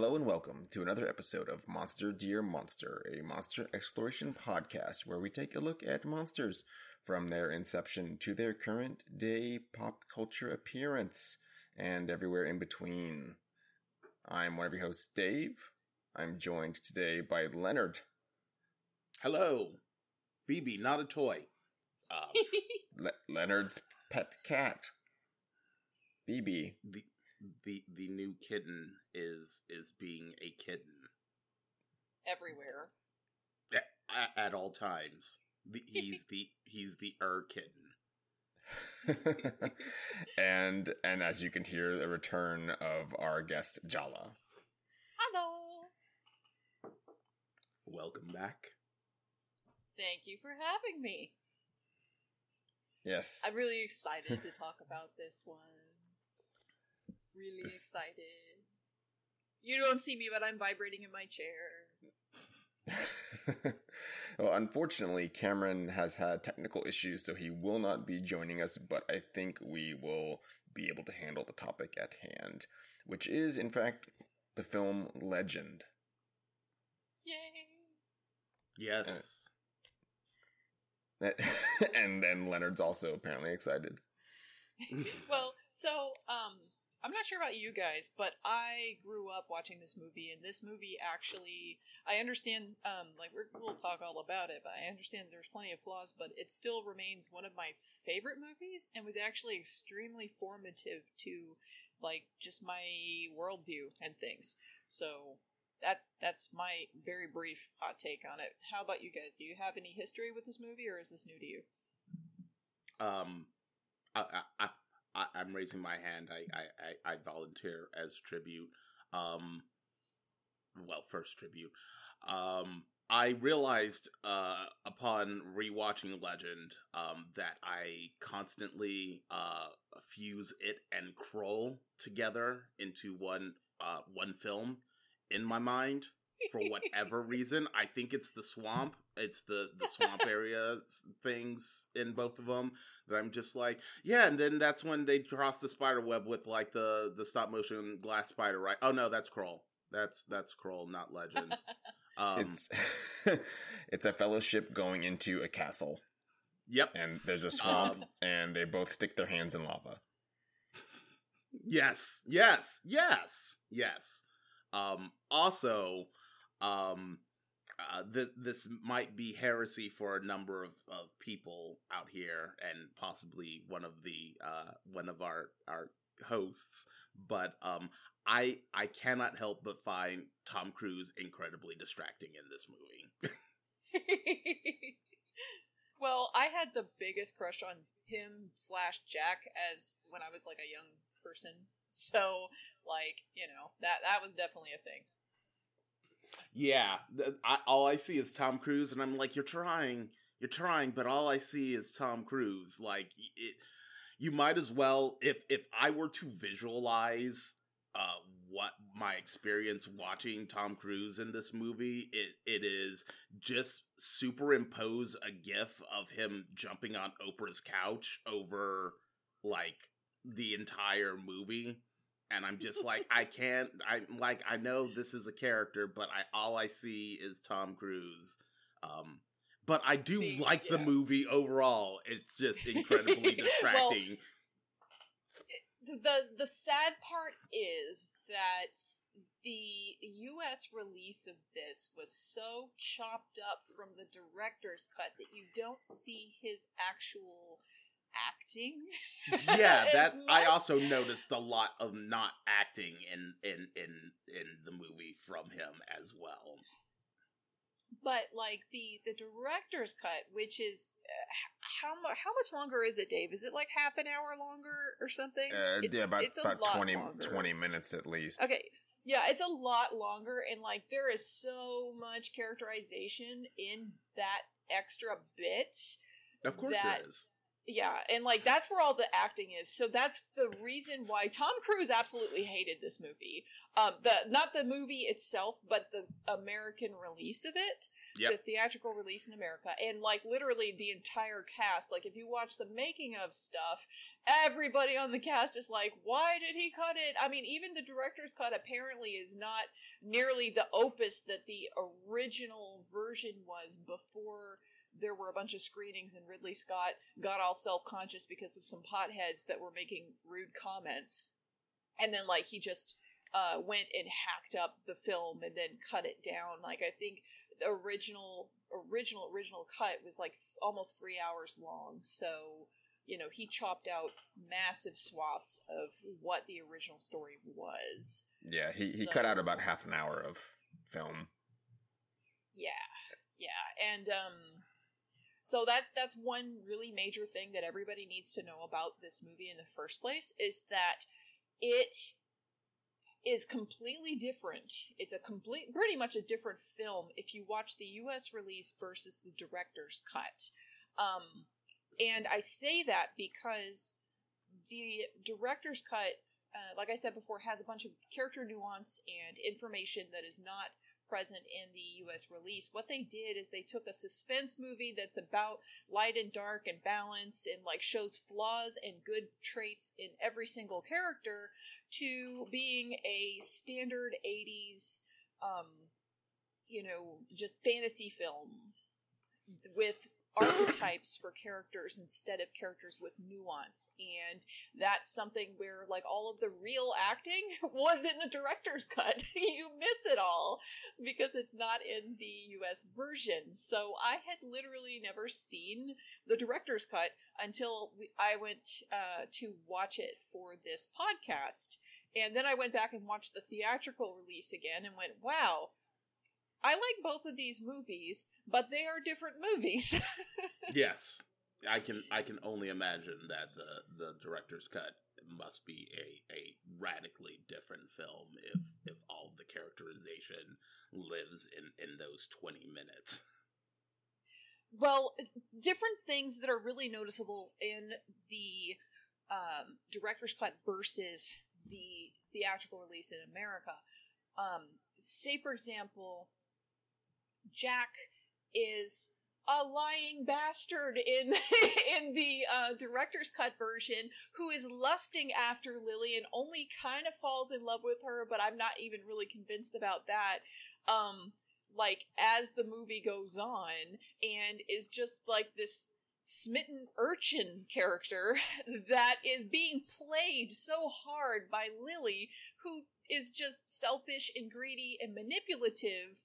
Hello and welcome to another episode of Monster Dear Monster, a monster exploration podcast where we take a look at monsters from their inception to their current day pop culture appearance and everywhere in between. I'm one of your hosts, Dave. I'm joined today by Leonard. Hello, BB, not a toy. Um, Le- Leonard's pet cat. BB. the the the new kitten is is being a kitten everywhere. at, at all times. The, he's the he's the er kitten. and and as you can hear the return of our guest Jala. Hello. Welcome back. Thank you for having me. Yes. I'm really excited to talk about this one. Really This- excited. You don't see me, but I'm vibrating in my chair. well, unfortunately, Cameron has had technical issues, so he will not be joining us, but I think we will be able to handle the topic at hand, which is, in fact, the film Legend. Yay! Yes. and then Leonard's also apparently excited. well, so um I'm not sure about you guys, but I grew up watching this movie and this movie actually I understand um like we're, we'll talk all about it, but I understand there's plenty of flaws, but it still remains one of my favorite movies and was actually extremely formative to like just my worldview and things. So that's that's my very brief hot take on it. How about you guys? Do you have any history with this movie or is this new to you? Um, I, I, I, I'm raising my hand. I, I, I, I volunteer as tribute. Um, well, first tribute. Um, I realized uh, upon rewatching Legend um, that I constantly uh, fuse it and Krull together into one uh, one film in my mind for whatever reason. I think it's the swamp. It's the the swamp area things in both of them that I'm just like, yeah. And then that's when they cross the spider web with like the the stop motion glass spider, right? Oh no, that's Krull. That's that's Krull, not Legend. Um, it's it's a fellowship going into a castle, yep. and there's a swamp, Um, and they both stick their hands in lava. Yes, yes, yes, yes. Um, also, um, uh, th- this might be heresy for a number of, of people out here, and possibly one of the uh, one of our our hosts. But um, I I cannot help but find Tom Cruise incredibly distracting in this movie. well, I had the biggest crush on him slash Jack as when I was like a young person. So, like, you know, that that was definitely a thing. Yeah, I, all I see is Tom Cruise, and I'm like, you're trying, you're trying, but all I see is Tom Cruise. Like, it, you might as well, if if I were to visualize uh, what my experience watching Tom Cruise in this movie, it it is just superimpose a GIF of him jumping on Oprah's couch over like the entire movie and I'm just like I can't I'm like I know this is a character but I all I see is Tom Cruise um but I do See, like the movie overall. It's just incredibly Well, distracting. The the sad part is that the US release of this was so chopped up from the director's cut that you don't see his actual acting. yeah as that I also noticed a lot of not acting in in in in the movie from him as well. But like the the director's cut which is uh, how much how much longer is it dave? Is it like half an hour longer or something? Uh, it's, yeah, about it's a about lot 20, 20 minutes at least. okay yeah it's a lot longer and like there is so much characterization in that extra bit of course That- it is yeah, and like that's where all the acting is. So that's the reason why Tom Cruise absolutely hated this movie. Um, the not the movie itself, but the American release of it, Yep. the theatrical release in America, and like literally the entire cast. Like if you watch the making of stuff, everybody on the cast is like, "Why did he cut it?" I mean, even the director's cut apparently is not nearly the opus that the original version was before there were a bunch of screenings and Ridley Scott got all self-conscious because of some potheads that were making rude comments. And then like he just uh, went and hacked up the film and then cut it down. Like I think the original original original cut was like almost 3 hours long. So, you know, he chopped out massive swaths of what the original story was. Yeah, he, he cut out about half an hour of film. Yeah, yeah, and um, so that's that's one really major thing that everybody needs to know about this movie in the first place is that it is completely different. It's a complete, pretty much a different film if you watch the U.S. release versus the director's cut. Um, and I say that because the director's cut, uh, like I said before, has a bunch of character nuance and information that is not present in the US release. What they did is they took a suspense movie that's about light and dark and balance and like shows flaws and good traits in every single character to being a standard 80s um you know just fantasy film with archetypes for characters instead of characters with nuance. And that's something where like all of the real acting was in the director's cut. You miss it all because it's not in the US version. So I had literally never seen the director's cut until I went uh, to watch it for this podcast. And then I went back and watched the theatrical release again and went wow I like both of these movies, but they are different movies. yes, I can I can only imagine that the the director's cut must be a a radically different film if if all the characterization lives in in those 20 minutes. well, different things that are really noticeable in the um, director's cut versus the theatrical release in America. Um, say, for example, Jack is a lying bastard in in the uh, director's cut version who is lusting after Lily and only kind of falls in love with her, but I'm not even really convinced about that. Um, like as the movie goes on, and is just like this smitten urchin character that is being played so hard by Lily, who is just selfish and greedy and manipulative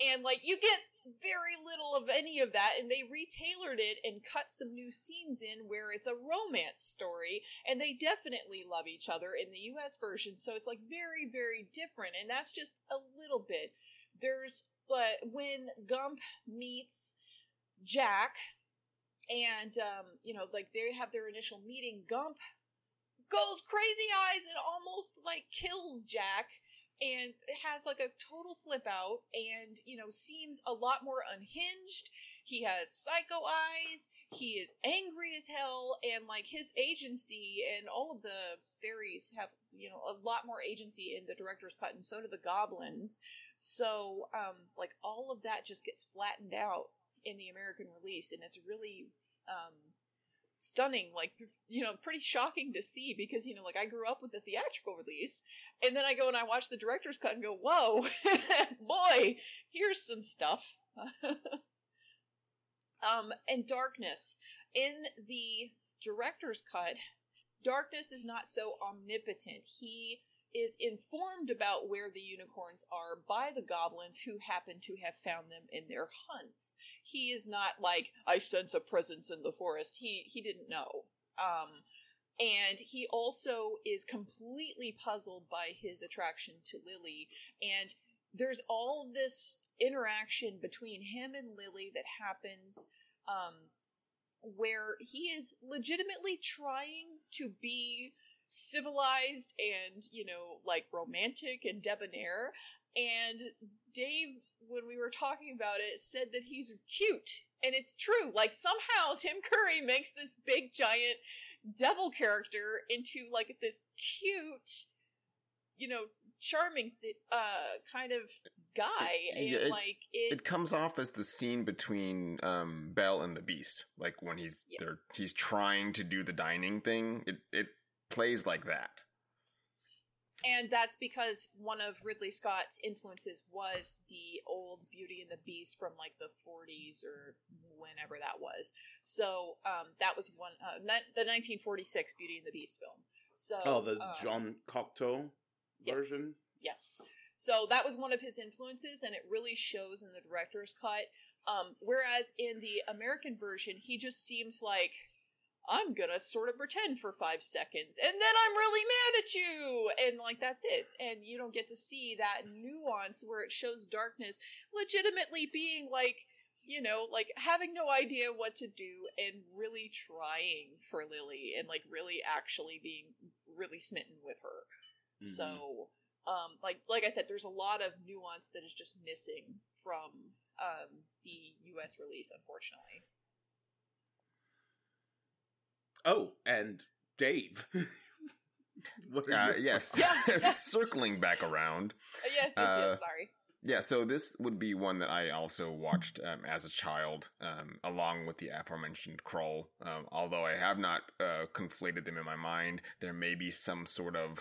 and like you get very little of any of that and they retailored it and cut some new scenes in where it's a romance story and they definitely love each other in the US version so it's like very very different and that's just a little bit. There's but when Gump meets Jack and um you know like they have their initial meeting Gump goes crazy eyes and almost like kills Jack and has like a total flip out and you know seems a lot more unhinged. He has psycho eyes. He is angry as hell. And like his agency and all of the fairies have you know a lot more agency in the director's cut and so do the goblins. So um like all of that just gets flattened out in the american release and it's really um stunning like you know pretty shocking to see because you know like i grew up with the theatrical release and then I go and I watch the director's cut and go, whoa, boy, here's some stuff. um, and darkness. In the director's cut, darkness is not so omnipotent. He is informed about where the unicorns are by the goblins who happen to have found them in their hunts. He is not like, I sense a presence in the forest. He he didn't know. Um, and he also is completely puzzled by his attraction to Lily. And there's all this interaction between him and Lily that happens um, where he is legitimately trying to be civilized and, you know, like romantic and debonair. and Dave, when we were talking about it, said that he's cute, and it's true. Like somehow Tim Curry makes this big giant devil character into like this cute, you know, charming uh kind of guy and Yeah, it- like it, It comes off as the scene between um, Belle and the Beast, like when he's Yes. he's trying to do the dining thing. It it plays like that. and that's because one of Ridley Scott's influences was the old Beauty and the Beast from like the 40s or whenever that was. So um, that was one uh, the 1946 Beauty and the Beast film. So Oh, the um, John Cocteau yes. version. Yes. So that was one of his influences, and it really shows in the director's cut. Um, whereas in the American version, he just seems like I'm gonna sort of pretend for five seconds, and then I'm really mad at you, and like that's it. And you don't get to see that nuance where it shows darkness legitimately being like, you know, like having no idea what to do and really trying for Lily, and like really actually being really smitten with her. Mhm. So, um, like like I said, there's a lot of nuance that is just missing from um, the U.S. release, unfortunately. Oh, and Dave. what are Uh, your yes, Yeah, yes. circling back around. Uh, yes, yes, Uh, yes. Sorry. Yeah, so this would be one that I also watched um, as a child, um, along with the aforementioned Krull. Um, although I have not uh, conflated them in my mind, there may be some sort of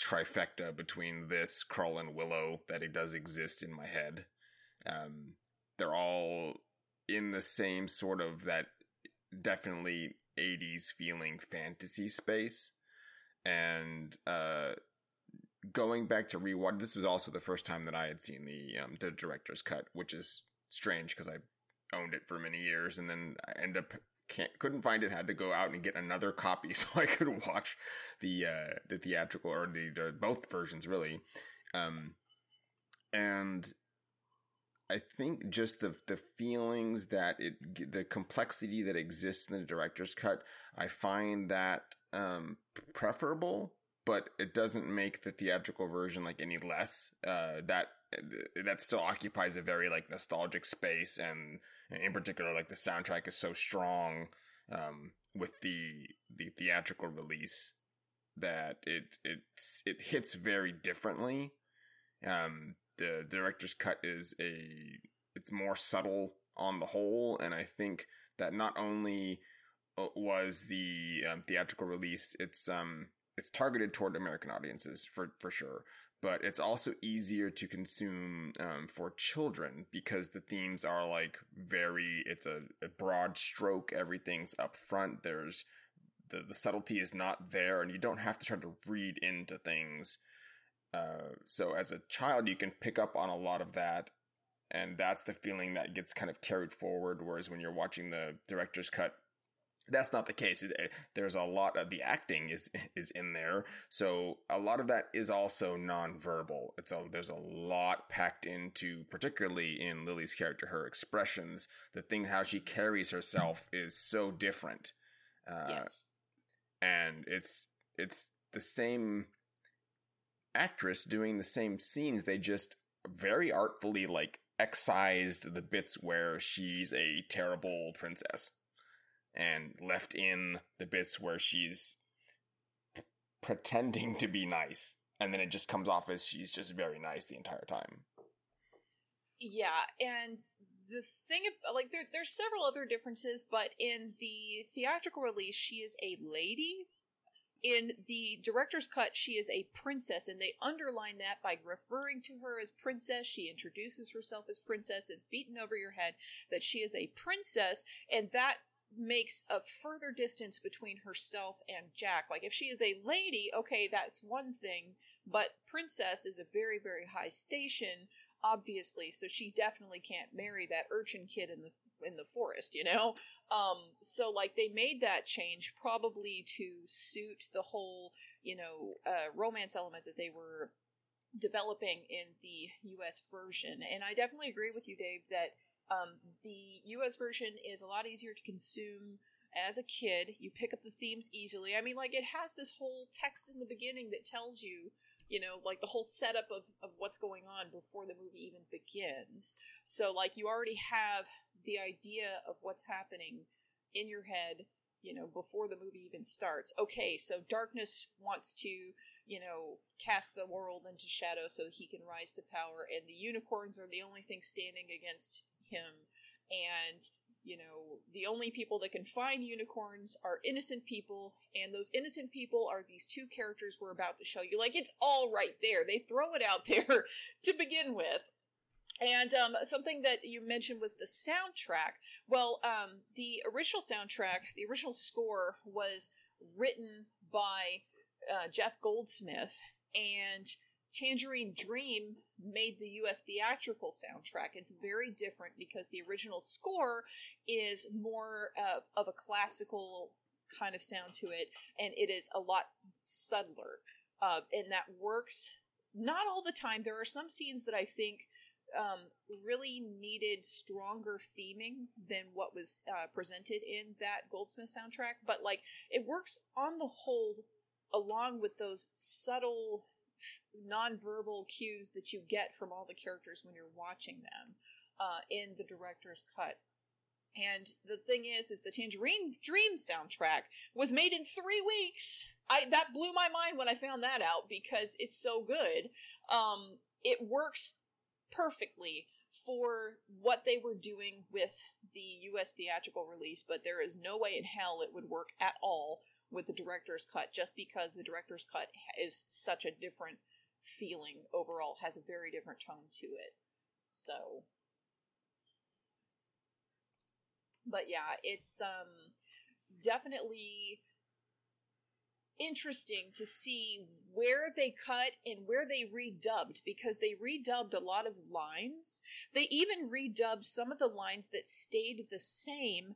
trifecta between this Krull and Willow that it does exist in my head. Um, they're all in the same sort of that definitely 80s feeling fantasy space. And uh, going back to rewatch, this was also the first time that I had seen the um, the director's cut, which is strange because I owned it for many years, and then I end up can't couldn't find it, had to go out and get another copy so I could watch the uh, the theatrical or the, the both versions really, um, and I think just the the feelings that it the complexity that exists in the director's cut, I find that um, preferable but it doesn't make the theatrical version like any less. Uh, that that still occupies a very like nostalgic space, and, and in particular, like the soundtrack is so strong um, with the the theatrical release that it it it hits very differently. Um, the director's cut is a it's more subtle on the whole, and I think that not only uh, was the um, theatrical release, it's um it's targeted toward American audiences for for sure, but it's also easier to consume um, for children because the themes are like very. It's a, a broad stroke. Everything's up front. There's the the subtlety is not there, and you don't have to try to read into things. Uh, so as a child, you can pick up on a lot of that, and that's the feeling that gets kind of carried forward. Whereas when you're watching the director's cut, that's not the case. There's a lot of the acting is is in there, so a lot of that is also nonverbal. It's a there's a lot packed into, particularly in Lily's character, her expressions. The thing how she carries herself is so different, uh, yes. and it's it's the same actress doing the same scenes. They just very artfully like excised the bits where she's a terrible princess and left in the bits where she's p- pretending to be nice and then it just comes off as she's just very nice the entire time Yeah, and the thing, like, there, there's several other differences, but in the theatrical release, she is a lady. In the director's cut, she is a princess, and they underline that by referring to her as princess. She introduces herself as princess. It's beaten over your head that she is a princess, and that makes a further distance between herself and Jack. Like, if she is a lady, okay, that's one thing, but princess is a very, very high station obviously so she definitely can't marry that urchin kid in the in the forest you know um so like they made that change probably to suit the whole you know uh romance element that they were developing in the US version. And I definitely agree with you Dave that um the US version is a lot easier to consume as a kid. You pick up the themes easily. I mean like it has this whole text in the beginning that tells you you know, like the whole setup of, of what's going on before the movie even begins. So, like, you already have the idea of what's happening in your head, you know, before the movie even starts. Okay, so darkness wants to, you know, cast the world into shadow so he can rise to power, and the unicorns are the only thing standing against him. And you know, the only people that can find unicorns are innocent people, and those innocent people are these two characters we're about to show you. Like, it's all right there. They throw it out there to begin with. And um, something that you mentioned was the soundtrack. Well, um, the original soundtrack, the original score was written by uh, Jeff Goldsmith, and Tangerine Dream made the US theatrical soundtrack. It's very different because the original score is more uh, of a classical kind of sound to it, and it is a lot subtler. Uh, and that works not all the time. There are some scenes that I think um, really needed stronger theming than what was uh, presented in that Goldsmith soundtrack, but like it works on the whole along with those subtle nonverbal cues that you get from all the characters when you're watching them uh, in the director's cut. And the thing is, is the Tangerine Dream soundtrack was made in three weeks. I that blew my mind when I found that out because it's so good. Um, it works perfectly for what they were doing with the U.S. theatrical release, but there is no way in hell it would work at all with the director's cut, just because the director's cut is such a different feeling overall, has a very different tone to it. So, but yeah, it's um definitely interesting to see where they cut and where they redubbed because they redubbed a lot of lines. They even redubbed some of the lines that stayed the same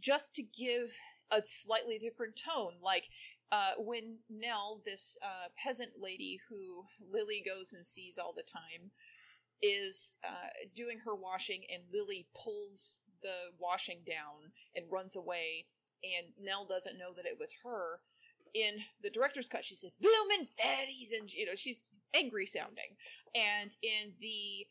just to give a slightly different tone. Like uh, when Nell, this uh, peasant lady who Lily goes and sees all the time, is uh, doing her washing, and Lily pulls the washing down and runs away, and Nell doesn't know that it was her. In the director's cut, she said "bloomin' fatties," and you know she's angry sounding. And in the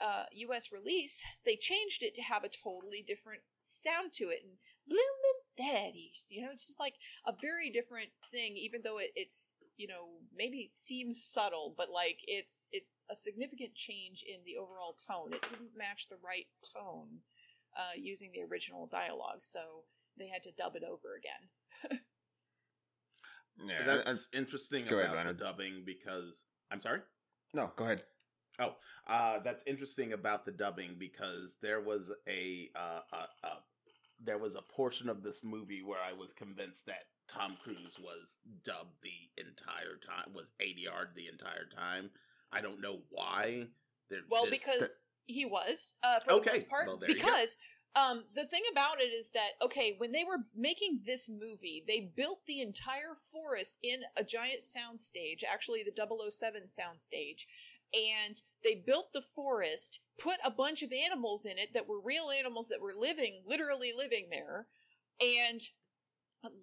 uh, U.S. release, they changed it to have a totally different sound to it, and bloomin' daddies. You know, it's just like a very different thing, even though it, it's you know maybe seems subtle, but like it's it's a significant change in the overall tone. It didn't match the right tone uh, using the original dialogue, so they had to dub it over again. yeah, that's I, interesting about ahead, the dubbing because I'm sorry. No, go ahead. Oh, uh, that's interesting about the dubbing because there was a, uh, a, a there was a portion of this movie where I was convinced that Tom Cruise was dubbed the entire time, was ADR the entire time. I don't know why. They're well, just... because he was uh, for okay. the most part. Well, because um, the thing about it is that okay, when they were making this movie, they built the entire forest in a giant soundstage, actually the 007 soundstage, and they built the forest, put a bunch of animals in it that were real animals that were living, literally living there, and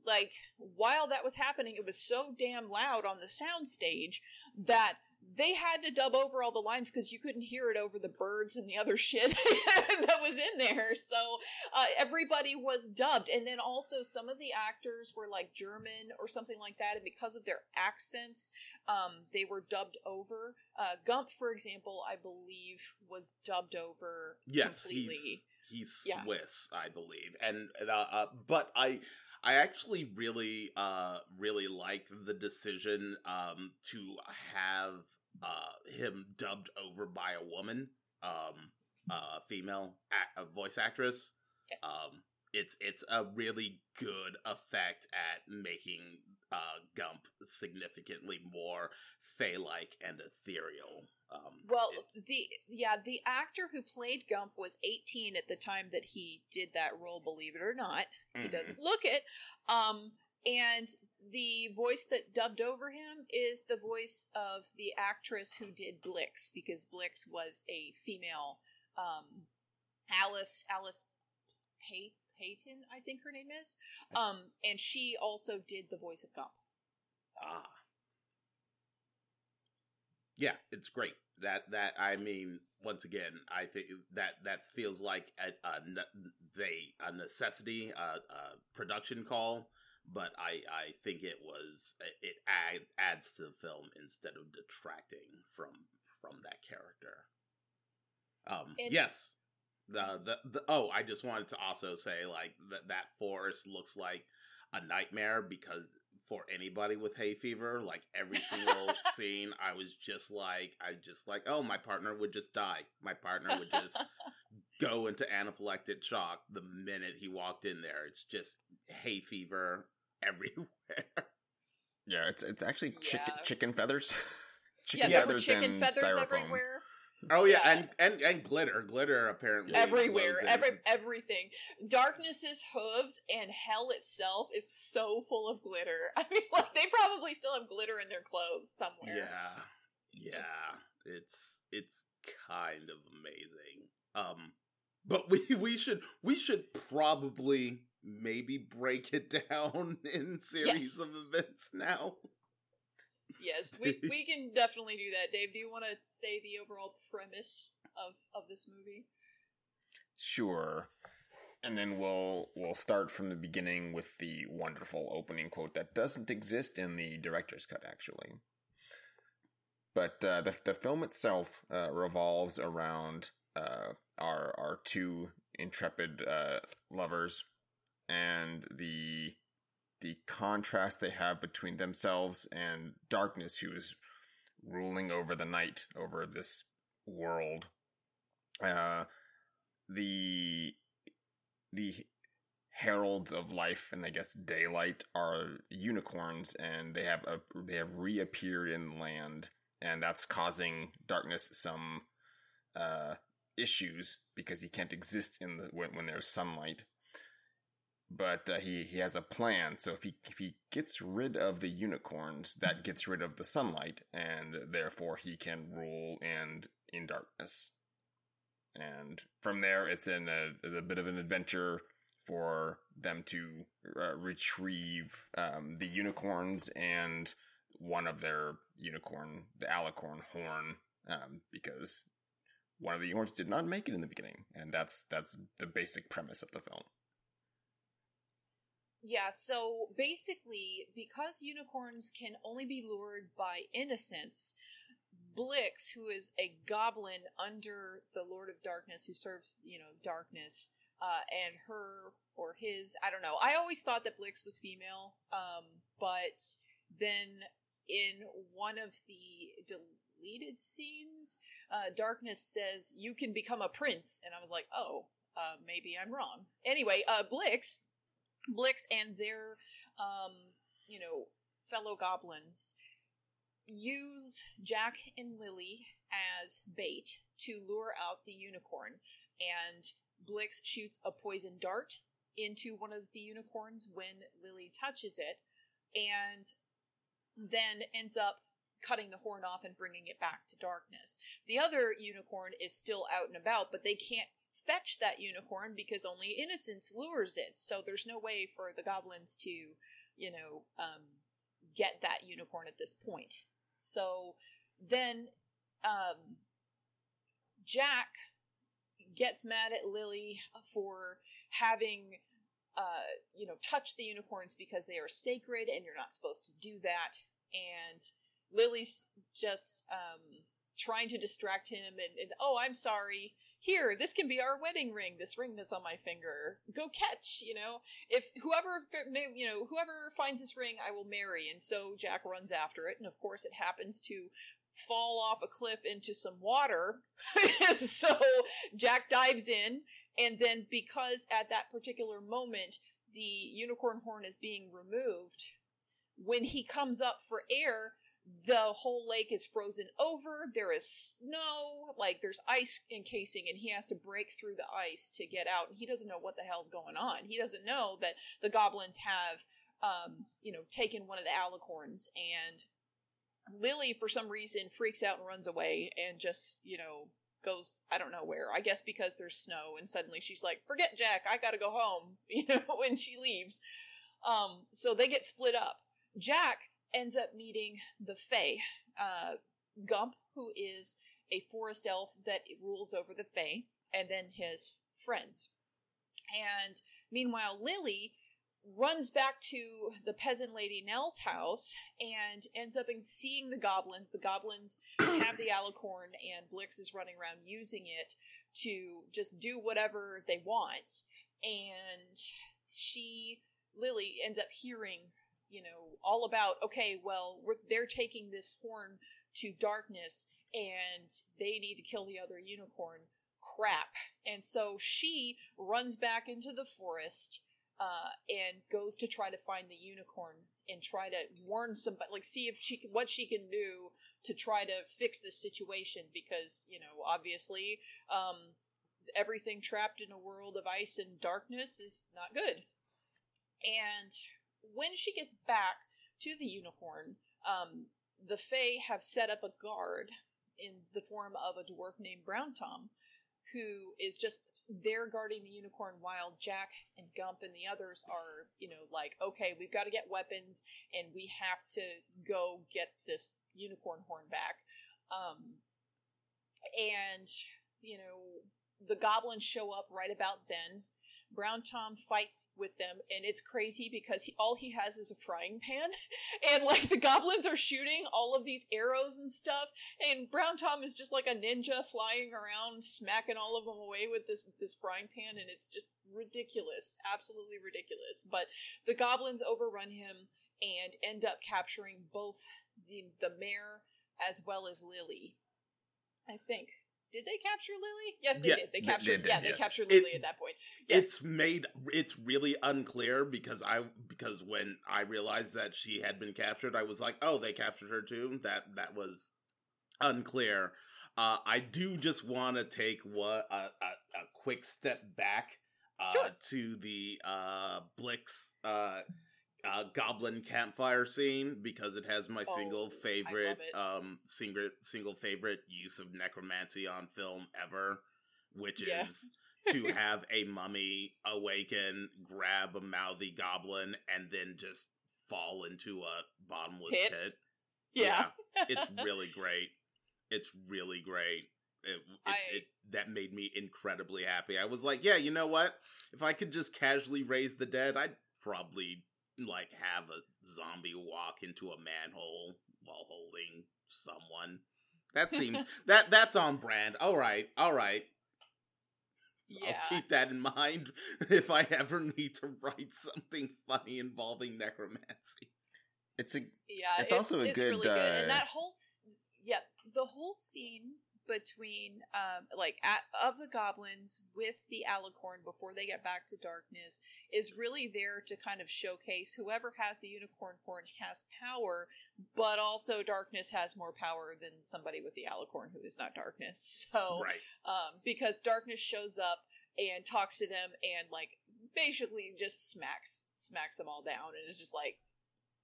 like while that was happening, it was so damn loud on the sound stage that they had to dub over all the lines because you couldn't hear it over the birds and the other shit that was in there. So uh, everybody was dubbed, and then also some of the actors were like German or something like that, and because of their accents, um, they were dubbed over. Uh, Gump, for example, I believe was dubbed over. Yes, completely. he's he's yeah. Swiss, I believe, and uh, uh, but I. I actually really, uh, really like the decision um, to have uh, him dubbed over by a woman, um, uh, female a- voice actress. Yes. Um, it's it's a really good effect at making uh, Gump significantly more Fey-like and ethereal. Um, well, the yeah, the actor who played Gump was 18 at the time that he did that role. Believe it or not, mm-hmm. he doesn't look it. Um, and the voice that dubbed over him is the voice of the actress who did Blix, because Blix was a female um, Alice Alice Pay, Playten, I think her name is, um, and she also did the voice of Gump. So. Ah. yeah, it's great. That that I mean, once again, I think that that feels like a, a they a necessity, a, a production call, but I I think it was it add, adds to the film instead of detracting from from that character. Um, it, yes, the, the the oh, I just wanted to also say like that that forest looks like a nightmare because for anybody with hay fever. Like every single scene, I was just like, I just like, oh, my partner would just die. My partner would just go into anaphylactic shock the minute he walked in there. It's just hay fever everywhere. Yeah, it's it's actually chicken Yeah. chicken feathers. chicken yeah, feathers chicken and feathers styrofoam. everywhere. Oh yeah, Yeah. and and and glitter, glitter apparently everywhere, was in- every everything. Darkness's hooves and hell itself is so full of glitter. I mean, like they probably still have glitter in their clothes somewhere. Yeah, yeah, it's it's kind of amazing. Um, but we we should we should probably maybe break it down in series Yes. of events now. Yes, we we can definitely do that. Dave, do you want to say the overall premise of of this movie? Sure. And then we'll we'll start from the beginning with the wonderful opening quote that doesn't exist in the director's cut actually. But uh, the the film itself uh, revolves around uh, our our two intrepid uh, lovers and the the contrast they have between themselves and darkness, who is ruling over the night, over this world. Uh, the the heralds of life and I guess daylight are unicorns, and they have a, they have reappeared in land, and that's causing darkness some uh, issues because he can't exist in the when, when there's sunlight. But uh, he he has a plan. So if he if he gets rid of the unicorns, that gets rid of the sunlight, and therefore he can rule and in darkness and from there it's in a, a bit of an adventure for them to uh, retrieve um, the unicorns and one of their unicorn, the alicorn horn, um, because one of the unicorns did not make it in the beginning, and that's that's the basic premise of the film. Yeah, so basically, because unicorns can only be lured by innocence, Blix, who is a goblin under the Lord of Darkness, who serves, you know, darkness, uh, and her or his, I don't know. I always thought that Blix was female, um, but then in one of the deleted scenes, uh, Darkness says, You can become a prince. And I was like, Oh, uh, maybe I'm wrong. Anyway, uh, Blix Blix and their, um, you know, fellow goblins use Jack and Lily as bait to lure out the unicorn. And Blix shoots a poison dart into one of the unicorns when Lily touches it, and then ends up cutting the horn off and bringing it back to darkness. The other unicorn is still out and about, but they can't fetch that unicorn because only innocence lures it. So there's no way for the goblins to, you know, um, get that unicorn at this point. So then um, Jack gets mad at Lily for having, uh, you know, touched the unicorns because they are sacred and you're not supposed to do that. And Lily's just um, trying to distract him and, and, oh, I'm sorry here this can be our wedding ring this ring that's on my finger. Go catch you know? If whoever you know whoever finds this ring i will marry. And so jack runs after it and of course it happens to fall off a cliff into some water. So jack dives in and then because at that particular moment the unicorn horn is being removed when he comes up for air the whole lake is frozen over. There is snow, like there's ice encasing, and he has to break through the ice to get out. And he doesn't know what the hell's going on. He doesn't know that the goblins have, um, you know, taken one of the alicorns. And Lily, for some reason, freaks out and runs away and just, you know, goes I don't know where. I guess because there's snow, and suddenly she's like, "Forget Jack, I gotta go home," you know, when she leaves. Um, so they get split up. Jack ends up meeting the Fae, uh, Gump, who is a forest elf that rules over the Fae, and then his friends. And meanwhile, Lily runs back to the peasant lady Nell's house and ends up in seeing the goblins. The goblins have the alicorn, and Blix is running around using it to just do whatever they want. And she, Lily, ends up hearing, you know, all about, okay, well, they're taking this horn to darkness and they need to kill the other unicorn. Crap. And so she runs back into the forest uh, and goes to try to find the unicorn and try to warn somebody, like see if she can, what she can do to try to fix this situation because you know obviously um, everything trapped in a world of ice and darkness is not good. And when she gets back to the unicorn, um, the Fae have set up a guard in the form of a dwarf named Brown Tom who is just there guarding the unicorn while Jack and Gump and the others are, you know, like, okay, we've got to get weapons and we have to go get this unicorn horn back. Um, and, you know, the goblins show up right about then Brown Tom fights with them, and it's crazy because he, all he has is a frying pan, and like the goblins are shooting all of these arrows and stuff, and Brown Tom is just like a ninja flying around, smacking all of them away with this this frying pan, and it's just ridiculous, absolutely ridiculous. But the goblins overrun him and end up capturing both the the mayor as well as Lily. I think did they capture Lily? Yes, they yeah, did. They captured. They, they yeah, they captured Lily it, at that point. Yes. It's made. It's really unclear because I because when I realized that she had been captured, I was like, oh, they captured her too. That that was unclear. Uh, I do just want to take what a, a, a, quick step back uh, sure. to the uh, Blix uh, goblin campfire scene because it has my oh, single favorite um single single favorite use of necromancy on film ever, which yeah. is to have a mummy awaken, grab a mouthy goblin, and then just fall into a bottomless pit. pit. Yeah. yeah. it's really great. It's really great. It, it, I... it, that made me incredibly happy. I was like, yeah, you know what? If I could just casually raise the dead, I'd probably like have a zombie walk into a manhole while holding someone. That seems that that's on brand. All right, all right. Yeah. I'll keep that in mind if I ever need to write something funny involving necromancy. It's a yeah. It's, it's also a it's good, really good. Uh, and that whole yeah, the whole scene between um like at, of the goblins with the alicorn before they get back to darkness is really there to kind of showcase whoever has the unicorn horn has power but also darkness has more power than somebody with the alicorn who is not darkness so right. um because darkness shows up and talks to them and like basically just smacks smacks them all down and is just like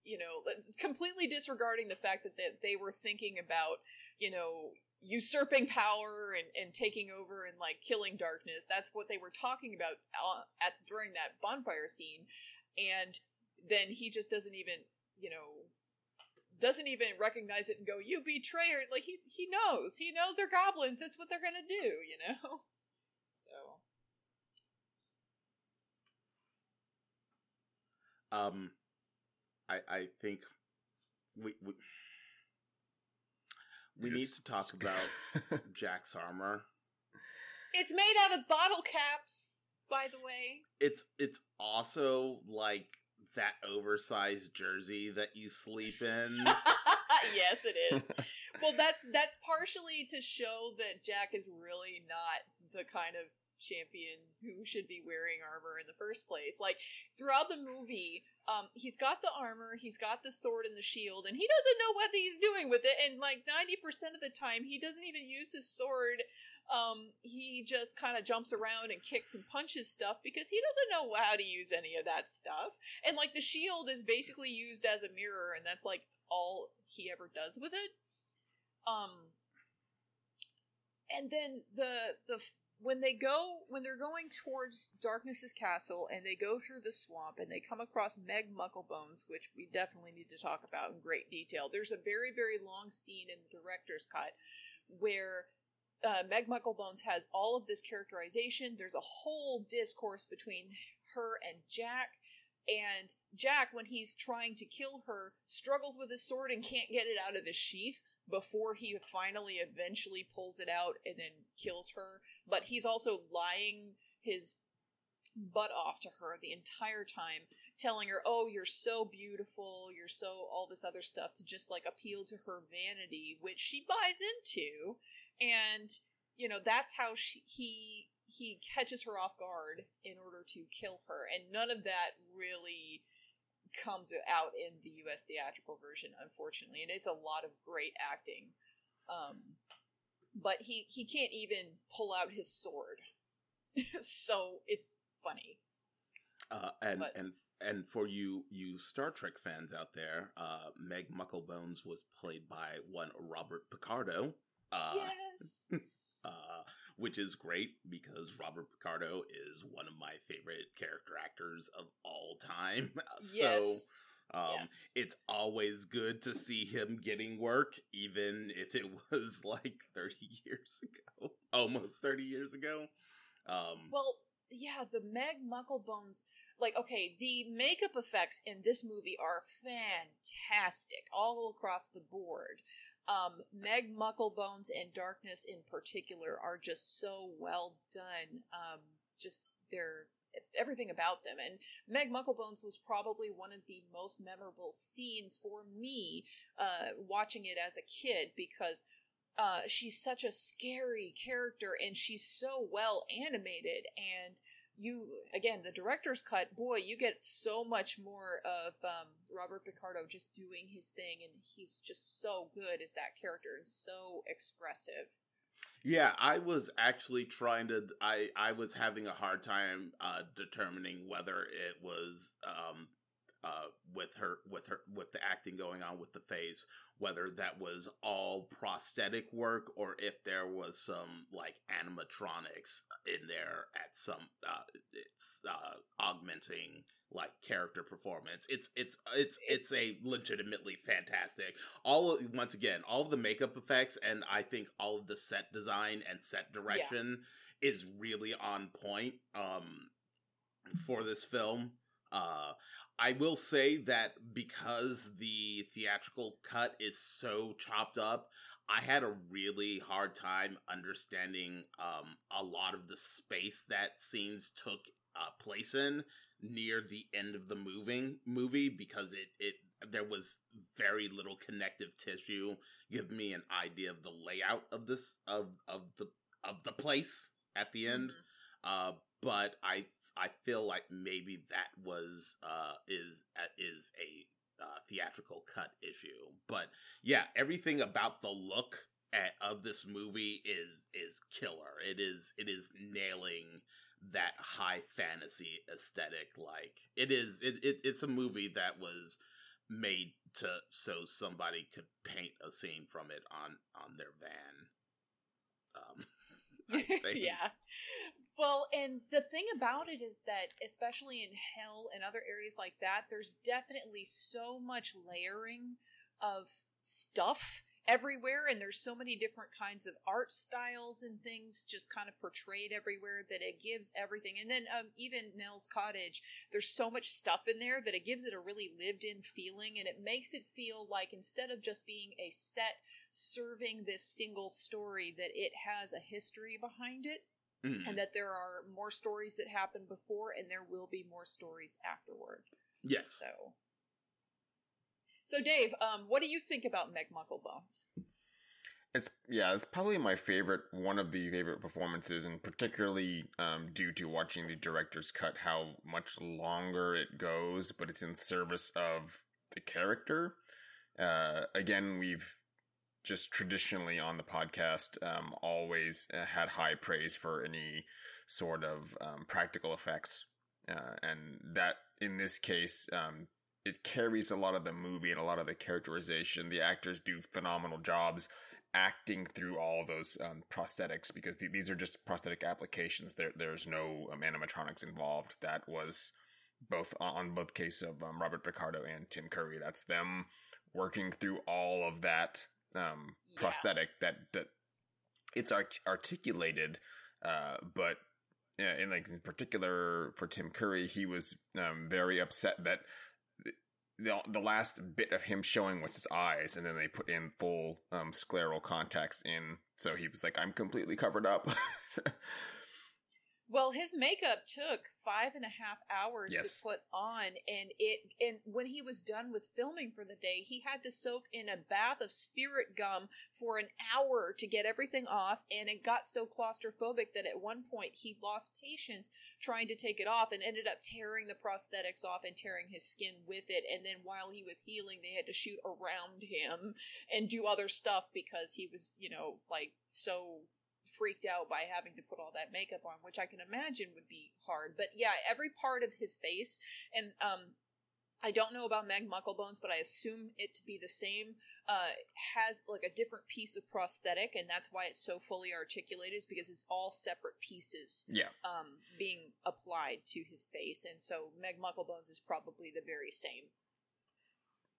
you know completely disregarding the fact that they, they were thinking about you know usurping power and, and taking over and like killing darkness. That's what they were talking about uh, at during that bonfire scene, and then he just doesn't even you know doesn't even recognize it and go you betrayer like he he knows. He knows they're goblins. That's what they're gonna do you know? So. Um i i think we, we we need to talk about Jack's armor. It's made out of bottle caps, by the way. It's it's also like that oversized jersey that you sleep in. yes, it is. well, that's that's partially to show that Jack is really not the kind of champion who should be wearing armor in the first place. Like throughout the movie, um, he's got the armor, he's got the sword and the shield, and he doesn't know what he's doing with it. And like ninety percent of the time, he doesn't even use his sword. Um, he just kind of jumps around and kicks and punches stuff because he doesn't know how to use any of that stuff. And like the shield is basically used as a mirror, and that's like all he ever does with it. Um, and then the the when they go when they're going towards Darkness's castle and they go through the swamp and they come across Meg Mucklebones, which we definitely need to talk about in great detail. There's a very very long scene in the director's cut where uh, Meg Mucklebones has all of this characterization. There's a whole discourse between her and Jack. And Jack, when he's trying to kill her, struggles with his sword and can't get it out of his sheath before he finally eventually pulls it out and then kills her. But he's also lying his butt off to her the entire time, telling her, "Oh, you're so beautiful, you're so all this other stuff," to just like appeal to her vanity, which she buys into, and you know that's how she, he he catches her off guard in order to kill her, and none of that really comes out in the U.S. theatrical version, unfortunately, and it's a lot of great acting. Um, but he he can't even pull out his sword, so it's funny. Uh, and But- and and for you you Star Trek fans out there, uh, Meg Mucklebones was played by one Robert Picardo. Uh, yes. uh, which is great because Robert Picardo is one of my favorite character actors of all time. yes. So um, yes. it's always good to see him getting work, even if it was like 30 years ago, almost 30 years ago. Um, Well, yeah, the Meg Mucklebones, like, okay, the makeup effects in this movie are fantastic all across the board. Um, Meg Mucklebones and Darkness in particular are just so well done. Um, just they're everything about them. And Meg Mucklebones was probably one of the most memorable scenes for me uh, watching it as a kid because uh, she's such a scary character and she's so well animated and you again the director's cut boy you get so much more of um, robert picardo just doing his thing and he's just so good as that character and so expressive Yeah, I was actually trying to. I I was having a hard time uh, determining whether it was um, uh, with her with her with the acting going on with the face, whether that was all prosthetic work or if there was some like animatronics in there at some. Uh, it's uh, augmenting like character performance. It's it's it's it's a legitimately fantastic all of, once again all of the makeup effects and i think all of the set design and set direction is really on point um for this film uh i will say that because the theatrical cut is so chopped up i had a really hard time understanding um a lot of the space that scenes took uh, place in near the end of the moving movie because it it there was very little connective tissue give me an idea of the layout of this of of the of the place at the end Mhm. uh but i i feel like maybe that was uh is uh, is a uh, theatrical cut issue but yeah everything about the look at, of this movie is is killer. It is it is nailing that high fantasy aesthetic like it is it, it it's a movie that was made to so somebody could paint a scene from it on on their van. Um yeah. Well, and the thing about it is that, especially in Hell and other areas like that, there's definitely so much layering of stuff everywhere, and there's so many different kinds of art styles and things just kind of portrayed everywhere that it gives everything. And then um, even Nell's Cottage, there's so much stuff in there that it gives it a really lived in feeling, and it makes it feel like instead of just being a set serving this single story that it has a history behind it Mhm. and that there are more stories that happened before and there will be more stories afterward yes so so dave um what do you think about meg mucklebones It's yeah, it's probably my favorite, one of the favorite performances, and particularly um, due to watching the director's cut, how much longer it goes, but it's in service of the character. Uh, again, we've just traditionally on the podcast um, always uh, had high praise for any sort of um, practical effects, uh, and that in this case um, it carries a lot of the movie and a lot of the characterization. The actors do phenomenal jobs acting through all those um, prosthetics because th- these are just prosthetic applications. There, there's no um, animatronics involved. That was both on both case of um, Robert Picardo and Tim Curry. That's them working through all of that um, Yeah. prosthetic that that it's arc- articulated, uh, but yeah, in like in particular for Tim Curry, he was um, very upset that the the last bit of him showing was his eyes, and then they put in full um, scleral contacts in, so he was like, "I'm completely covered up." Well, his makeup took five and a half hours Yes. to put on, and it and when he was done with filming for the day, he had to soak in a bath of spirit gum for an hour to get everything off, and it got so claustrophobic that at one point he lost patience trying to take it off and ended up tearing the prosthetics off and tearing his skin with it. And then while he was healing, they had to shoot around him and do other stuff because he was, you know, like so freaked out by having to put all that makeup on, which I can imagine would be hard. But yeah, every part of his face, and um, I don't know about Meg Mucklebones, but I assume it to be the same. Uh, has like a different piece of prosthetic, and that's why it's so fully articulated, is because it's all separate pieces yeah, um, being applied to his face, and so Meg Mucklebones is probably the very same.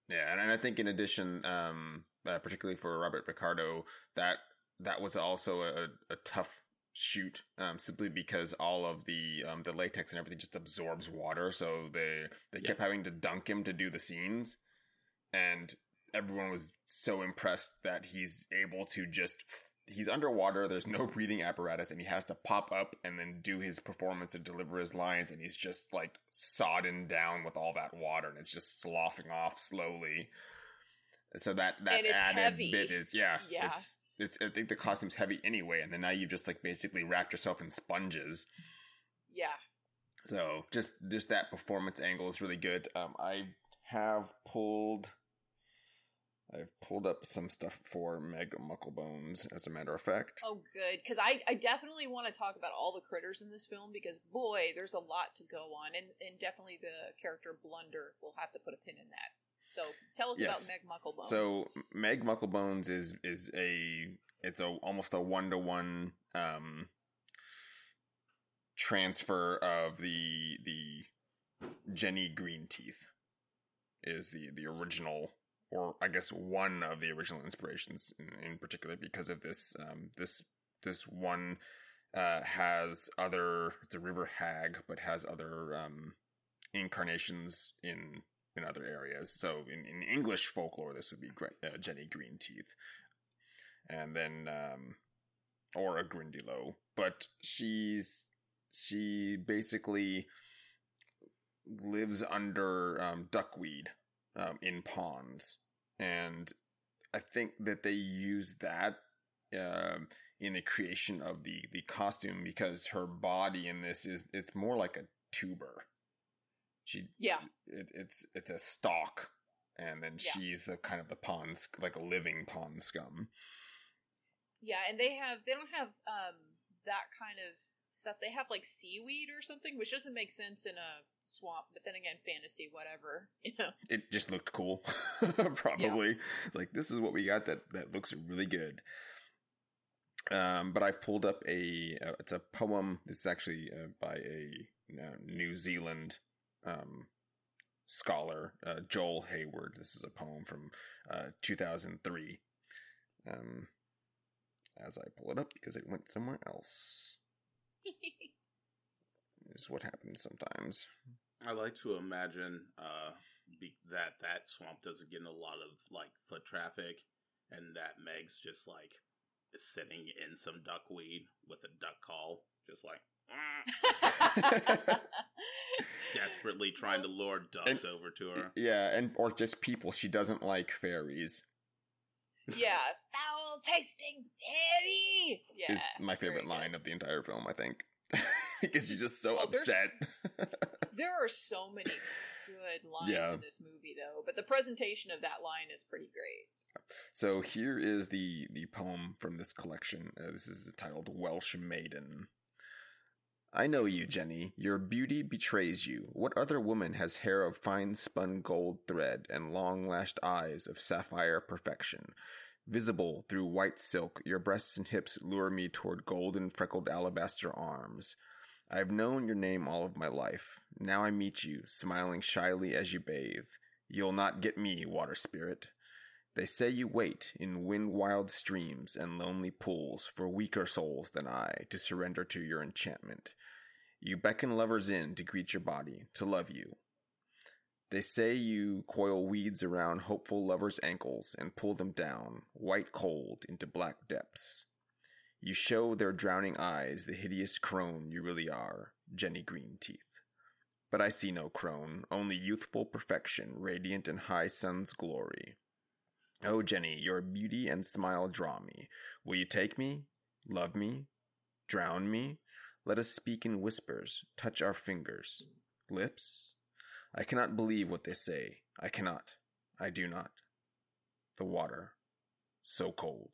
yeah, and, I think in addition, um, uh, particularly for Robert Picardo, that that was also a, a tough shoot, um, simply because all of the um, the latex and everything just absorbs water, so they they Yeah. kept having to dunk him to do the scenes, and everyone was so impressed that he's able to just he's underwater there's no breathing apparatus and he has to pop up and then do his performance and deliver his lines and he's just like sodden down with all that water and it's just sloughing off slowly so that that added heavy. bit is yeah Yeah. it's it's i think the costume's heavy anyway and then now you've just like basically wrapped yourself in sponges Yeah, so just just that performance angle is really good. Um, I have pulled, I've pulled up some stuff for Meg Mucklebones. As a matter of fact, Oh, good. Because I, I definitely want to talk about all the critters in this film because, boy, there's a lot to go on. And, and definitely the character Blunder. We'll have to put a pin in that. So tell us about Meg Mucklebones. so Meg Mucklebones is is a it's a almost a one to one um transfer of the the Jenny Green Teeth is the the original or I guess one of the original inspirations in, in particular because of this um this this one uh has other it's a river hag but has other um incarnations in in other areas. So in, in english folklore this would be uh, jenny green teeth and then um or a grindylow but she's she basically lives under um, duckweed um, in ponds, and I think that they use that um, in the creation of the the costume because her body in this is it's more like a tuber. She yeah. it, it's it's a stalk, and then Yeah. she's the kind of the pond sc- like a living pond scum. Yeah, and they have they don't have um that kind of stuff. They have like seaweed or something, which doesn't make sense in a swamp. But then again, fantasy, whatever. You know. it just looked cool probably like this is what we got that that looks really good um but I've pulled up a uh, it's a poem this is actually uh, by a uh, new zealand um scholar uh, joel hayward. This is a poem from uh 2003 um as i pull it up because it went somewhere else. Is what happens sometimes. I like to imagine uh, be, that that swamp doesn't get in a lot of like foot traffic, and that Meg's just like sitting in some duckweed with a duck call, just like desperately trying to lure ducks over to her. yeah and or just people she doesn't like fairies yeah, foul tasting fairy. Yeah, is my very favorite good. line of the entire film, I think. because she's just so Oh, upset. There are so many good lines Yeah. in this movie, though. But the presentation of that line is pretty great. so here is the the poem from this collection. Uh, this is titled Welsh Maiden. I know you, Jenny. Your beauty betrays you. What other woman has hair of fine spun gold thread and long lashed eyes of sapphire perfection? Visible through white silk, your breasts and hips lure me toward golden freckled alabaster arms. I have known your name all of my life. Now I meet you, smiling shyly as you bathe. You'll not get me, water spirit. They say you wait in wind wild streams and lonely pools for weaker souls than I to surrender to your enchantment. You beckon lovers in to greet your body, to love you. They say you coil weeds around hopeful lovers' ankles and pull them down, white cold, into black depths. You show their drowning eyes the hideous crone you really are, Jenny Green Teeth. But I see no crone, only youthful perfection, radiant in high sun's glory. Oh, Jenny, your beauty and smile draw me. Will you take me? Love me? Drown me? Let us speak in whispers, touch our fingers. Lips? I cannot believe what they say. I cannot. I do not. The water. So cold.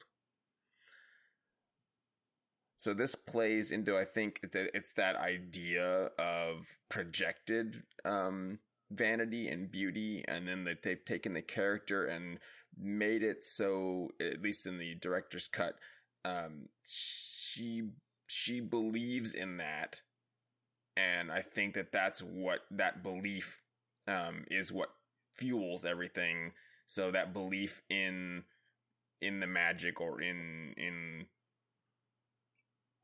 So this plays into, I think, that it's that idea of projected um, vanity and beauty, and then that they've taken the character and made it so, at least in the director's cut, um, she she believes in that, and I think that that's what that belief um, is what fuels everything. So that belief in in the magic or in in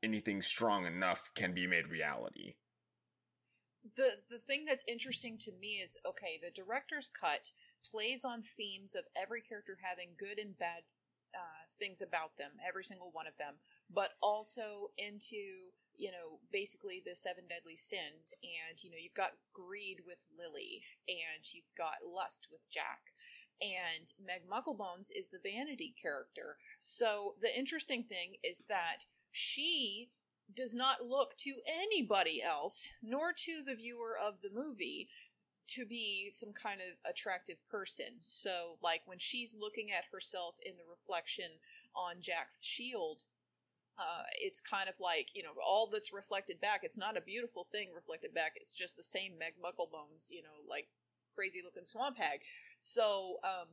anything strong enough can be made reality. The the thing that's interesting to me is okay, the director's cut plays on themes of every character having good and bad uh, things about them, every single one of them, but also into you know basically the seven deadly sins, and you know you've got greed with Lily, and you've got lust with Jack, and Meg Mucklebones is the vanity character. So the interesting thing is that she does not look to anybody else, nor to the viewer of the movie, to be some kind of attractive person. So, like when she's looking at herself in the reflection on Jack's shield, uh, it's kind of like you know all that's reflected back. It's not a beautiful thing reflected back. It's just the same Meg Mucklebones, you know, like crazy looking swamp hag. So, um,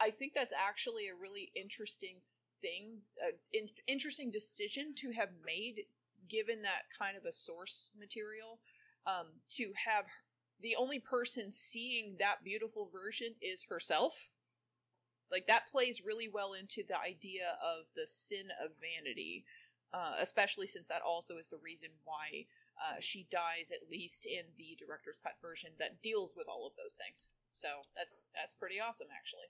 I think that's actually a really interesting thing, uh, in, interesting decision to have made, given that kind of a source material, um, to have the only person seeing that beautiful version is herself. Like that plays really well into the idea of the sin of vanity, uh, especially since that also is the reason why uh, she dies, at least in the director's cut version that deals with all of those things. So that's that's pretty awesome, actually.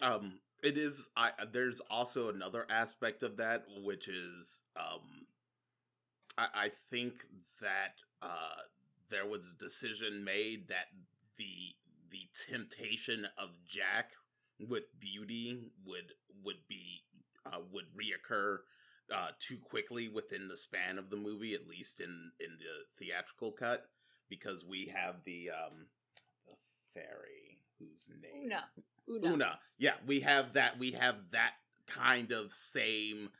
Um, it is. I there's also another aspect of that, which is um, I, I think that uh, there was a decision made that the the temptation of Jack with beauty would would be uh, would reoccur uh, too quickly within the span of the movie, at least in in the theatrical cut, because we have the um, the fairy whose name Una. Una. Una. Yeah, we have that. We have that kind of same,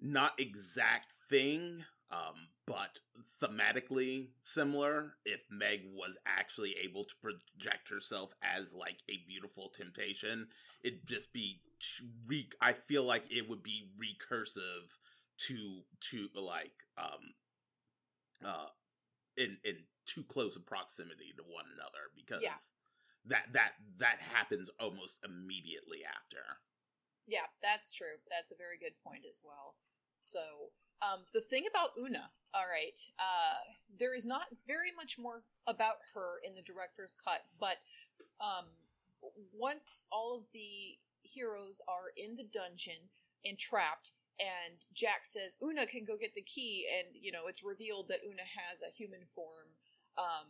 not exact thing, um, but thematically similar. If Meg was actually able to project herself as like a beautiful temptation, it'd just be. Re- I feel like it would be recursive to to like um uh in in too close a proximity to one another because Yeah. that that that happens almost immediately after. Yeah, that's true. That's a very good point as well. So, um, the thing about Una, all right, uh, there is not very much more about her in the director's cut, but um, once all of the heroes are in the dungeon and trapped, and Jack says Una can go get the key, and you know it's revealed that Una has a human form, um,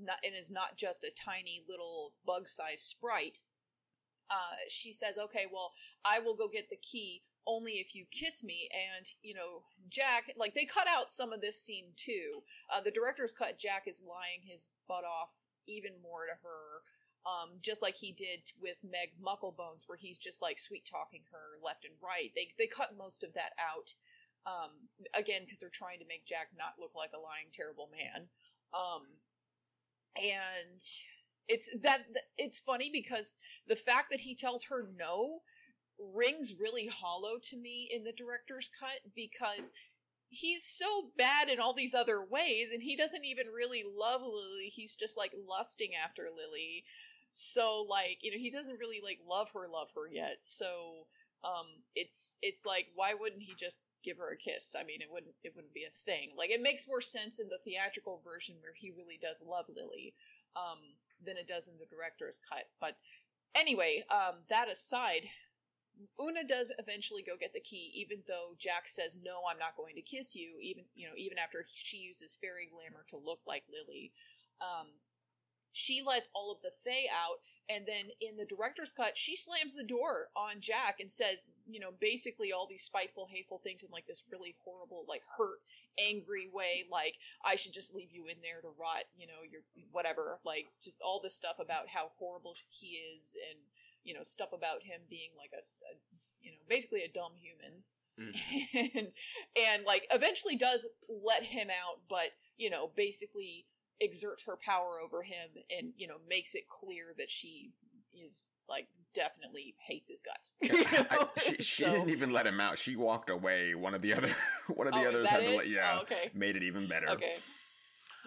not, and is not just a tiny little bug-sized sprite. Uh, she says, "Okay, well, I will go get the key only if you kiss me." And you know, Jack, like they cut out some of this scene too. Uh, the director's cut. Jack is lying his butt off even more to her, um, just like he did with Meg Mucklebones, where he's just like sweet talking her left and right. They they cut most of that out, um, again because they're trying to make Jack not look like a lying terrible man. Um, and it's that it's funny because the fact that he tells her no rings really hollow to me in the director's cut because he's so bad in all these other ways and he doesn't even really love Lily. He's just like lusting after Lily. So like, you know, he doesn't really like love her love her yet. So um it's it's like why wouldn't he just give her a kiss? I mean, it wouldn't it wouldn't be a thing. Like it makes more sense in the theatrical version where he really does love Lily um than it does in the director's cut. But anyway, um that aside, Una does eventually go get the key, even though Jack says, "No, I'm not going to kiss you." Even you know, even after she uses fairy glamour to look like Lily, um, she lets all of the Fae out, and then in the director's cut, she slams the door on Jack and says, you know, basically all these spiteful, hateful things in like this really horrible, like hurt, angry way. Like I should just leave you in there to rot. You know, you're whatever. Like just all this stuff about how horrible he is and you know stuff about him being like a, a you know basically a dumb human mm-hmm. and and like eventually does let him out but you know basically exerts her power over him and you know makes it clear that she is like definitely hates his guts. You know? I, she, she so, didn't even let him out. She walked away. One of the other one of the oh, others had it? to let yeah. Oh, okay. Made it even better. Okay.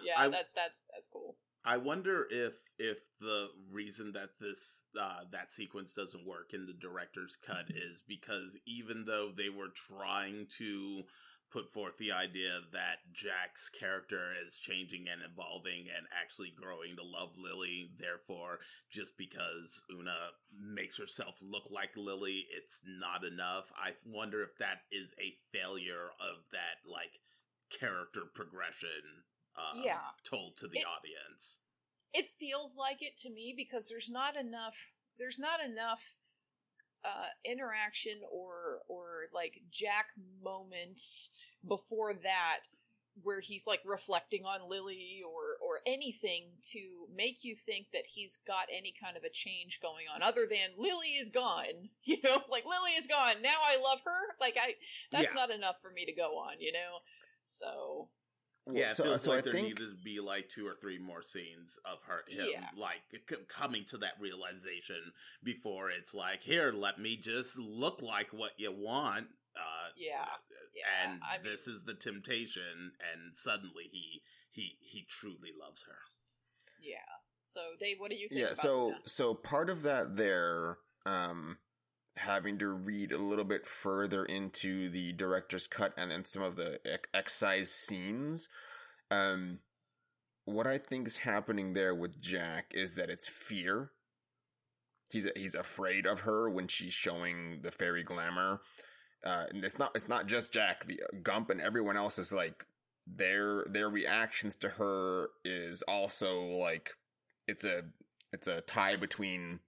Yeah, I, that that's that's cool. I wonder if if the reason that this uh, that sequence doesn't work in the director's cut is because even though they were trying to put forth the idea that Jack's character is changing and evolving and actually growing to love Lily, therefore, just because Una makes herself look like Lily, it's not enough. I wonder if that is a failure of that like character progression uh, yeah. told to the it, audience. It feels like it to me because there's not enough. There's not enough uh, interaction or or like Jack moments before that where he's like reflecting on Lily or or anything to make you think that he's got any kind of a change going on other than Lily is gone. You know, like Lily is gone. Now I love her. Like I that's yeah. not enough for me to go on, you know. So yeah, it so, feels so like I there think... needed to be like two or three more scenes of her, him, yeah. like c- coming to that realization before it's like, here, let me just look like what you want. Uh, yeah, yeah. And I this mean... is the temptation, and suddenly he he he truly loves her. Yeah. So, Dave, what do you think? Yeah. so, that? so part of that there, um, having to read a little bit further into the director's cut and then some of the excise scenes. Um, what I think is happening there with Jack is that it's fear. He's he's afraid of her when she's showing the fairy glamour. Uh, and it's not it's not just Jack. The uh, Gump and everyone else is like their their reactions to her is also like it's a it's a tie between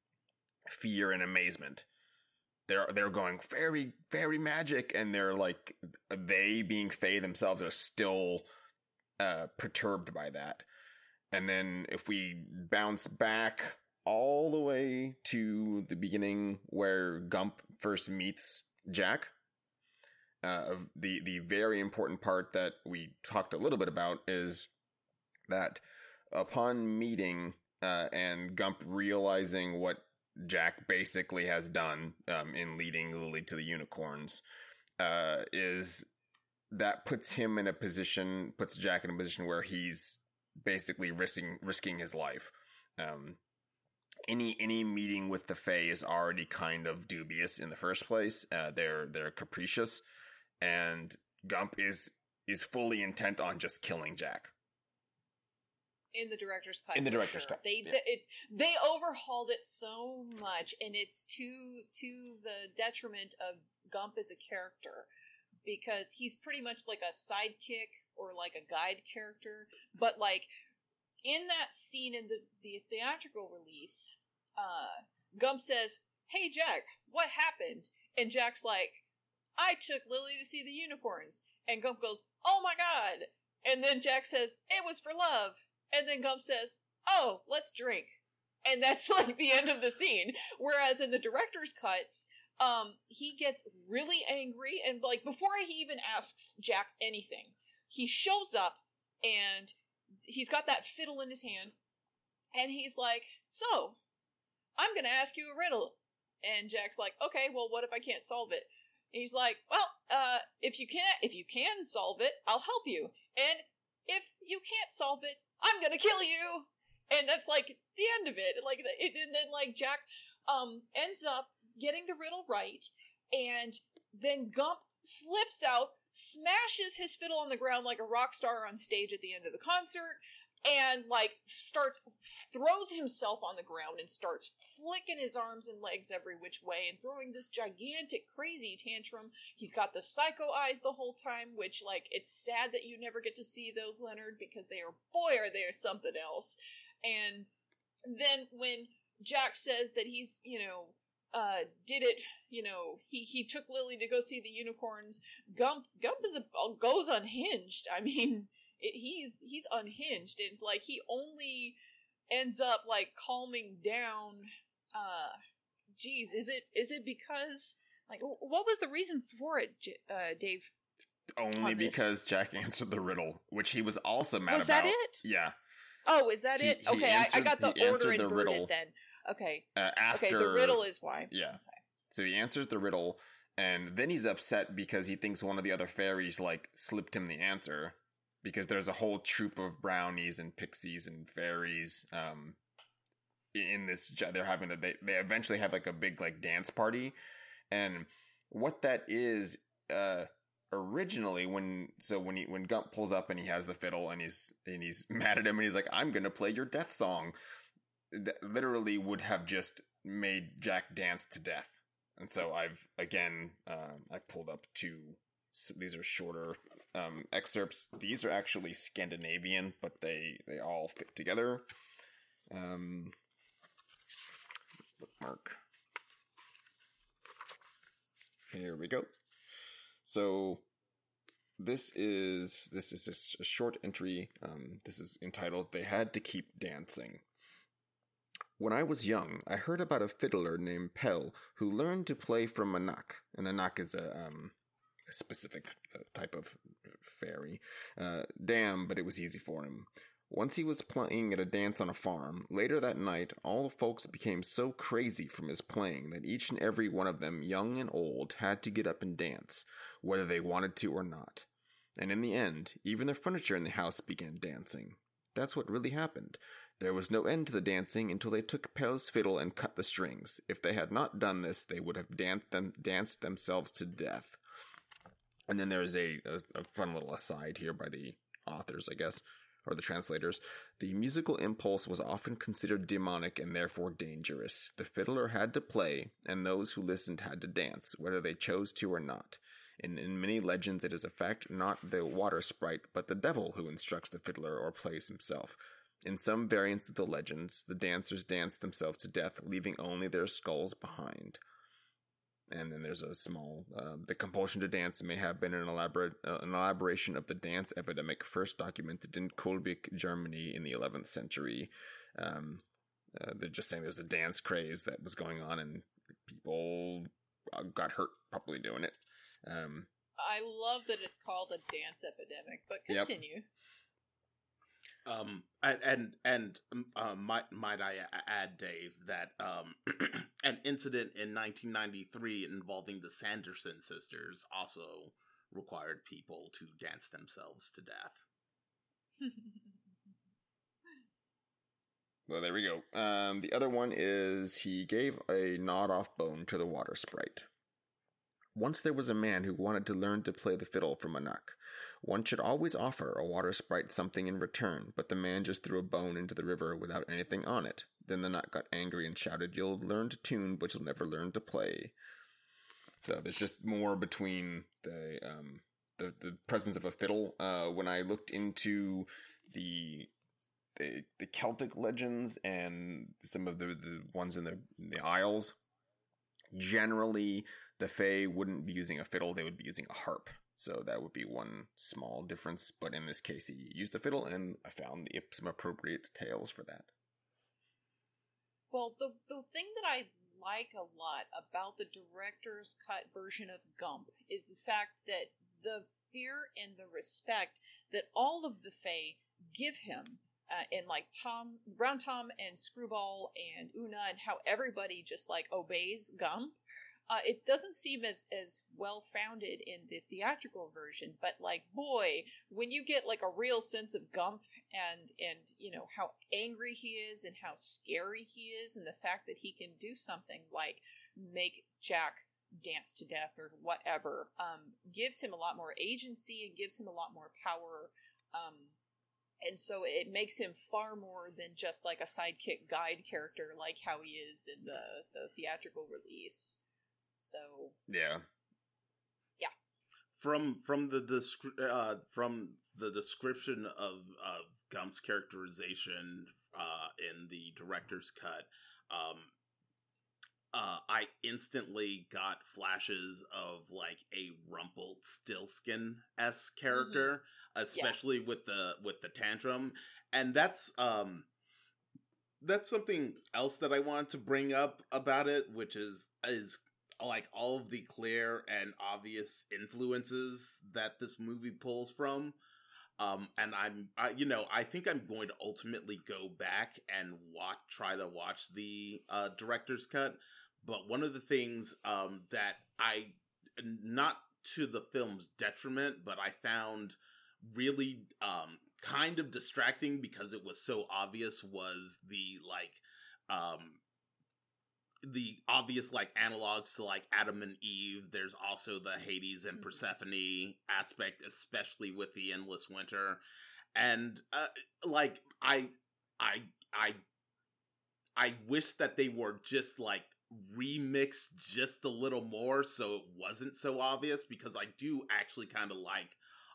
fear and amazement they're they're going fairy fairy magic and they're like they being Fae themselves are still uh, perturbed by that. And then if we bounce back all the way to the beginning where Gump first meets Jack, uh, the the very important part that we talked a little bit about is that upon meeting uh, and Gump realizing what Jack basically has done um, in leading Lily to the unicorns uh, is that puts him in a position, puts Jack in a position where he's basically risking risking his life. Um, any any meeting with the Fae is already kind of dubious in the first place. Uh, they're they're capricious, and Gump is is fully intent on just killing Jack in the director's cut. In the director's sure. cut, they yeah. it's they overhauled it so much, and it's to to the detriment of Gump as a character because he's pretty much like a sidekick or like a guide character, but like in that scene in the the theatrical release, uh, Gump says, "Hey Jack, what happened?" And Jack's like, "I took Lily to see the unicorns," and Gump goes, "Oh my god!" And then Jack says, "It was for love." And then Gump says, "Oh, let's drink," and that's like the end of the scene. Whereas in the director's cut, um, he gets really angry and like before he even asks Jack anything, he shows up and he's got that fiddle in his hand, and he's like, "So, I'm gonna ask you a riddle." And Jack's like, "Okay, well, what if I can't solve it?" And he's like, "Well, uh, if you can't, if you can solve it, I'll help you. And if you can't solve it, I'm gonna kill you." And that's like the end of it. Like, it, and then like Jack, um, ends up getting the riddle right, and then Gump flips out, smashes his fiddle on the ground like a rock star on stage at the end of the concert, and like starts throws himself on the ground and starts flicking his arms and legs every which way and throwing this gigantic crazy tantrum. He's got the psycho eyes the whole time which like it's sad that you never get to see those leonard because they are boy are they something else. And then when jack says that he's you know uh did it you know he he took lily to go see the unicorns gump gump is a goes unhinged. I mean it, he's he's unhinged and like he only ends up like calming down uh geez is it is it because like what was the reason for it uh dave only because jack answered the riddle which he was also mad was about. that it? Yeah. Oh is that He- it? he okay I, I got the order answered the inverted riddle. then. Okay. uh, after okay the riddle is why. Yeah. So he answers the riddle and then he's upset because he thinks one of the other fairies like slipped him the answer because there's a whole troop of brownies and pixies and fairies um in this they're having a they, they eventually have like a big like dance party. And what that is uh originally when so when he when Gump pulls up and he has the fiddle and he's and he's mad at him and he's like I'm gonna play your death song that literally would have just made Jack dance to death. And so I've again um, I've pulled up two so these are shorter um, excerpts these are actually Scandinavian but they they all fit together um, bookmark here we go so this is this is a short entry. Um, this is entitled "They Had to Keep Dancing." When I was young, I heard about a fiddler named Pell who learned to play from Anak. And Anak is a, um, specific uh, type of fairy. Uh, damn, but it was easy for him. Once he was playing at a dance on a farm. Later that night, all the folks became so crazy from his playing that each and every one of them, young and old, had to get up and dance, whether they wanted to or not. And in the end, even the furniture in the house began dancing. That's what really happened. There was no end to the dancing until they took Pell's fiddle and cut the strings. If they had not done this, they would have danced, them, danced themselves to death. And then there's a, a, a fun little aside here by the authors, I guess, or the translators. The musical impulse was often considered demonic and therefore dangerous. The fiddler had to play, and those who listened had to dance, whether they chose to or not. In, in many legends, it is a fact not the water sprite, but the devil who instructs the fiddler or plays himself. In some variants of the legends, the dancers dance themselves to death, leaving only their skulls behind. And then there's a small. Uh, the compulsion to dance may have been an elaborate uh, an elaboration of the dance epidemic first documented in Kölbigk, Germany, in the 11th century. Um, uh, they're just saying there's a dance craze that was going on, and people uh, got hurt probably doing it. Um, I love that it's called a dance epidemic, but Yep. Um, and and, and um, uh, might might I add, Dave, that um, an incident in 1993 involving the Sanderson sisters also required people to dance themselves to death. Well, there we go. Um, the other one is he gave a gnawed off bone to the water sprite. Once there was a man who wanted to learn to play the fiddle from Anak. One should always offer a water sprite something in return, but the man just threw a bone into the river without anything on it. Then the nut got angry and shouted, You'll learn to tune, but you'll never learn to play. So there's just more between the um, the, the presence of a fiddle. Uh, when I looked into the the the Celtic legends and some of the, the ones in the in the Isles, generally the Fae wouldn't be using a fiddle; they would be using a harp. So that would be one small difference. But in this case, he used a fiddle, and I found the, some appropriate tales for that. Well, the the thing that I like a lot about the director's cut version of Gump is the fact that the fear and the respect that all of the Fae give him uh, and like Tom, Brown Tom, and Screwball and Una, and how everybody just like obeys Gump. Uh, it doesn't seem as as well founded in the theatrical version, but like boy, when you get like a real sense of Gump and and you know how angry he is and how scary he is, and the fact that he can do something like make Jack dance to death or whatever, um, gives him a lot more agency and gives him a lot more power. Um, and so it makes him far more than just like a sidekick guide character, like how he is in the the theatrical release. So Yeah. Yeah. From from the descri- uh, from the description of of Gump's characterization uh, in the director's cut, um, uh, I instantly got flashes of like a Rumpelstiltskin s character, especially with the with the tantrum, and that's um that's something else that I wanted to bring up about it, which is is like all of the clear and obvious influences that this movie pulls from. Um, and I'm, I, you know, I think I'm going to ultimately go back and watch, try to watch the uh, director's cut. But one of the things um, that I, not to the film's detriment, but I found really um, kind of distracting because it was so obvious was the like um the obvious like analogs to like Adam and Eve. There's also the Hades and Mhm. Persephone aspect, especially with the endless winter. And uh, like I I I I wish that they were just like remixed just a little more so it wasn't so obvious because I do actually kind of like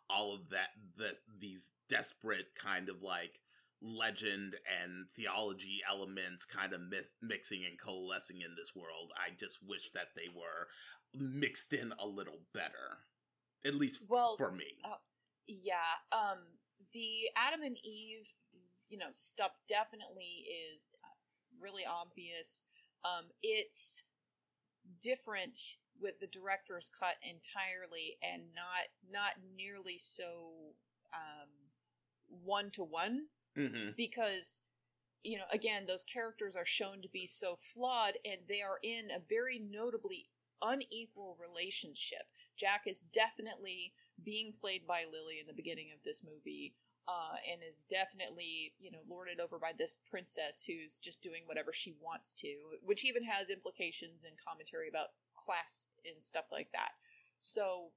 all of that the these desperate kind of like legend and theology elements kind of mis- mixing and coalescing in this world. I just wish that they were mixed in a little better. At least Well, for me. uh, yeah, um, the Adam and Eve, you know, stuff definitely is uh, really obvious. Um, it's different with the director's cut entirely, and not not nearly so one to one hmm because you know again those characters are shown to be so flawed and they are in a very notably unequal relationship. Jack is definitely being played by lily in the beginning of this movie uh, and is definitely you know lorded over by this princess who's just doing whatever she wants to which even has implications and commentary about class and stuff like that. So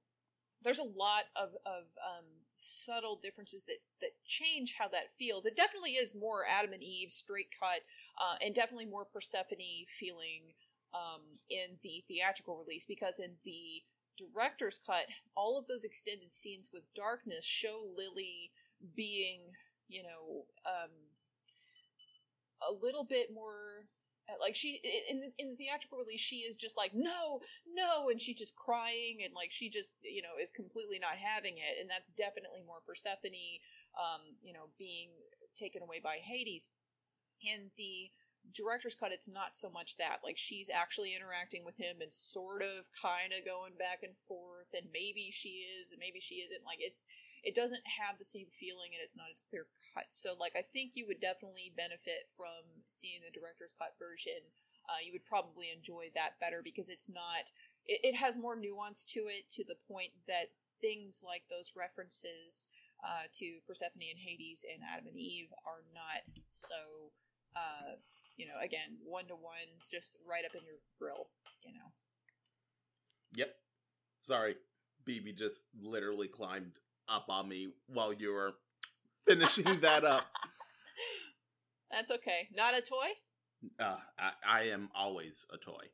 there's a lot of, of um, subtle differences that, that change how that feels. It definitely is more Adam and Eve straight cut, uh, and definitely more Persephone feeling um, in the theatrical release because in the director's cut, all of those extended scenes with darkness show Lily being, you know, um, a little bit more like she in in the theatrical release she is just like no no and she's just crying and like she just you know is completely not having it and that's definitely more persephone um you know being taken away by hades. In the director's cut it's not so much that. Like she's actually interacting with him and sort of kind of going back and forth and maybe she is and maybe she isn't. Like it's it doesn't have the same feeling and it's not as clear cut. So like I think you would definitely benefit from seeing the director's cut version. Uh, you would probably enjoy that better because it's not it, it has more nuance to it to the point that things like those references uh, to Persephone and Hades and Adam and Eve are not so uh, you know again one to one just right up in your grill you know Yep. Sorry, BB just literally climbed up on me while you were finishing that up. that's okay not a toy Uh, I, I am always a toy.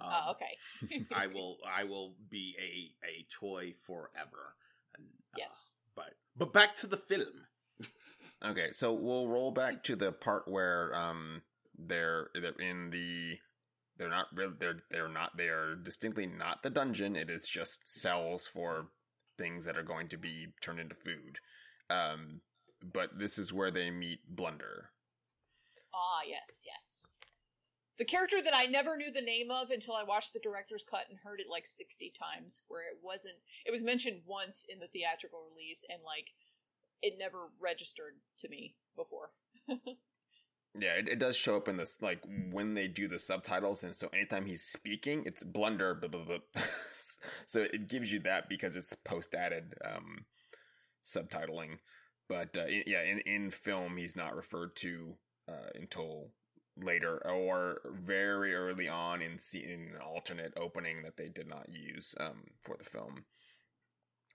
Um, oh okay I will I will be a a toy forever. And, uh, yes but but back to the film. Okay, so we'll roll back to the part where um they're they're in the they're not really they're they're not they are distinctly not the dungeon. It is just cells for things that are going to be turned into food. Um, but this is where they meet Blunder. Ah, yes, yes. The character that I never knew the name of until I watched the director's cut and heard it like 60 times, where it wasn't, it was mentioned once in the theatrical release and like it never registered to me before. Yeah, it, it does show up in this like when they do the subtitles, and so anytime he's speaking, it's blunder. Blah, blah, blah. so it gives you that because it's post added um, subtitling. But uh, in, yeah, in in film, he's not referred to uh, until later or very early on in in an alternate opening that they did not use um, for the film.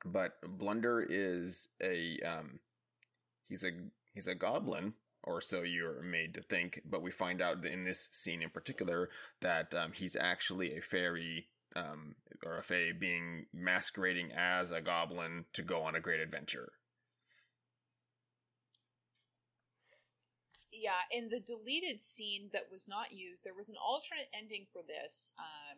But Blunder is a um, he's a he's a goblin or so you're made to think. But we find out in this scene in particular that um, he's actually a fairy um, or a fae being masquerading as a goblin to go on a great adventure. Yeah, in the deleted scene that was not used, there was an alternate ending for this, um,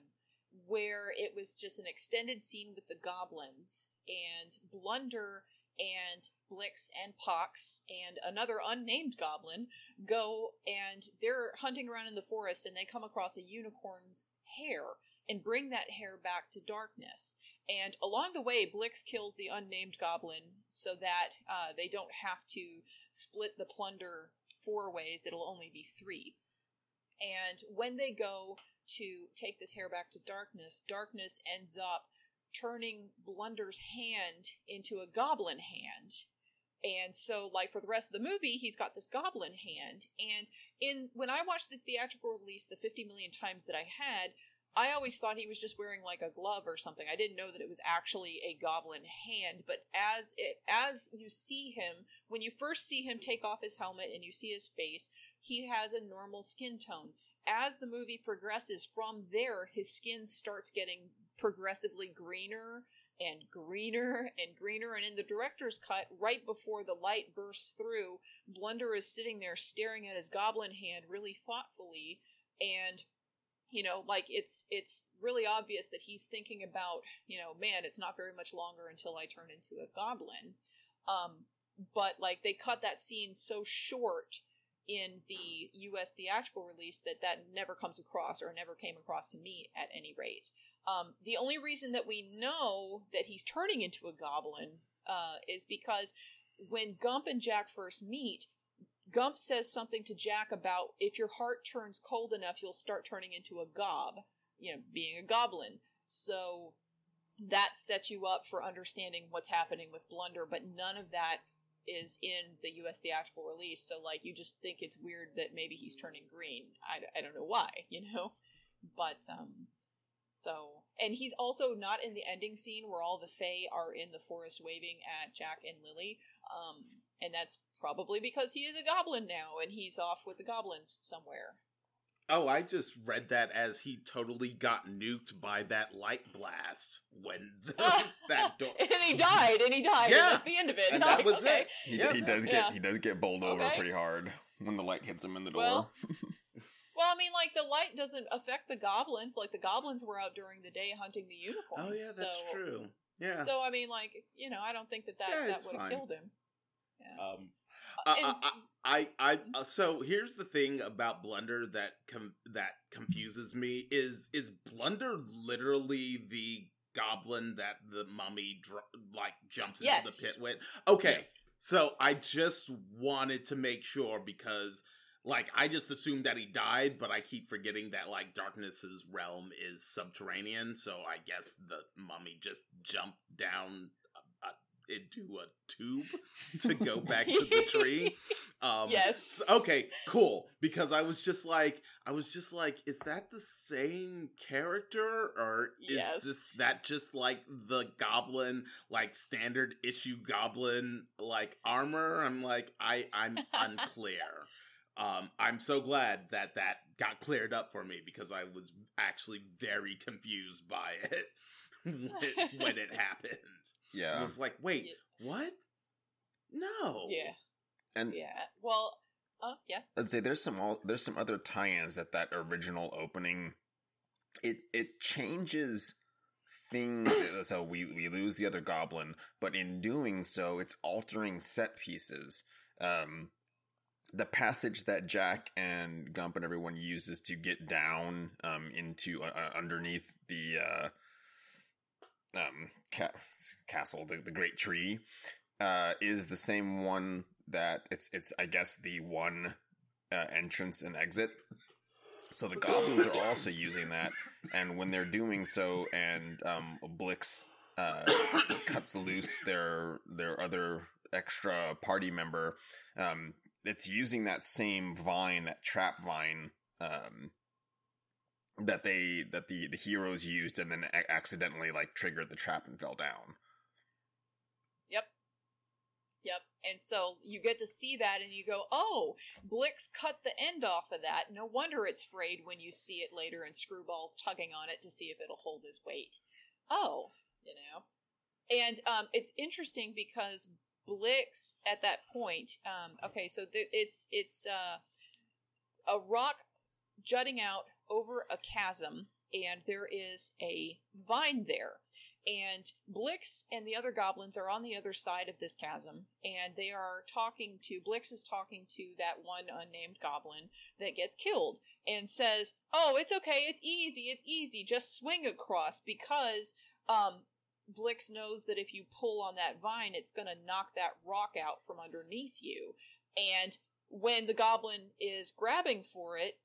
where it was just an extended scene with the goblins, and Blunder and Blix and Pox and another unnamed goblin go and they're hunting around in the forest and they come across a unicorn's hair and bring that hair back to darkness. And along the way, Blix kills the unnamed goblin so that uh, they don't have to split the plunder four ways, it'll only be three. And when they go to take this hair back to darkness, darkness ends up turning Blunder's hand into a goblin hand. And so, like for the rest of the movie, he's got this goblin hand. And in when I watched the theatrical release, the 50 million times that I had, I always thought he was just wearing like a glove or something. I didn't know that it was actually a goblin hand. But as it as you see him, when you first see him take off his helmet and you see his face, he has a normal skin tone. As the movie progresses from there, his skin starts getting progressively greener and greener and greener. And in the director's cut, right before the light bursts through, Blunder is sitting there staring at his goblin hand really thoughtfully. And, you know, like it's, it's really obvious that he's thinking about, you know, man, it's not very much longer until I turn into a goblin. Um, but like they cut that scene so short in the US theatrical release that that never comes across or never came across to me at any rate. Um, the only reason that we know that he's turning into a goblin uh, is because when Gump and Jack first meet, Gump says something to Jack about if your heart turns cold enough, you'll start turning into a gob, you know, being a goblin. So that sets you up for understanding what's happening with Blunder, but none of that is in the US theatrical release. So, like, you just think it's weird that maybe he's turning green. I, I don't know why, you know? But, um, so, and he's also not in the ending scene where all the Fae are in the forest waving at Jack and Lily. Um, and that's probably because he is a goblin now and he's off with the goblins somewhere. Oh, I just read that as he totally got nuked by that light blast when the, that door. and he died, and he died. Yeah, and that's the end of it. And that was okay. it. He, he does get yeah. he does get bowled over okay. pretty hard when the light hits him in the door. Well, well, I mean, like the light doesn't affect the goblins. Like the goblins were out during the day hunting the unicorns. Oh yeah, that's so, true. Yeah. So I mean, like you know, I don't think that that, yeah, that would have killed him. Yeah. Um, uh, and, I, I, I, uh, so here's the thing about Blunder that com- that confuses me is is Blunder literally the goblin that the mummy dr- like jumps into yes. the pit with? Okay, yeah. so I just wanted to make sure because like I just assumed that he died, but I keep forgetting that like Darkness's realm is subterranean, so I guess the mummy just jumped down into a tube to go back to the tree. Um, yes. So, okay, cool. Because I was just like, I was just like, is that the same character, or is yes. this that just like the goblin, like standard issue goblin, like armor? I'm like, I I'm unclear. Um, I'm so glad that that got cleared up for me because I was actually very confused by it when, when it happened. Yeah, I was like, wait, yeah. what? No. Yeah. And yeah, well, uh, yeah. I'd say there's some all, there's some other tie-ins that that original opening. It it changes things so we we lose the other goblin, but in doing so, it's altering set pieces. Um, the passage that Jack and Gump and everyone uses to get down um, into uh, uh, underneath the uh, um, ca- castle, the, the great tree, uh, is the same one that it's it's I guess the one uh, entrance and exit. So the goblins are also using that, and when they're doing so, and um, Blix uh, cuts loose their their other extra party member, um, it's using that same vine, that trap vine, um, that they that the the heroes used, and then a- accidentally like triggered the trap and fell down. Yep. Yep. And so you get to see that and you go, oh, Blix cut the end off of that. No wonder it's frayed when you see it later and Screwball's tugging on it to see if it'll hold his weight. Oh, you know. And um, it's interesting because Blix at that point, um, okay, so th- it's it's uh, a rock jutting out over a chasm, and there is a vine there and Blix and the other goblins are on the other side of this chasm, and they are talking to Blix is talking to that one unnamed goblin that gets killed and says, "Oh, it's okay, it's easy, it's easy, just swing across." Because um, Blix knows that if you pull on that vine, it's going to knock that rock out from underneath you, and when the goblin is grabbing for it,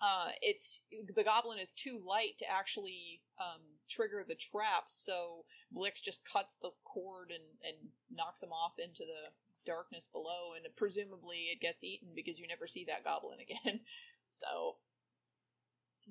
uh, it's the goblin is too light to actually um, trigger the trap, so Blix just cuts the cord and, and knocks him off into the darkness below, and presumably it gets eaten because you never see that goblin again. so,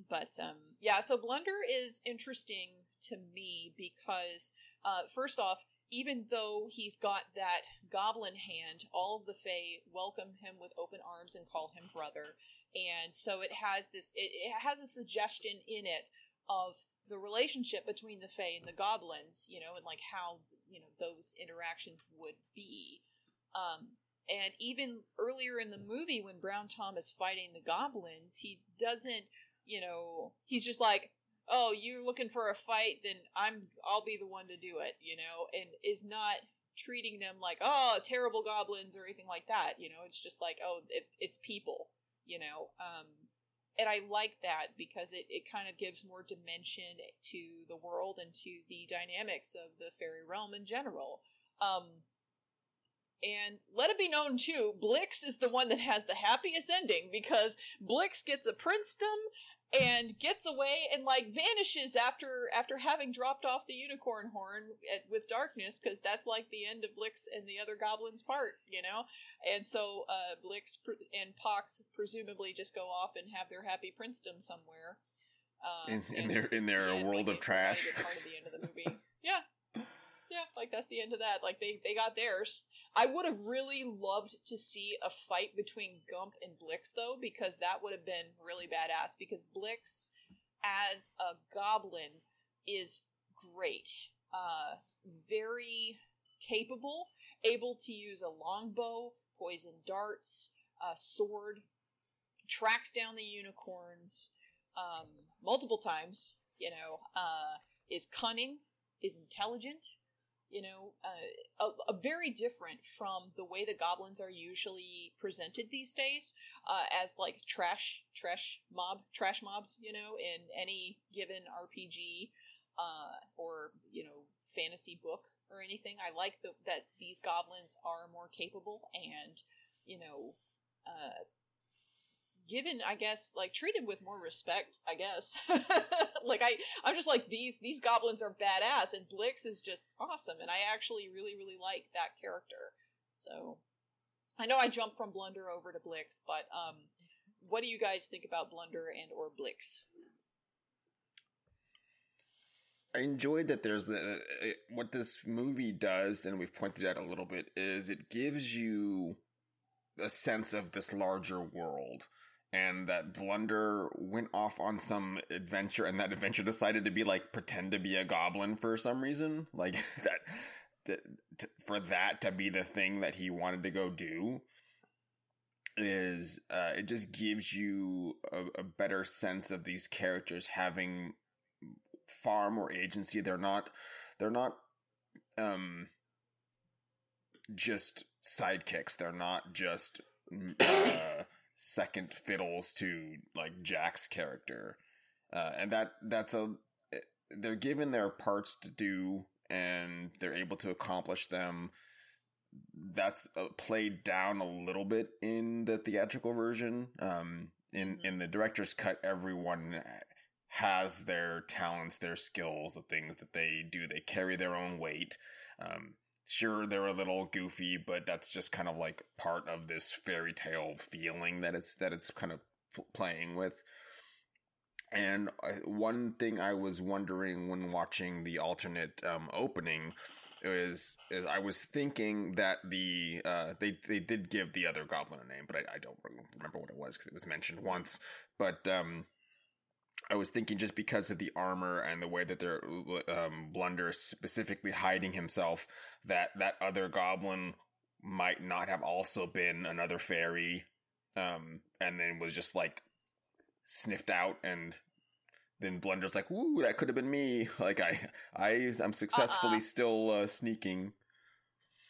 but um, yeah, so Blunder is interesting to me because uh, first off, even though he's got that goblin hand, all of the Fae welcome him with open arms and call him brother and so it has this it, it, has a suggestion in it of the relationship between the Fae and the goblins, you know, and like how you know those interactions would be. Um, and even earlier in the movie, when Brown Tom is fighting the goblins, he doesn't, you know, he's just like, "Oh, you're looking for a fight? Then I'm, I'll be the one to do it," you know, and is not treating them like, "Oh, terrible goblins" or anything like that. You know, it's just like, "Oh, it, it's people." You know um, and i like that because it, it kind of gives more dimension to the world and to the dynamics of the fairy realm in general. Um, and let it be known too blix is the one that has the happiest ending because blix gets a princedom and gets away and like vanishes after after having dropped off the unicorn horn at, with darkness because that's like the end of Blix and the other goblins part, you know. And so uh, Blix pr- and Pox presumably just go off and have their happy princedom somewhere. Uh, in, in their in their and, world like, of trash. Part of the end of the movie. yeah, yeah, like that's the end of that. Like they they got theirs. I would have really loved to see a fight between Gump and Blix though, because that would have been really badass. Because Blix, as a goblin, is great. Uh, very capable, able to use a longbow, poison darts, a sword, tracks down the unicorns um, multiple times. You know, uh, is cunning, is intelligent, you know, uh, a, a, very different from the way the goblins are usually presented these days, uh, as like trash, trash mob, trash mobs, you know, in any given RPG, uh, or, you know, fantasy book or anything. I like the, that these goblins are more capable and, you know, uh, given i guess like treated with more respect i guess. Like i i'm just like these these goblins are badass and blix is just awesome and i actually really really like that character. So i know i jumped from blunder over to blix but um what do you guys think about blunder and or blix? I enjoyed that there's the what this movie does, and we've pointed out a little bit, is it gives you a sense of this larger world and that Blunder went off on some adventure, and that adventure decided to be like pretend to be a goblin for some reason, like that. that for that to be the thing that he wanted to go do is uh, it just gives you a, a better sense of these characters having far more agency. They're not they're not um just sidekicks. They're not just uh, second fiddles to like Jack's character, uh, and that that's a they're given their parts to do and they're able to accomplish them. that's uh, played down a little bit in the theatrical version. Um, in Mhm. in the director's cut, everyone has their talents, their skills, the things that they do. They carry their own weight. Um, sure, they're a little goofy, but that's just kind of like part of this fairy tale feeling that it's that it's kind of playing with. And one thing I was wondering when watching the alternate um, opening is is I was thinking that the uh, they they did give the other goblin a name, but I, I don't remember what it was because it was mentioned once. But um, I was thinking just because of the armor and the way that they're um, Blunder specifically hiding himself, that that other goblin might not have also been another fairy, um, and then was just like sniffed out and then Blunder's like, "Ooh, that could have been me." Like I, I, I'm successfully Uh-uh. still uh, sneaking.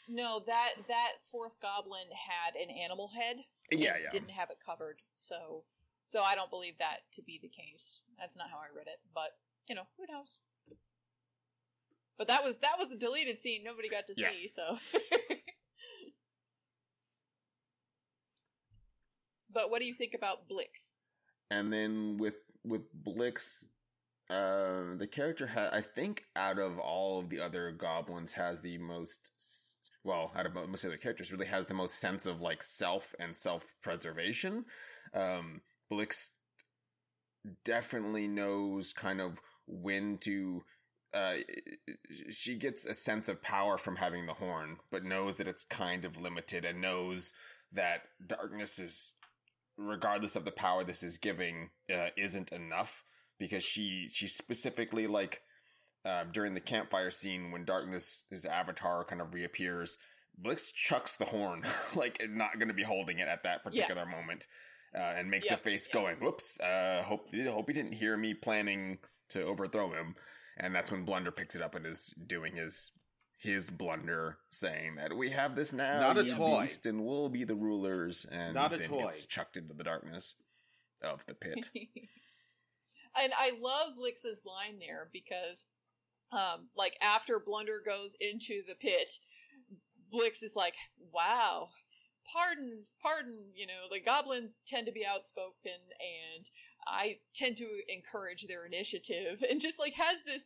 No, that that fourth goblin had an animal head. Yeah, yeah. Didn't have it covered, so so I don't believe that to be the case. That's not how I read it, but you know, who knows? But that was that was the deleted scene. Nobody got to Yeah. see, so. but what do you think about Blix? And then with with Blix, uh, the character ha- I think out of all of the other goblins has the most. Well, out of most of the characters, really has the most sense of like self and self preservation. Um, Blix definitely knows kind of when to uh, she gets a sense of power from having the horn, but knows that it's kind of limited and knows that darkness is, regardless of the power this is giving, uh, isn't enough because she she specifically like uh, during the campfire scene when darkness his avatar kind of reappears, Blix chucks the horn like not going to be holding it at that particular moment. Uh, and makes Yep, a face yep. going, "Whoops! Uh, hope hope he didn't hear me planning to overthrow him." and that's when Blunder picks it up and is doing his his blunder, saying that we have this now, Not a toy. beast, and we'll be the rulers, and Not a toy. gets chucked into the darkness of the pit. and I love Blix's line there because, um, like after Blunder goes into the pit, Blix is like, "Wow, pardon, pardon." You know, the goblins tend to be outspoken, and I tend to encourage their initiative, and just like has this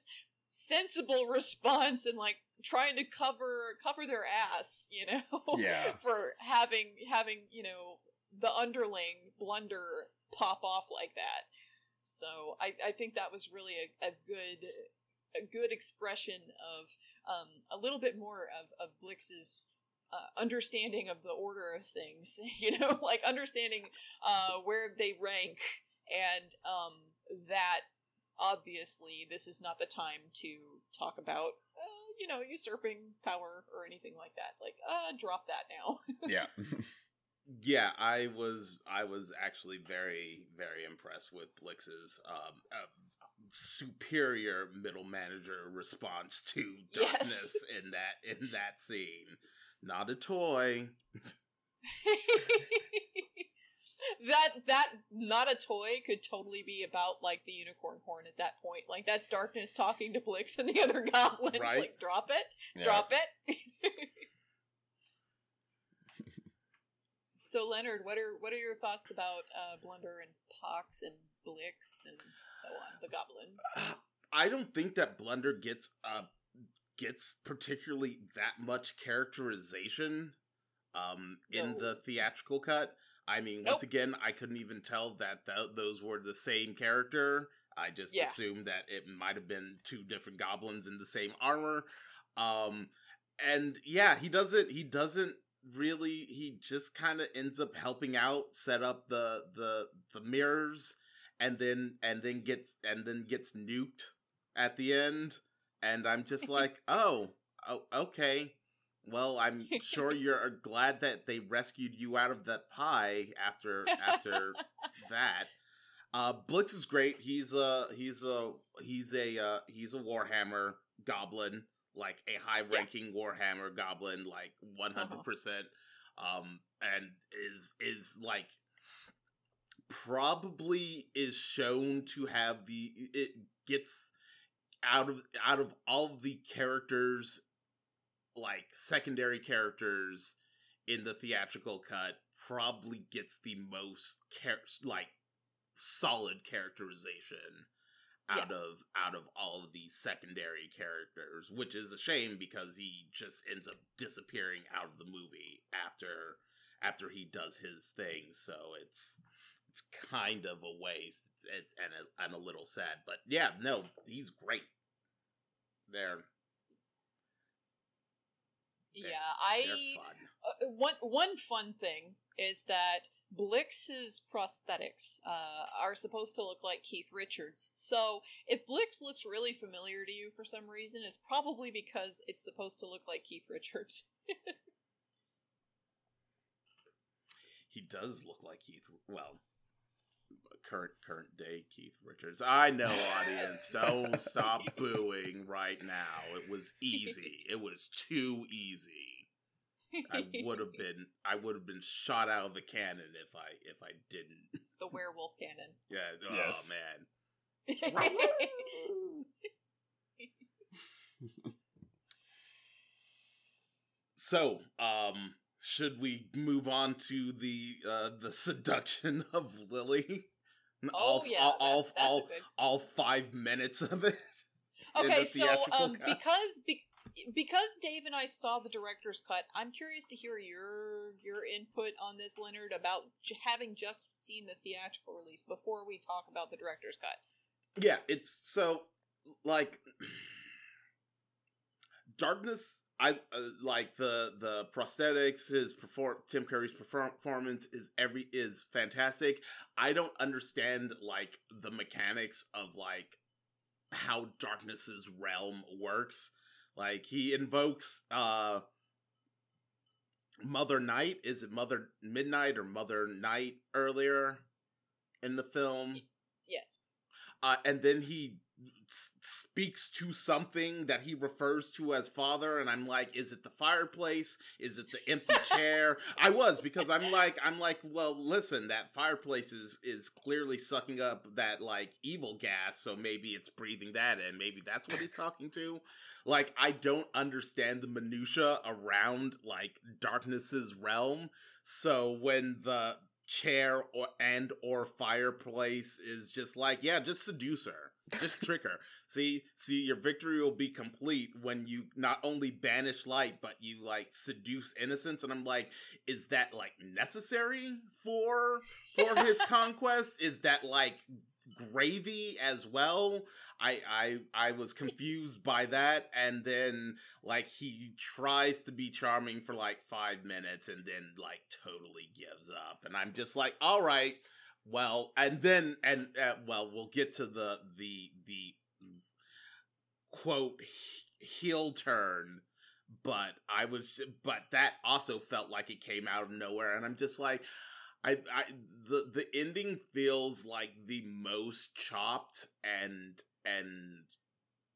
sensible response and like trying to cover cover their ass, you know, Yeah. for having having you know the underling blunder pop off like that. So I, I think that was really a, a good a good expression of um, a little bit more of, of Blix's uh, understanding of the order of things, you know, like understanding uh, where they rank, and um, that obviously this is not the time to talk about, uh, you know, usurping power or anything like that. Like, uh, drop that now. yeah, Yeah, I was I was actually very very impressed with Blix's um, uh, superior middle manager response to Yes. darkness in that in that scene. Not a toy. that that not a toy could totally be about like the unicorn horn at that point. Like that's darkness talking to Blix and the other goblins. Right. Like drop it, yeah. drop it. so Leonard, what are what are your thoughts about uh, Blunder and Pox and Blix and so on, the goblins? I don't think that Blunder gets uh gets particularly that much characterization um in No. the theatrical cut. I mean, once again, I couldn't even tell that th- those were the same character. I just Yeah. assumed that it might have been two different goblins in the same armor. Um and yeah, he doesn't he doesn't really he just kind of ends up helping out set up the the the mirrors and then and then gets and then gets nuked at the end and i'm just like oh, oh okay well i'm sure you're glad that they rescued you out of that pie after after that. Uh Blix is great. He's a he's a he's a uh he's a warhammer goblin like a high ranking warhammer goblin like 100% um and is is like probably is shown to have the it gets out of out of all of the characters like secondary characters in the theatrical cut probably gets the most char- like solid characterization out of out of all of these secondary characters, which is a shame because he just ends up disappearing out of the movie after after he does his thing. So it's it's kind of a waste. It's, and and a little sad, but yeah, no, he's great. There, yeah, I uh, one one fun thing is that Blix's prosthetics uh, are supposed to look like Keith Richards. So if Blix looks really familiar to you for some reason, it's probably because it's supposed to look like Keith Richards. he does look like Keith. Well, current current day Keith Richards. I know, audience. Don't stop booing right now. It was easy. It was too easy. I would have been I would have been shot out of the cannon if I if I didn't. The werewolf cannon. Yeah. Oh yes. man. so, um, should we move on to the uh, the seduction of Lily? Oh all, yeah, all, all, all, all, five minutes of it. Okay, so um, because be- because Dave and I saw the director's cut, I'm curious to hear your your input on this, Leonard, about j- having just seen the theatrical release before we talk about the director's cut. Yeah, it's so like darkness. I uh, like the the prosthetics. His perform Tim Curry's performance is every is fantastic. I don't understand like the mechanics of like how darkness's realm works like he invokes uh Mother Night. Is it Mother Midnight or Mother Night earlier in the film? Yes. Uh, and then he speaks to something that he refers to as father and i'm like is it the fireplace? Is it the empty chair? I was because i'm like i'm like well listen that fireplace is is clearly sucking up that like evil gas so maybe it's breathing that in. Maybe that's what he's talking to. Like i don't understand the minutia around like darkness's realm. So when the chair or and or fireplace is just like yeah just seduce her just trick her. See, see, your victory will be complete when you not only banish light, but you like seduce innocence. And I'm like, is that like necessary for for his conquest? Is that like gravy as well? I I I was confused by that, and then like he tries to be charming for like five minutes, and then like totally gives up, and I'm just like, all right well, and then and uh, well, we'll get to the the the quote heel turn, but I was but that also felt like it came out of nowhere, and I'm just like. I, I the the ending feels like the most chopped and and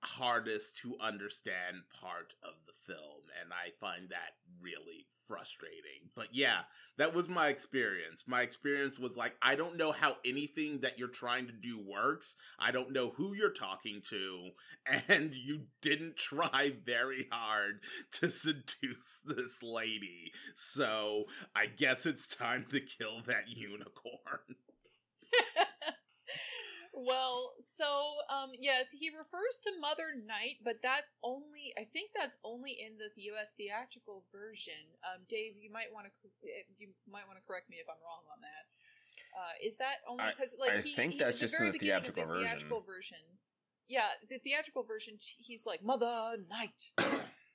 hardest to understand part of the film and i find that really frustrating. But yeah that was my experience. My experience was like i don't know how anything that you're trying to do works. I don't know who you're talking to and you didn't try very hard to seduce this lady. So i guess it's time to kill that unicorn well, so um, yes, he refers to Mother Night, but that's only I think that's only in the U.S. theatrical version. Um, Dave, you might want to eh, you might want to correct me if I'm wrong on that. Uh, is that only because like I he, think he, that's just in the theatrical, the theatrical version. Yeah, the theatrical version, he's like Mother Night.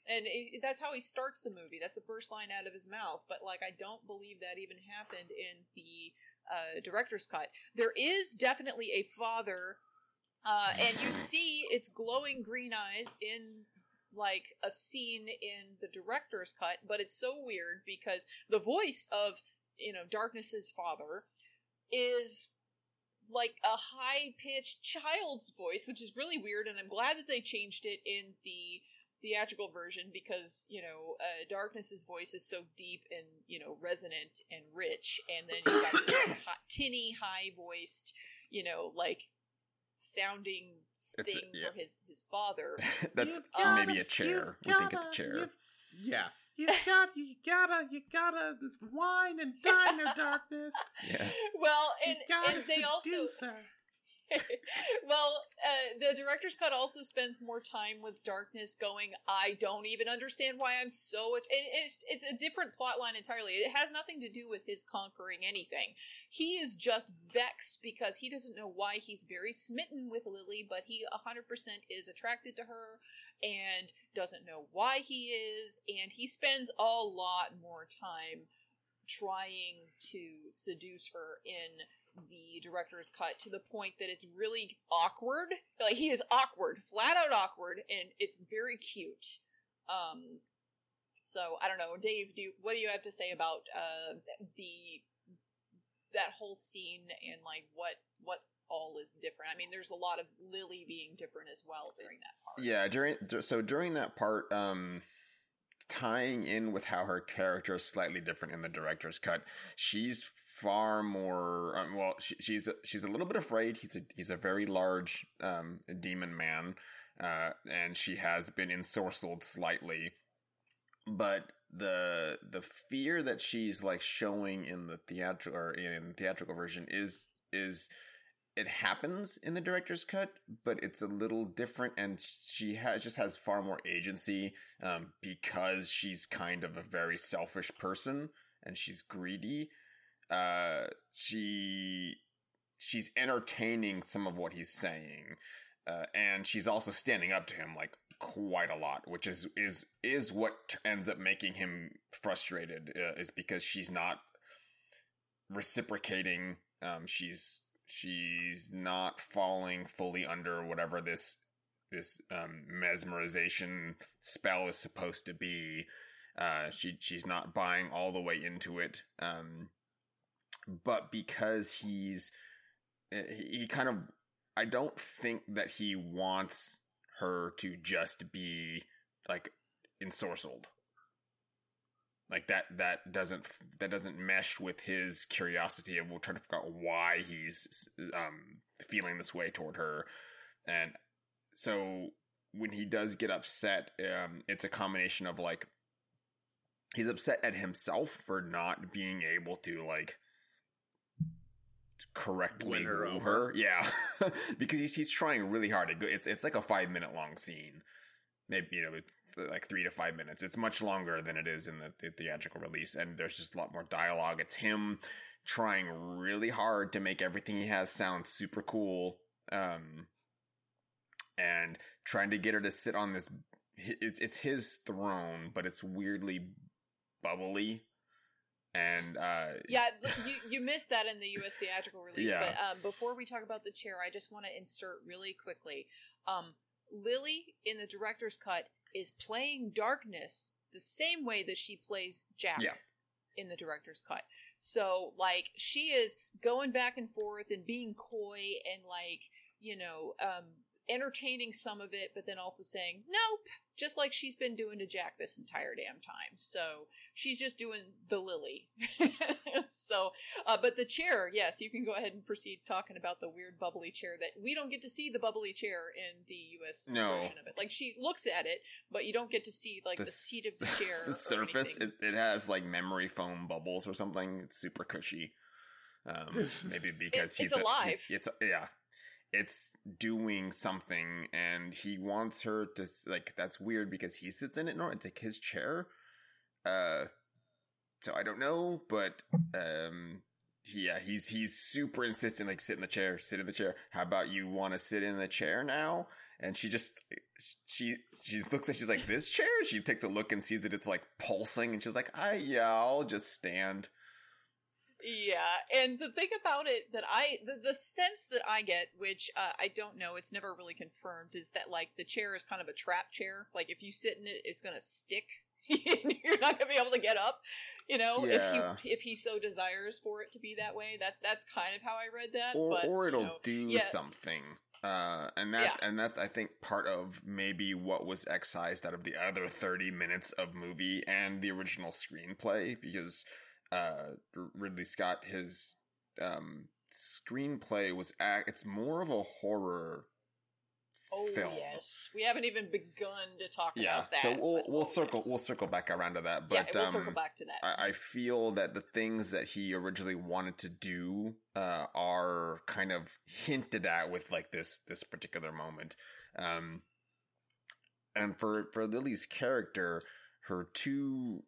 and it, that's how he starts the movie. That's the first line out of his mouth. But like, I don't believe that even happened in the uh, director's cut. There is definitely a father, uh, and you see its glowing green eyes in like a scene in the director's cut, but it's so weird because the voice of you know Darkness's father is like a high pitched child's voice, which is really weird, and I'm glad that they changed it in the theatrical version because you know uh, darkness's voice is so deep and you know resonant and rich and then you got this hot, tinny high voiced you know like sounding thing a, yeah. for his his father that's um, maybe a chair we think it's a chair Yeah. You got you gotta you gotta wine and dine their darkness. Yeah. Well, and you gotta and they also seduce her. well, uh, the director's cut also spends more time with darkness going, I don't even understand why I'm so. It, it's, it's a different plot line entirely. It has nothing to do with his conquering anything. He is just vexed because he doesn't know why he's very smitten with Lily, but he 100% is attracted to her and doesn't know why he is. And he spends a lot more time trying to seduce her in the director's cut to the point that it's really awkward. Like he is awkward, flat out awkward, and it's very cute. Um, so I don't know, Dave. Do you, what do you have to say about uh, the that whole scene and like what what all is different? I mean, there's a lot of Lily being different as well during that part. Yeah, during so during that part, um, tying in with how her character is slightly different in the director's cut, she's far more um, well. She, she's she's a little bit afraid. He's a he's a very large um, demon man, uh, and she has been ensorcelled slightly, but the the fear that she's like showing in the theatrical or in the theatrical version is is it happens in the director's cut, but it's a little different, and she has just has far more agency um, because she's kind of a very selfish person and she's greedy. Uh, she she's entertaining some of what he's saying, uh, and she's also standing up to him like quite a lot, which is is is what ends up making him frustrated. Uh, is because she's not reciprocating. Um, she's she's not falling fully under whatever this this um, mesmerization spell is supposed to be. Uh, she she's not buying all the way into it. Um, but because he's eh, he kind of I don't think that he wants her to just be like ensorcelled. Like that that doesn't that doesn't mesh with his curiosity of we'll try to figure out why he's um feeling this way toward her. And so when he does get upset, um it's a combination of like he's upset at himself for not being able to like correctly Win her over. Yeah, because he's he's trying really hard. It's it's like a five minute long scene, maybe you know like three to five minutes. It's much longer than it is in the, the theatrical release, and there's just a lot more dialogue. It's him trying really hard to make everything he has sound super cool, um, and trying to get her to sit on this. It's it's his throne, but it's weirdly bubbly. And uh, Yeah, you you missed that in the U.S. theatrical release. Yeah. But um, before we talk about the chair, I just want to insert really quickly. Um, Lily in the director's cut is playing darkness the same way that she plays Jack Yeah. in the director's cut. So like she is going back and forth and being coy and like you know um, entertaining some of it, but then also saying nope, just like she's been doing to Jack this entire damn time. So she's just doing the Lily. so, uh, but the chair, yes, you can go ahead and proceed talking about the weird bubbly chair that we don't get to see the bubbly chair in the U.S. No. version of it. Like she looks at it, but you don't get to see like the, seat of the chair. the surface. It, it has like memory foam bubbles or something. It's super cushy. Um, maybe because it's he's a- alive. he's- it's yeah, it's doing something, and he wants her to like. That's weird because he sits in it. No, it's like his chair. Uh, so I don't know, but um, yeah, he's he's super insistent. Like sit in the chair, sit in the chair. How about you want to sit in the chair now? And she just she she looks at she's like this chair. She takes a look and sees that it's like pulsing, and she's like, I yeah, I'll just stand. Yeah, and the thing about it that I, the, the sense that I get, which uh, I don't know, it's never really confirmed, is that like the chair is kind of a trap chair. Like if you sit in it, it's gonna stick. You're not gonna be able to get up. You know, Yeah. if he if he so desires for it to be that way. That that's kind of how I read that. or but, or it'll know, do yeah. something. Uh, and that Yeah. and that's I think part of maybe what was excised out of the other thirty minutes of movie and the original screenplay because uh, Ridley Scott his um, screenplay was ac- it's more of a horror Oh films. yes, we haven't even begun to talk Yeah, about that. so we'll we'll oh, circle yes. we'll circle back around to that. yeah, But we'll um, circle back to that. I, I feel that the things that he originally wanted to do uh, are kind of hinted at with like this this particular moment. Um, and for for Lily's character, her two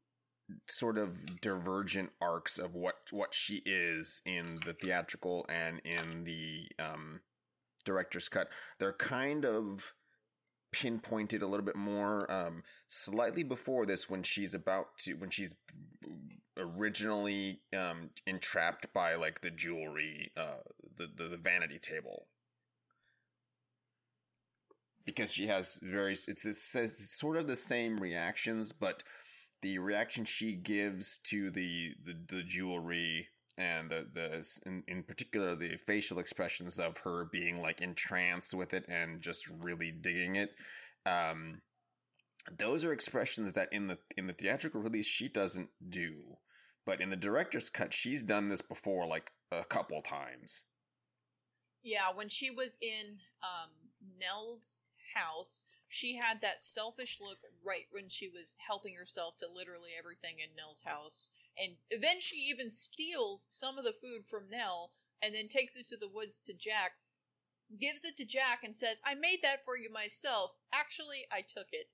sort of divergent arcs of what what she is in the theatrical and in the um, director's cut, they're kind of pinpointed a little bit more um, slightly before this when she's about to when she's originally um, entrapped by like the jewelry uh, the, the the vanity table. Because she has very it's, it's, it's sort of the same reactions but the reaction she gives to the the, the jewelry and the the in, in particular the facial expressions of her being like entranced with it and just really digging it um those are expressions that in the in the theatrical release she doesn't do. But in the director's cut she's done this before like a couple times. Yeah, when she was in um, Nell's house, she had that selfish look right when she was helping herself to literally everything in Nell's house. And then she even steals some of the food from Nell and then takes it to the woods to Jack, gives it to Jack, and says, I made that for you myself. Actually, I took it.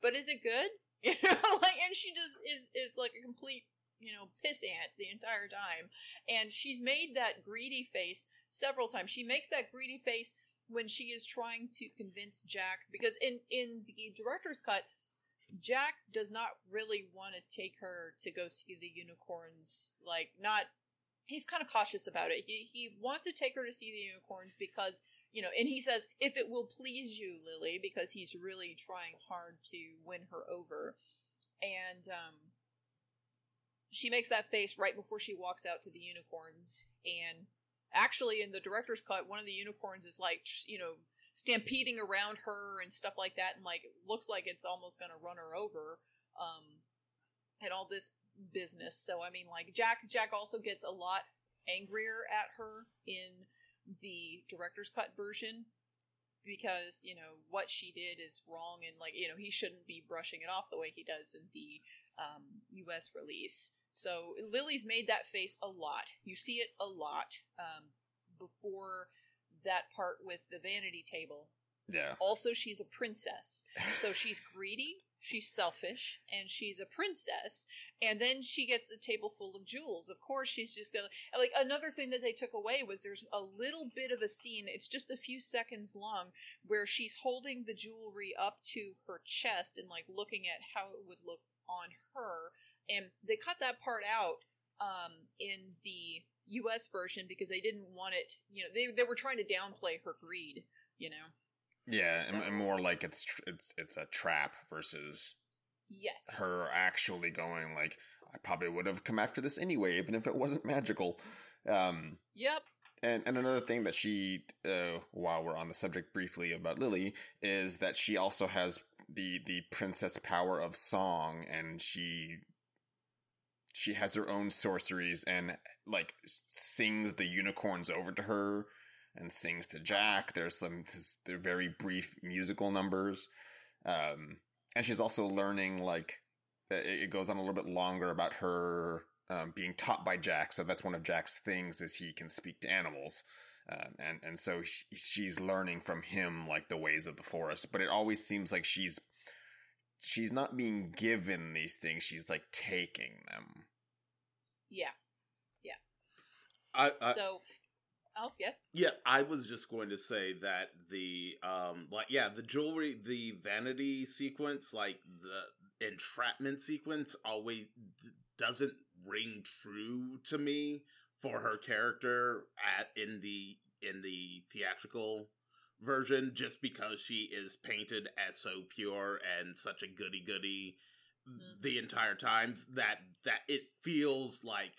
But is it good? You know, like, and she just is, is like a complete, you know, pissant the entire time. And she's made that greedy face several times. She makes that greedy face when she is trying to convince Jack because in in the director's cut Jack does not really want to take her to go see the unicorns like not he's kind of cautious about it. He he wants to take her to see the unicorns because you know, and he says if it will please you, Lily, because he's really trying hard to win her over. And um she makes that face right before she walks out to the unicorns and actually in the director's cut one of the unicorns is like you know stampeding around her and stuff like that and like looks like it's almost to run her over um and all this business. So i mean like jack jack also gets a lot angrier at her in the director's cut version because you know what she did is wrong and like you know he shouldn't be brushing it off the way he does in the um, us release so Lily's made that face a lot. You see it a lot um, before that part with the vanity table. yeah Also, she's a princess, so she's greedy, she's selfish, and she's a princess. And then she gets a table full of jewels. Of course, she's just gonna like another thing that they took away was there's a little bit of a scene. It's just a few seconds long where she's holding the jewelry up to her chest and like looking at how it would look on her and they cut that part out um, in the U.S. version because they didn't want it. You know, they they were trying to downplay her greed. You know. yeah and, and more like it's tr- it's it's a trap versus Yes. her actually going like I probably would have come after this anyway, even if it wasn't magical. Um, Yep. and and another thing that she, uh, while we're on the subject briefly about Lily, is that she also has the the princess power of song, and she she has her own sorceries and like sings the unicorns over to her and sings to Jack. There's some they're very brief musical numbers. Um, and she's also learning like it, goes on a little bit longer about her um, being taught by Jack. So that's one of Jack's things is he can speak to animals. Um, and and so she, she's learning from him like the ways of the forest, but it always seems like she's she's not being given these things; she's like taking them. Yeah. Yeah I, I, so. Oh yes. Yeah, I was just going to say that the um like yeah, the jewelry, the vanity sequence, like the entrapment sequence always doesn't ring true to me for her character at in the in the theatrical version just because she is painted as so pure and such a goody goody Mhm. the entire times that that it feels like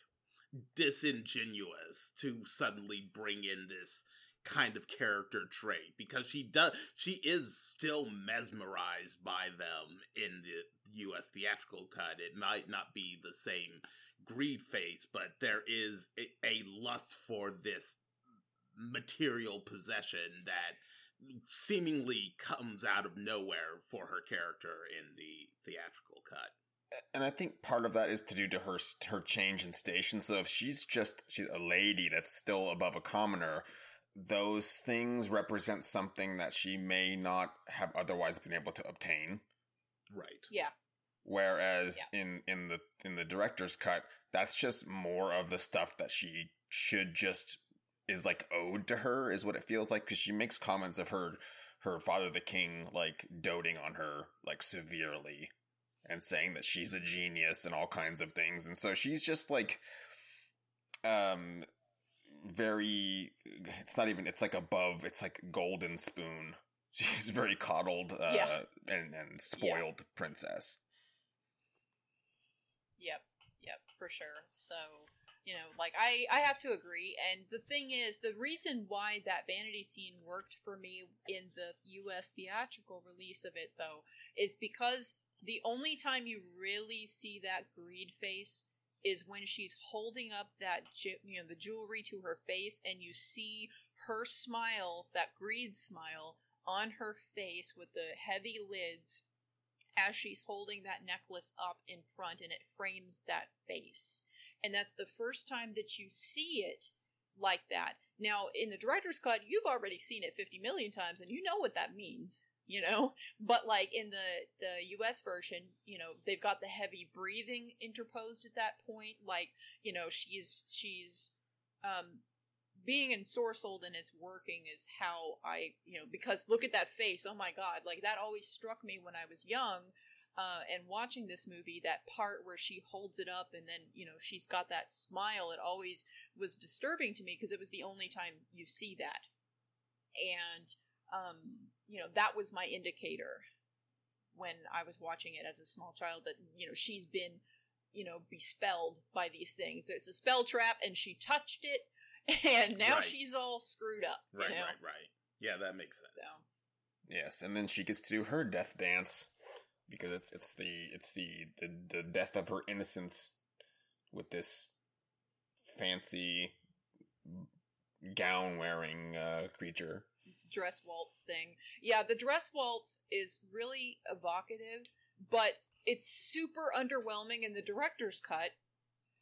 disingenuous to suddenly bring in this kind of character trait because she does she is still mesmerized by them in the US theatrical cut it might not be the same greed face but there is a, a lust for this material possession that seemingly comes out of nowhere for her character in the theatrical cut. And I think part of that is to do to her her change in station. So if she's just she's a lady that's still above a commoner, those things represent something that she may not have otherwise been able to obtain. Right. Yeah. Whereas Yeah. in in the in the director's cut, that's just more of the stuff that she should just is like owed to her is what it feels like because she makes comments of her her father the king like doting on her like severely and saying that she's a genius and all kinds of things. And so she's just like um very it's not even it's like above it's like golden spoon. She's very coddled uh Yeah. and and spoiled princess. Yep, yep, for sure. So, you know, like I I have to agree. And the thing is, the reason why that vanity scene worked for me in the U.S. theatrical release of it, though, is because the only time you really see that greed face is when she's holding up that ju- you know the jewelry to her face, and you see her smile, that greed smile on her face with the heavy lids as she's holding that necklace up in front and it frames that face. And that's the first time that you see it like that. Now, in the director's cut, you've already seen it 50 million times and you know what that means, you know? But like in the the US version, you know, they've got the heavy breathing interposed at that point like, you know, she's she's um being ensorcelled and it's working is how I, you know, because look at that face. Oh my God. Like that always struck me when I was young uh, and watching this movie. That part where she holds it up and then, you know, she's got that smile. It always was disturbing to me because it was the only time you see that. And, um, you know, that was my indicator when I was watching it as a small child that, you know, she's been, you know, bespelled by these things. It's a spell trap and she touched it and now Right. she's all screwed up. You Right, know? right, right. Yeah, that makes sense. So yes and then she gets to do her death dance because it's it's the it's the the, the death of her innocence with this fancy gown wearing uh, creature dress waltz thing. Yeah, the dress waltz is really evocative, but it's super underwhelming in the director's cut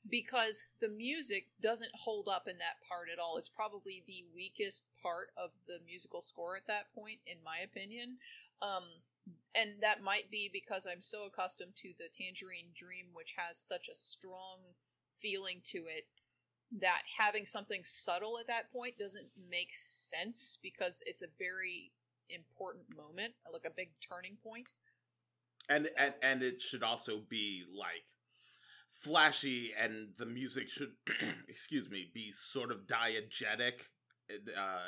because the music doesn't hold up in that part at all. It's probably the weakest part of the musical score at that point, in my opinion. Um, and that might be because I'm so accustomed to the Tangerine Dream, which has such a strong feeling to it, that having something subtle at that point doesn't make sense because it's a very important moment, like a big turning point. and So- and and it should also be like flashy and the music should excuse me be sort of diegetic uh,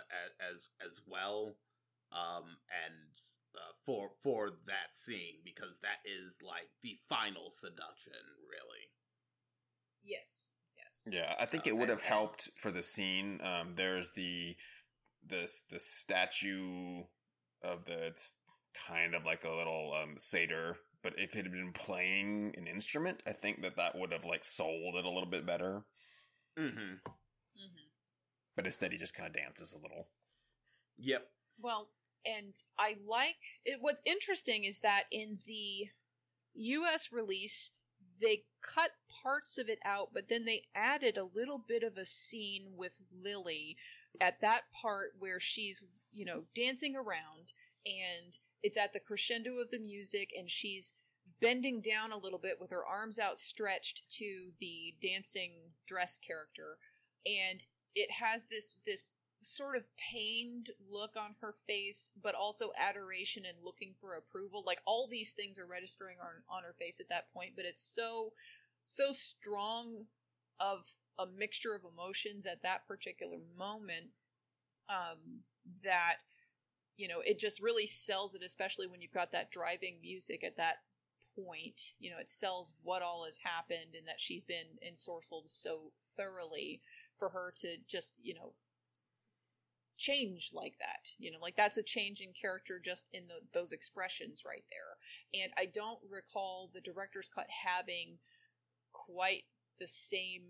as as well um and uh, for for that scene because that is like the final seduction really Yes, yes. Yeah, I think Uh, it would have and- helped for the scene. Um, there's the the the statue of the it's kind of like a little um, satyr, but if it had been playing an instrument, I think that that would have like sold it a little bit better. mm-hmm Mm-hmm. But instead, he just kind of dances a little. yep Well, and I like it. What's interesting is that in the U.S. release, they cut parts of it out, but then they added a little bit of a scene with Lily at that part where she's, you know, dancing around and it's at the crescendo of the music and she's bending down a little bit with her arms outstretched to the dancing dress character and it has this this sort of pained look on her face, but also adoration and looking for approval. Like all these things are registering on, on her face at that point, but it's so so strong of a mixture of emotions at that particular moment um, that you know it just really sells it, especially when you've got that driving music at that point. You know, it sells what all has happened and that she's been ensorcelled so thoroughly for her to just you know change like that you know like that's a change in character just in the, those expressions right there and i don't recall the director's cut having quite the same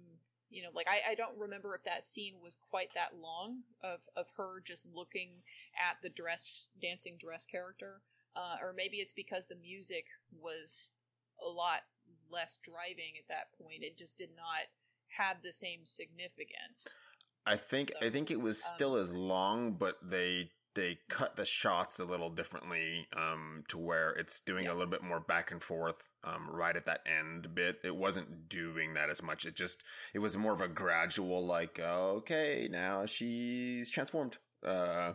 you know, like I, I don't remember if that scene was quite that long of of her just looking at the dress dancing dress character, uh, or maybe it's because the music was a lot less driving at that point. It just did not have the same significance. I think So, I think it was um, still as long, but they they cut the shots a little differently um, to where it's doing Yeah. a little bit more back and forth um, right at that end bit. It wasn't doing that as much. It just it was more of a gradual like okay now she's transformed. Uh,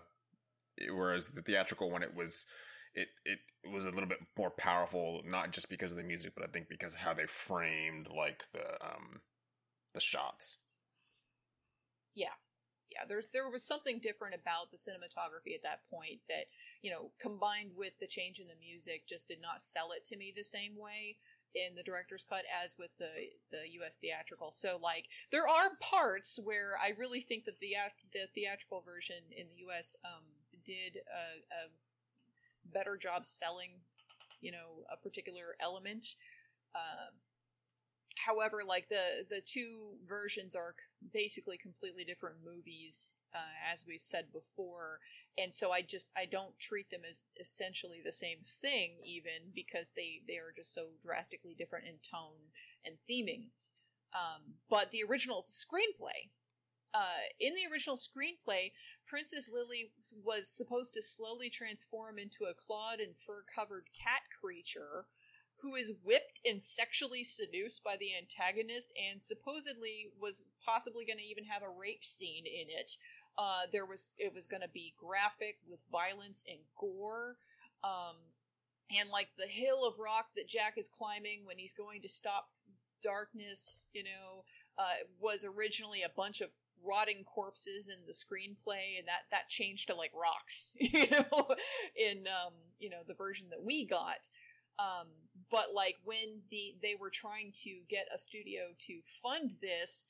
whereas the theatrical one it was it, it it was a little bit more powerful not just because of the music but I think because of how they framed like the um the shots. Yeah, Yeah, there's there was something different about the cinematography at that point that you know combined with the change in the music just did not sell it to me the same way in the director's cut as with the the U.S. theatrical. So like there are parts where I really think that the the theatrical version in the U.S. Um, did a, a better job selling you know a particular element. Um, however, like the the two versions are basically completely different movies, uh, as we've said before, and so I just I don't treat them as essentially the same thing, even because they they are just so drastically different in tone and theming. Um, but the original screenplay. Uh, in the original screenplay, Princess Lily was supposed to slowly transform into a clawed and fur covered cat creature who is whipped and sexually seduced by the antagonist and supposedly was possibly going to even have a rape scene in it. Uh, there was it was going to be graphic with violence and gore. Um, and like the hill of rock that Jack is climbing when he's going to stop darkness, you know, uh, was originally a bunch of rotting corpses in the screenplay, and that that changed to like rocks, you know, in um, you know the version that we got. Um, but like when the they were trying to get a studio to fund this,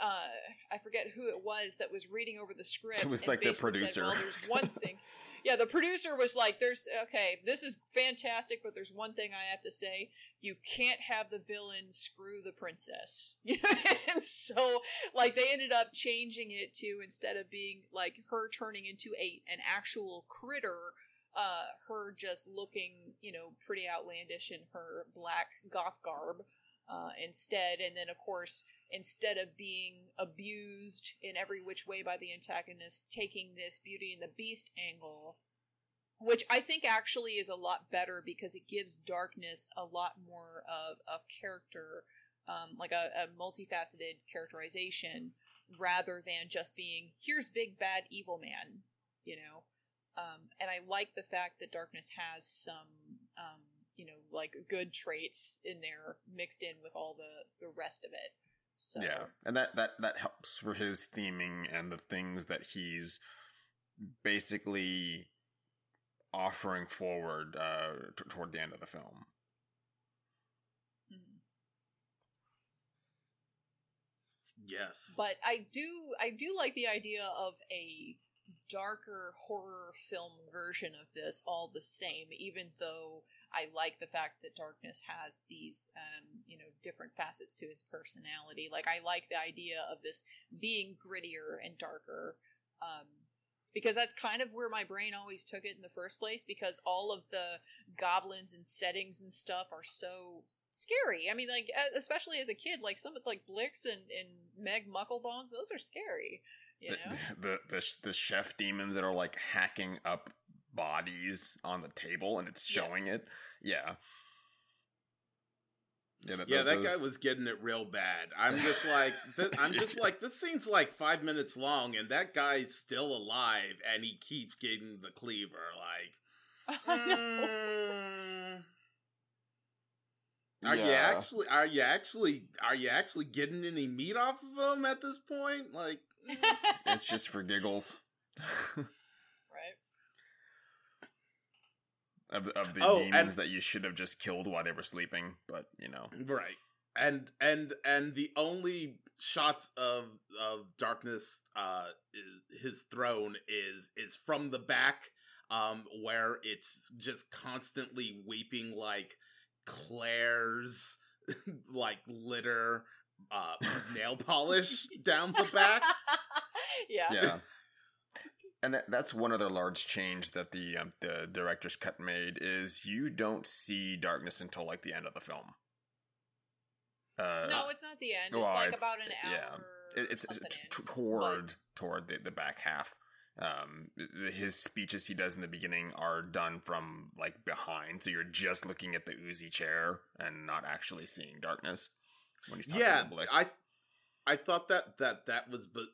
uh, I forget who it was that was reading over the script. It was like the basically said, producer. well, there's one thing. Yeah, the producer was like, "There's okay, this is fantastic, but there's one thing I have to say: you can't have the villain screw the princess." and so, like, they ended up changing it to instead of being like her turning into a an actual critter, uh, her just looking, you know, pretty outlandish in her black goth garb. Uh, instead, and then of course, instead of being abused in every which way by the antagonist, taking this Beauty and the Beast angle, which I think actually is a lot better because it gives darkness a lot more of a character, um, like a, a multifaceted characterization, rather than just being here's big bad evil man, you know. Um, and I like the fact that darkness has some. Um, you know, like good traits in there mixed in with all the the rest of it. So Yeah, and that that that helps for his theming and the things that he's basically offering forward uh, t- toward the end of the film. mhm. Yes. But I do I do like the idea of a darker horror film version of this all the same, even though I like the fact that Darkness has these um, you know, different facets to his personality. Like I like the idea of this being grittier and darker. Um because that's kind of where my brain always took it in the first place because all of the goblins and settings and stuff are so scary. I mean, like especially as a kid, like some of like Blix and and Meg Mucklebones, those are scary. You know, The, the the the chef demons that are like hacking up bodies on the table and it's showing Yes. it. Yeah. Yeah, that, yeah, that guy was getting it real bad. I'm just like, th- I'm just like, this scene's like five minutes long, and that guy's still alive, and he keeps getting the cleaver. Like, I know. mm, are you actually, are you actually, are you actually getting any meat off of him at this point? Like. It's just for giggles. right. of the, of the Oh, demons and- that you should have just killed while they were sleeping, but you know. right and and and the only shots of of darkness uh is, his throne is is from the back um where it's just constantly weeping like claire's like litter uh, nail polish down the back. yeah. yeah. And that, that's one other large change that the um, the director's cut made is you don't see darkness until like the end of the film. Uh, no, it's not the end. It's well, like it's- about an hour. yeah. it- it's, it's something t- in. t- toward toward the, the back half. Um, his speeches he does in the beginning are done from like behind, so you're just looking at the oozy chair and not actually seeing darkness when he's talking yeah, to. I I thought that that that was b-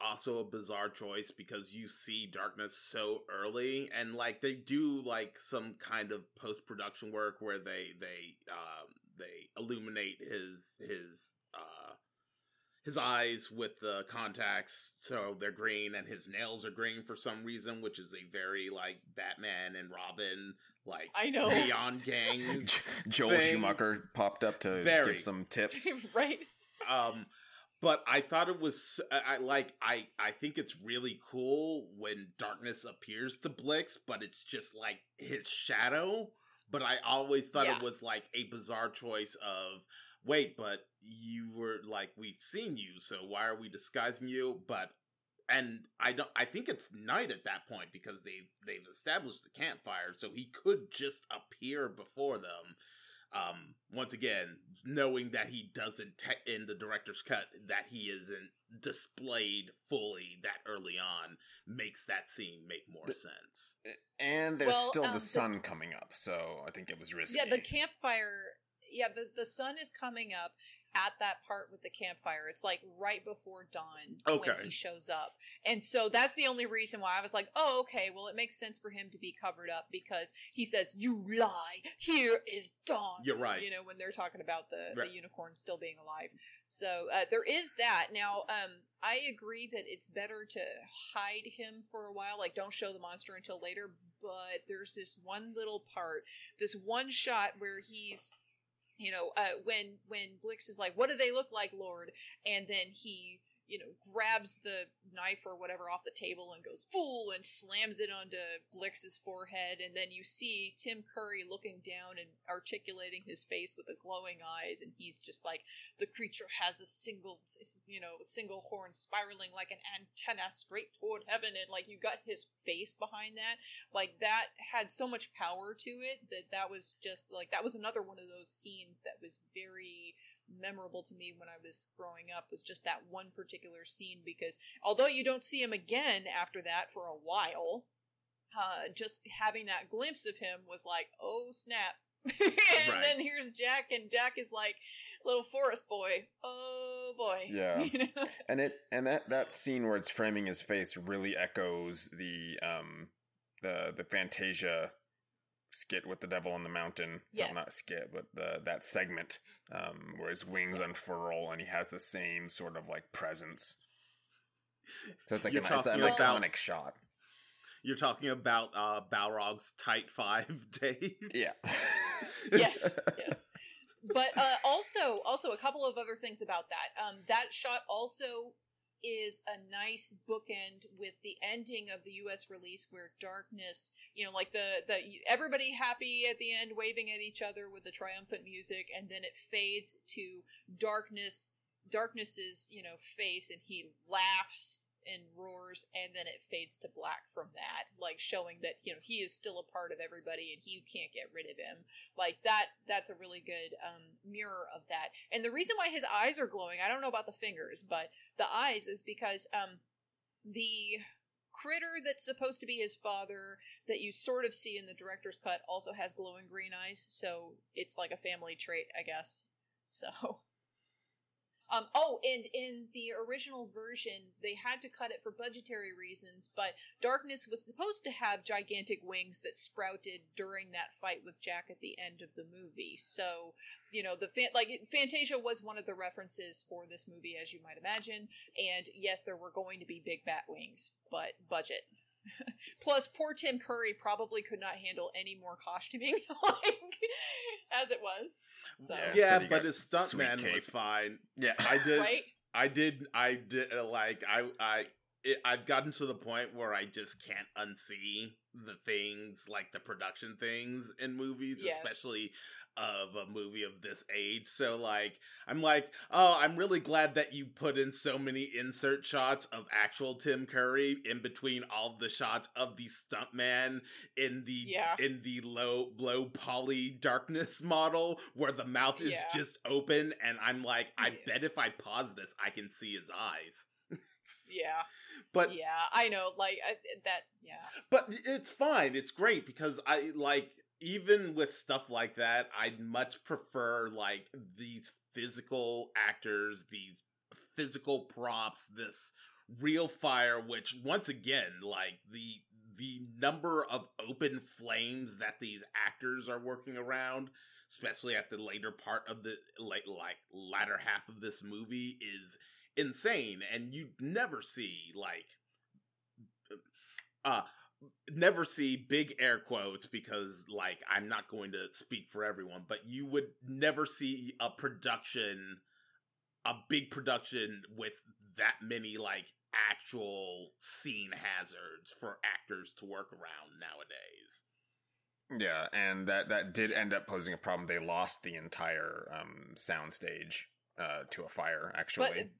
also a bizarre choice because you see darkness so early, and like they do like some kind of post production work where they they um, they illuminate his his uh, his eyes with the contacts so they're green, and his nails are green for some reason, which is a very like Batman and Robin like I know. Beyond gang Joel thing- Schumacher popped up to Very. give some tips. right. um but i thought it was I, I like i i think it's really cool when darkness appears to blix but it's just like his shadow but i always thought Yeah. it was like a bizarre choice of wait but you were like we've seen you so why are we disguising you but and i don't i think it's night at that point because they've they've established the campfire so he could just appear before them um once again knowing that he doesn't te- in the director's cut that he isn't displayed fully that early on makes that scene make more The- sense And there's Well, still um, the the- sun coming up, so I think it was risky. Yeah, the campfire. Yeah, the the sun is coming up at that part with the campfire. It's like right before dawn Okay. when he shows up, and so that's the only reason why I was like, oh, okay, well, it makes sense for him to be covered up because he says, "You lie. Here is dawn." You're right. You know when they're talking about the Right. the unicorn still being alive. So uh, there is that. Now, um, I agree that it's better to hide him for a while. Like, don't show the monster until later. But there's this one little part, this one shot where he's, you know, uh, when when Blix is like, "What do they look like, Lord?" and then he. You know, grabs the knife or whatever off the table and goes fool and slams it onto Blix's forehead, and then you see Tim Curry looking down and articulating his face with the glowing eyes, and he's just like, the creature has a single you know single horn spiraling like an antenna straight toward heaven. And like you got his face behind that. Like that had so much power to it that that was just like that was another one of those scenes that was very memorable to me when I was growing up was just that one particular scene because although you don't see him again after that for a while uh, just having that glimpse of him was like, oh snap. and Right. then here's Jack, and Jack is like, little forest boy. Oh boy. Yeah. You know? and it and that that scene where it's framing his face really echoes the um the the Fantasia skit with the devil on the mountain. No, not skit, but the that segment um where his wings Yes. unfurl and he has the same sort of like presence. So it's like You're an, it's an about- iconic shot. You're talking about uh, Balrog's tight five, Dave. Yeah. yes, yes. But uh, also, also a couple of other things about that. Um, that shot also is a nice bookend with the ending of the U.S. release, where darkness, you know, like the the everybody happy at the end, waving at each other with the triumphant music, and then it fades to darkness, darkness's you know face, and he laughs and roars and then it fades to black from that like showing that you know he is still a part of everybody and he can't get rid of him. Like that that's a really good um, mirror of that. And the reason why his eyes are glowing i don't know about the fingers but the eyes is because um, the critter that's supposed to be his father that you sort of see in the director's cut also has glowing green eyes so it's like a family trait i guess. So um, oh, and in the original version, they had to cut it for budgetary reasons, but Darkness was supposed to have gigantic wings that sprouted during that fight with Jack at the end of the movie. So, you know, the fan- like Fantasia was one of the references for this movie, as you might imagine. And yes, there were going to be big bat wings, but budget. Plus, poor Tim Curry probably could not handle any more costuming, like as it was. So, Yeah. Yeah, but he but got his stuntman was fine. Yeah. I did. right? I did. I did. uh, Like I. I. It, I've gotten to the point where I just can't unsee the things like the production things in movies, Yes. especially of a movie of this age. So like I'm like, oh, I'm really glad that you put in so many insert shots of actual Tim Curry in between all the shots of the stuntman in the Yeah. in the low low poly darkness model where the mouth is Yeah. just open and I'm like, I Yeah. bet if I pause this I can see his eyes. Yeah, But yeah, I know. Like I, that. Yeah, but it's fine. It's great because I like even with stuff like that, I'd much prefer like these physical actors, these physical props, this real fire which once again, like the the number of open flames that these actors are working around, especially at the later part of the like like latter half of this movie is insane. And you'd never see like uh never see big air quotes because like I'm not going to speak for everyone, but you would never see a production a big production with that many like actual scene hazards for actors to work around nowadays. Yeah, and that that did end up posing a problem. They lost the entire um, soundstage uh, to a fire. Actually,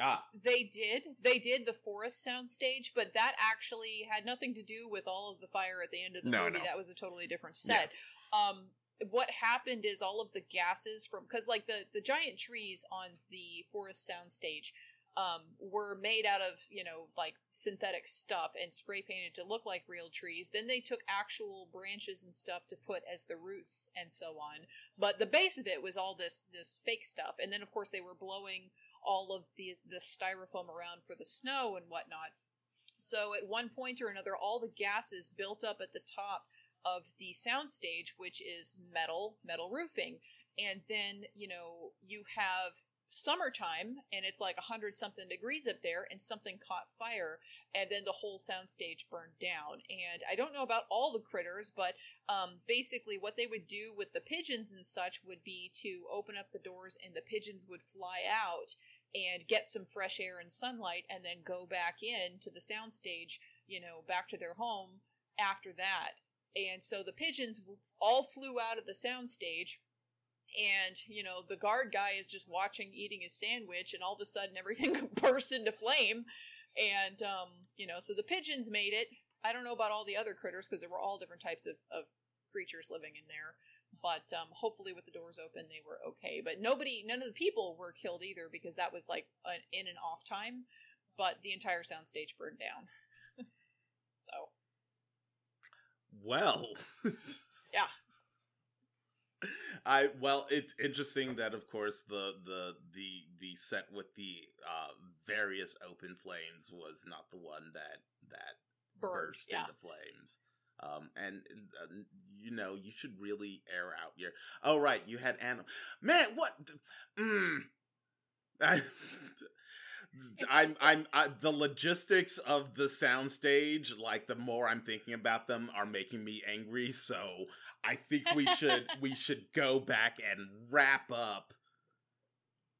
Ah, they did. They did the forest soundstage, but that actually had nothing to do with all of the fire at the end of the No, movie. no. That was a totally different Yeah. set. Um, what happened is all of the gases from because like the the giant trees on the forest soundstage um, were made out of you know like synthetic stuff and spray painted to look like real trees. Then they took actual branches and stuff to put as the roots and so on. But the base of it was all this this fake stuff. And then of course they were blowing all of the the styrofoam around for the snow and whatnot. So at one point or another, all the gases built up at the top of the soundstage, which is metal metal roofing, and then you know you have summertime and it's like a hundred something degrees up there and something caught fire and then the whole soundstage burned down and i don't know about all the critters but um, basically what they would do with the pigeons and such would be to open up the doors and the pigeons would fly out and get some fresh air and sunlight and then go back in to the soundstage you know back to their home after that. And so the pigeons all flew out of the soundstage and you know the guard guy is just watching eating his sandwich and all of a sudden everything bursts into flame. And um you know so the pigeons made it. I don't know about all the other critters because there were all different types of, of creatures living in there but um hopefully with the doors open they were okay but nobody none of the people were killed either because that was like an in and off time but the entire soundstage burned down so well. Yeah. I well, it's interesting that of course the the the the set with the uh various open flames was not the one that that burst yeah into flames. Um, and uh, you know you should really air out your. Oh right, you had animal. Man, what? Mm. I, I'm I'm I, the logistics of the soundstage. Like the more I'm thinking about them, are making me angry. So I think we should we should go back and wrap up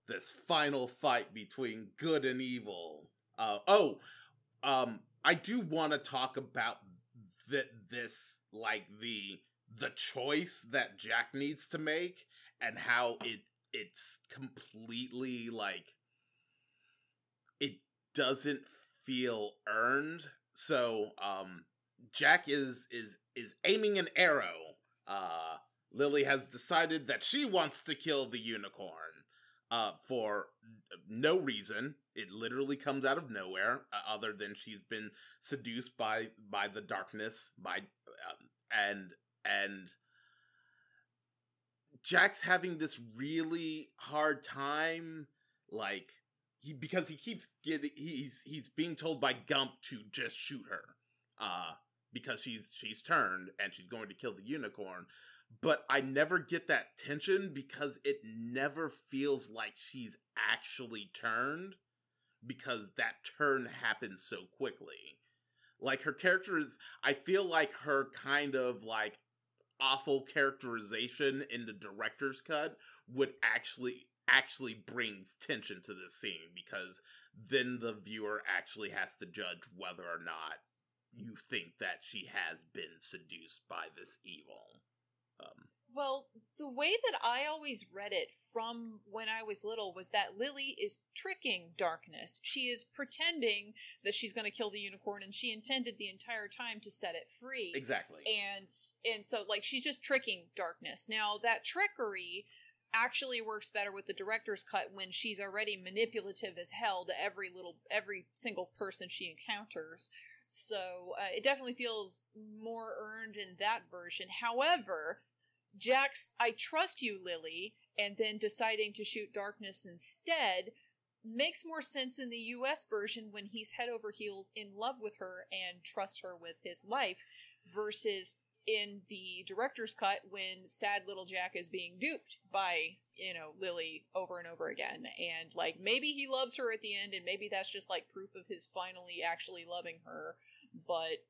this final fight between good and evil. Uh, oh, um, I do want to talk about that this like the the choice that Jack needs to make and how it it's completely like it doesn't feel earned. So um Jack is is is aiming an arrow. Uh Lily has decided that she wants to kill the unicorn uh for no reason. It literally comes out of nowhere uh, other than she's been seduced by by the darkness by um, and and Jack's having this really hard time like he because he keeps getting he's he's being told by Gump to just shoot her uh because she's she's turned and she's going to kill the unicorn but I never get that tension because it never feels like she's actually turned because that turn happens so quickly. Like her character is i feel like her kind of like awful characterization in the director's cut would actually actually brings tension to this scene because then the viewer actually has to judge whether or not you think that she has been seduced by this evil Well, the way that I always read it from when I was little was that Lily is tricking Darkness. She is pretending that she's going to kill the unicorn, and she intended the entire time to set it free. Exactly. And and so like she's just tricking Darkness. Now that trickery actually works better with the director's cut when she's already manipulative as hell to every little every single person she encounters. So uh, it definitely feels more earned in that version. However, Jack's I trust you, Lily, and then deciding to shoot Darkness instead makes more sense in the US version when he's head over heels in love with her and trusts her with his life versus in the director's cut when sad little Jack is being duped by, you know, Lily over and over again. And like maybe he loves her at the end and maybe that's just like proof of his finally actually loving her, but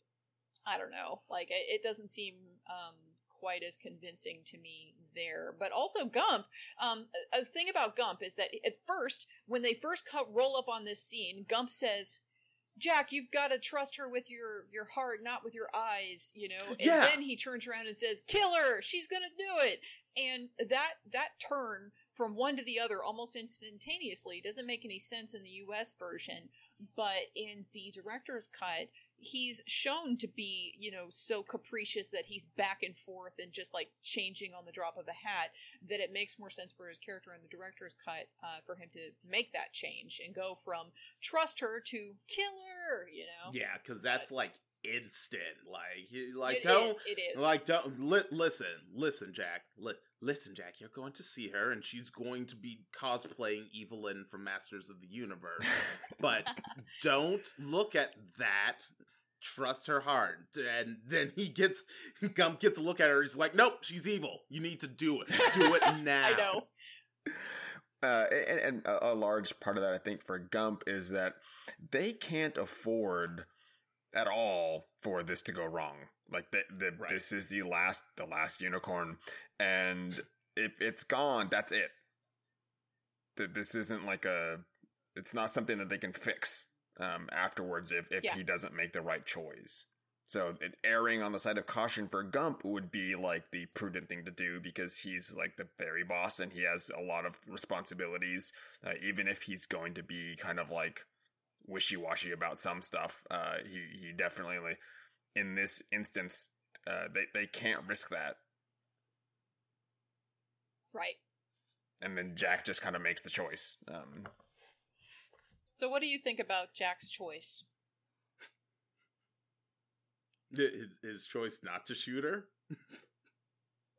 I don't know. Like it, doesn't seem um quite as convincing to me there. But also Gump, um, a, a thing about Gump is that at first, when they first cut, roll up on this scene, Gump says, Jack, you've got to trust her with your your heart, not with your eyes, you know. And Yeah. then he turns around and says, "Kill her! She's gonna do it!" And that that turn from one to the other almost instantaneously doesn't make any sense in the U.S. version, but in the director's cut, he's shown to be, you know, so capricious that he's back and forth and just like changing on the drop of a hat that it makes more sense for his character in the director's cut uh, for him to make that change and go from trust her to kill her, you know? Yeah, because that's like instant. Like, he- like It don't. is, it is. Like don't li- listen, listen, Jack. Li- listen, Jack. You're going to see her, and she's going to be cosplaying Evil-Lyn from Masters of the Universe. but don't look at that. Trust her heart, and then he gets Gump gets a look at her. He's like, "Nope, she's evil. You need to do it. Do it now." I know. Uh, and, and a, a large part of that, I think, for Gump is that they can't afford at all for this to go wrong. Like the, the Right. this is the last the last unicorn, and if it's gone, that's it. That this isn't like a, it's not something that they can fix um, afterwards if if Yeah. he doesn't make the right choice. So erring on the side of caution for Gump would be like the prudent thing to do because he's like the very boss and he has a lot of responsibilities. Uh, even if he's going to be kind of like wishy washy about some stuff, uh, he he definitely like, in this instance uh, they they can't risk that. Right. And then Jack just kind of makes the choice. Um, So, what do you think about Jack's choice? His, his choice not to shoot her.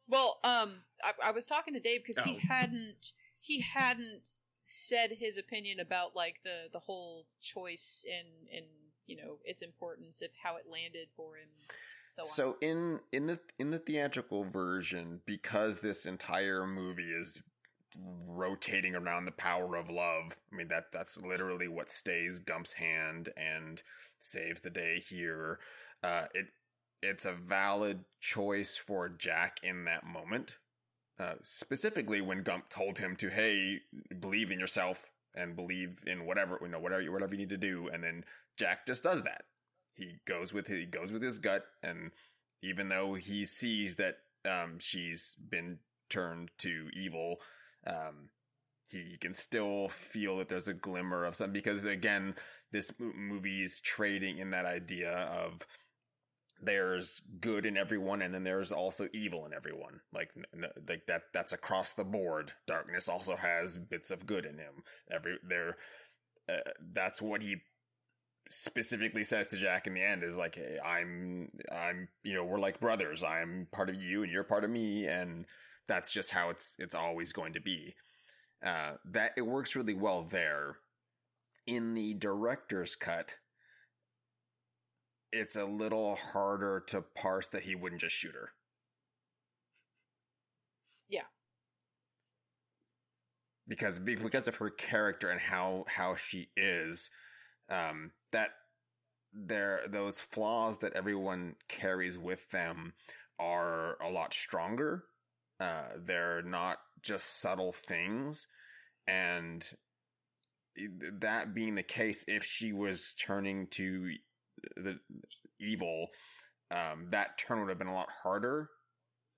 Well, um, I, I was talking to Dave because Oh. he hadn't he hadn't said his opinion about like the the whole choice and and you know its importance of how it landed for him. So. So in in the in the theatrical version, because this entire movie is rotating around the power of love, I mean that that's literally what stays Gump's hand and saves the day here. Uh, it it's a valid choice for Jack in that moment. Uh, specifically when Gump told him to, hey, believe in yourself and believe in whatever you know, whatever whatever you need to do, and then Jack just does that he goes with he goes with his gut and even though he sees that um, she's been turned to evil um, he can still feel that there's a glimmer of something because again this mo- movie is trading in that idea of there's good in everyone and then there's also evil in everyone like like that that's across the board darkness also has bits of good in him every there uh, that's what he specifically says to Jack in the end is like, hey, I'm, I'm, you know, we're like brothers. I'm part of you and you're part of me. And that's just how it's, it's always going to be. Uh, that it works really well there. In the director's cut, it's a little harder to parse that he wouldn't just shoot her. Yeah. Because because of her character and how how she is, um, that there those flaws that everyone carries with them are a lot stronger. Uh, they're not just subtle things, and that being the case, if she was turning to the evil, um, that turn would have been a lot harder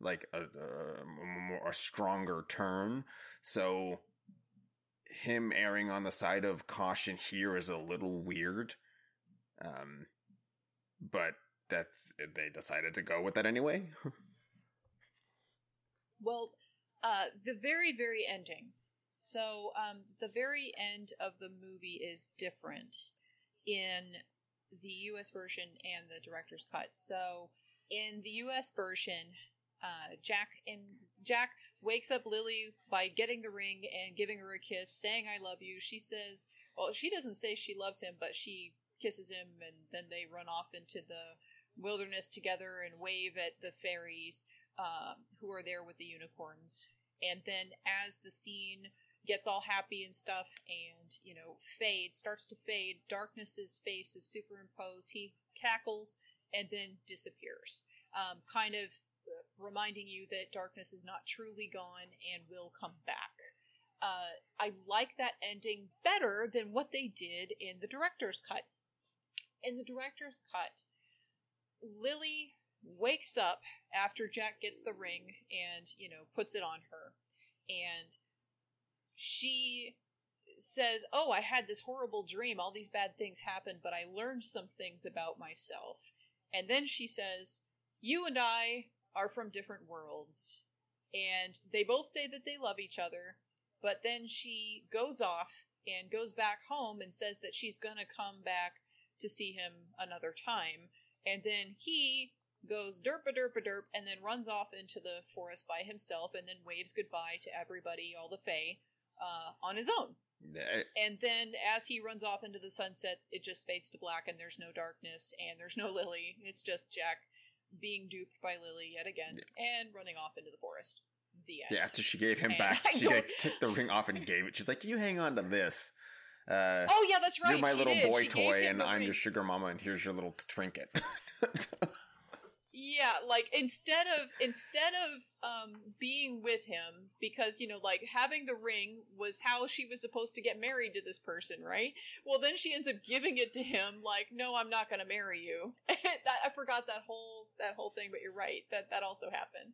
like a, a, a stronger turn. So him erring on the side of caution here is a little weird. Um, but that's they decided to go with that anyway. well, uh, the very very ending. So um, the very end of the movie is different in the U.S. version and the director's cut. So in the U.S. version, uh, Jack and Jack wakes up Lily by getting the ring and giving her a kiss, saying "I love you." She says, "Well, she doesn't say she loves him, but she kisses him, and then they run off into the wilderness together and wave at the fairies um, who are there with the unicorns. And then as the scene gets all happy and stuff and, you know, fades, starts to fade, Darkness's face is superimposed. He cackles and then disappears. Um, kind of reminding you that darkness is not truly gone and will come back. Uh, I like that ending better than what they did in the director's cut. In the director's cut, Lily wakes up after Jack gets the ring and, you know, puts it on her. And she says, Oh, I had this horrible dream. All these bad things happened, but I learned some things about myself. And then she says, You and I are from different worlds. And they both say that they love each other, but then she goes off and goes back home and says that she's gonna come back to see him another time. And then he goes derp a derp a derp and then runs off into the forest by himself and then waves goodbye to everybody, all the Fae, uh, on his own. And then as he runs off into the sunset, it just fades to black and there's no darkness and there's no Lily. It's just Jack being duped by Lily yet again yeah. and running off into the forest. The end. Yeah, after she gave him and back, she like, took the ring off and gave it. She's like, "You hang on to this." Uh, oh yeah, that's right. You're my she little did. boy she toy, and I'm ring. your sugar mama, and here's your little trinket. yeah, like instead of instead of um, being with him, because you know, like having the ring was how she was supposed to get married to this person, right? Well, then she ends up giving it to him, like, no, I'm not going to marry you. that, I forgot that whole that whole thing, but you're right that that also happened.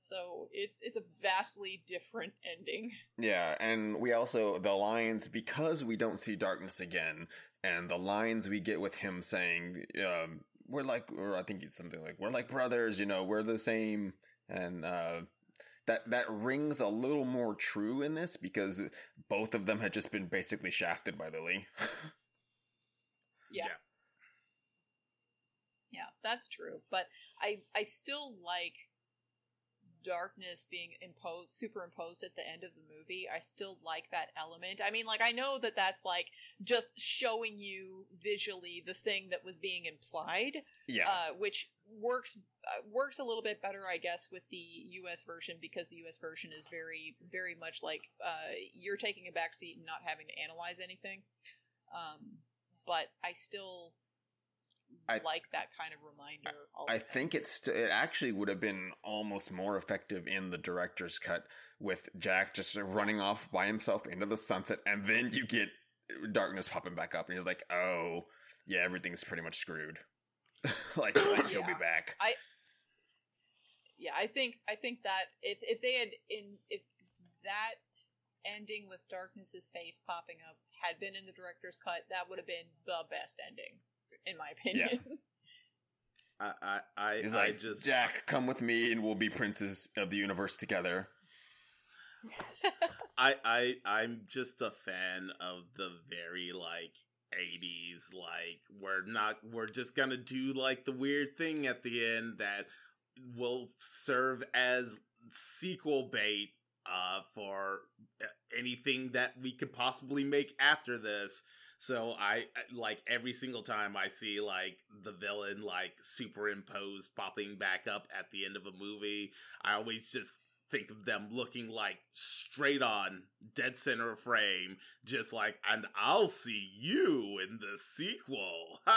So it's it's a vastly different ending. Yeah, and we also the lines because we don't see darkness again, and the lines we get with him saying, um, "We're like," or I think it's something like, "We're like brothers," you know, we're the same, and uh, that that rings a little more true in this because both of them had just been basically shafted by Lily. yeah. yeah. Yeah, that's true. But I I still like darkness being imposed superimposed at the end of the movie i still like that element. I mean like i know that that's like just showing you visually the thing that was being implied yeah. uh, which works uh, works a little bit better i guess with the us version because the us version is very very much like uh, you're taking a back seat and not having to analyze anything. Um, but i still I, like that kind of reminder. I think it's st- it actually would have been almost more effective in the director's cut with Jack just running off by himself into the sunset, and then you get uh, darkness popping back up, and you're like, oh yeah, everything's pretty much screwed. like, like he'll be back. I yeah, I think I think that if if they had in if that ending with darkness's face popping up had been in the director's cut, that would have been the best ending in my opinion. Yeah. I I I, He's I just Jack, come with me, and we'll be princes of the universe together. I I I'm just a fan of the very like 80s like we're not we're just gonna do like the weird thing at the end that will serve as sequel bait uh for anything that we could possibly make after this so I like every single time I see like the villain like superimposed popping back up at the end of a movie, I always just think of them looking like straight on dead center frame just like and i'll see you in the sequel. I,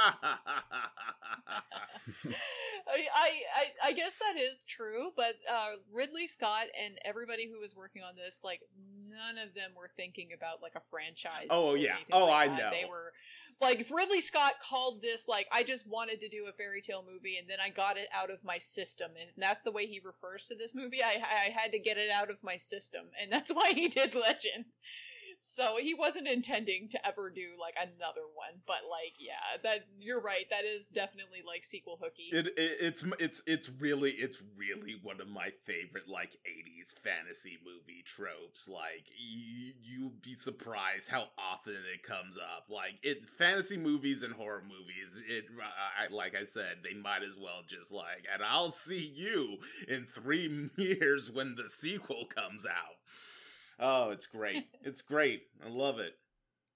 I i guess that is true but uh ridley scott and everybody who was working on this like none of them were thinking about like a franchise oh yeah. oh like i know they were like if Ridley Scott called this like I just wanted to do a fairy tale movie and then I got it out of my system and that's the way he refers to this movie. I I had to get it out of my system and that's why he did Legend. So he wasn't intending to ever do like another one, but like yeah, that you're right. That is definitely like sequel hooky. It, it it's it's it's really it's really one of my favorite like 80s fantasy movie tropes. Like you you'd be surprised how often it comes up. Like it fantasy movies and horror movies. It I, like I said, they might as well just like and I'll see you in 3 years when the sequel comes out. Oh, it's great. it's great. I love it.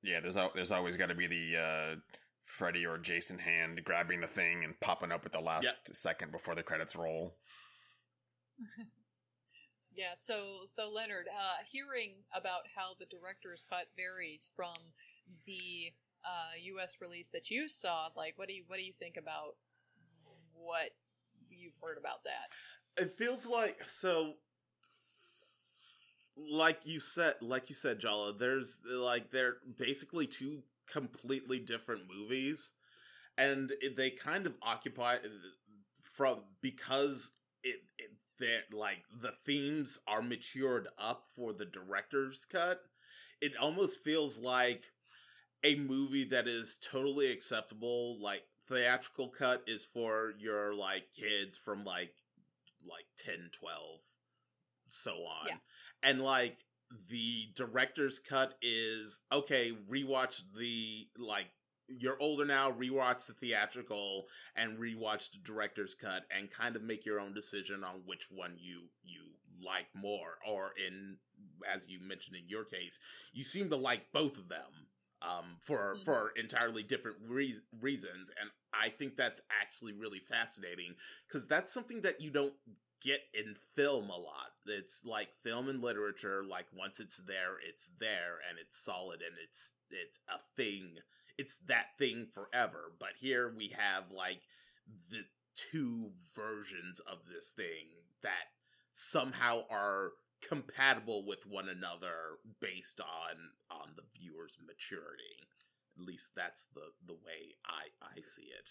Yeah, there's al- there's always got to be the uh, Freddy or Jason hand grabbing the thing and popping up at the last Yep. second before the credits roll. Yeah, so so Leonard, uh, hearing about how the director's cut varies from the uh, U.S. release that you saw, like, what do you what do you think about what you've heard about that? It feels like so like you said like you said Jala, there's like they're basically two completely different movies and they kind of occupy uh, from because it, it they're like the themes are matured up for the director's cut it almost feels like a movie that is totally acceptable like theatrical cut is for your like kids from like like 10 12 so on Yeah. And like the director's cut is okay rewatch the like you're older now rewatch the theatrical and rewatch the director's cut and kind of make your own decision on which one you you like more or in as you mentioned in your case you seem to like both of them um, for Mhm. for entirely different reas reasons and i think that's actually really fascinating because that's something that you don't get in film a lot. It's like film and literature like once it's there it's there and it's solid and it's it's a thing. It's that thing forever. But here we have like the two versions of this thing that somehow are compatible with one another based on on the viewer's maturity. At least that's the the way i i see it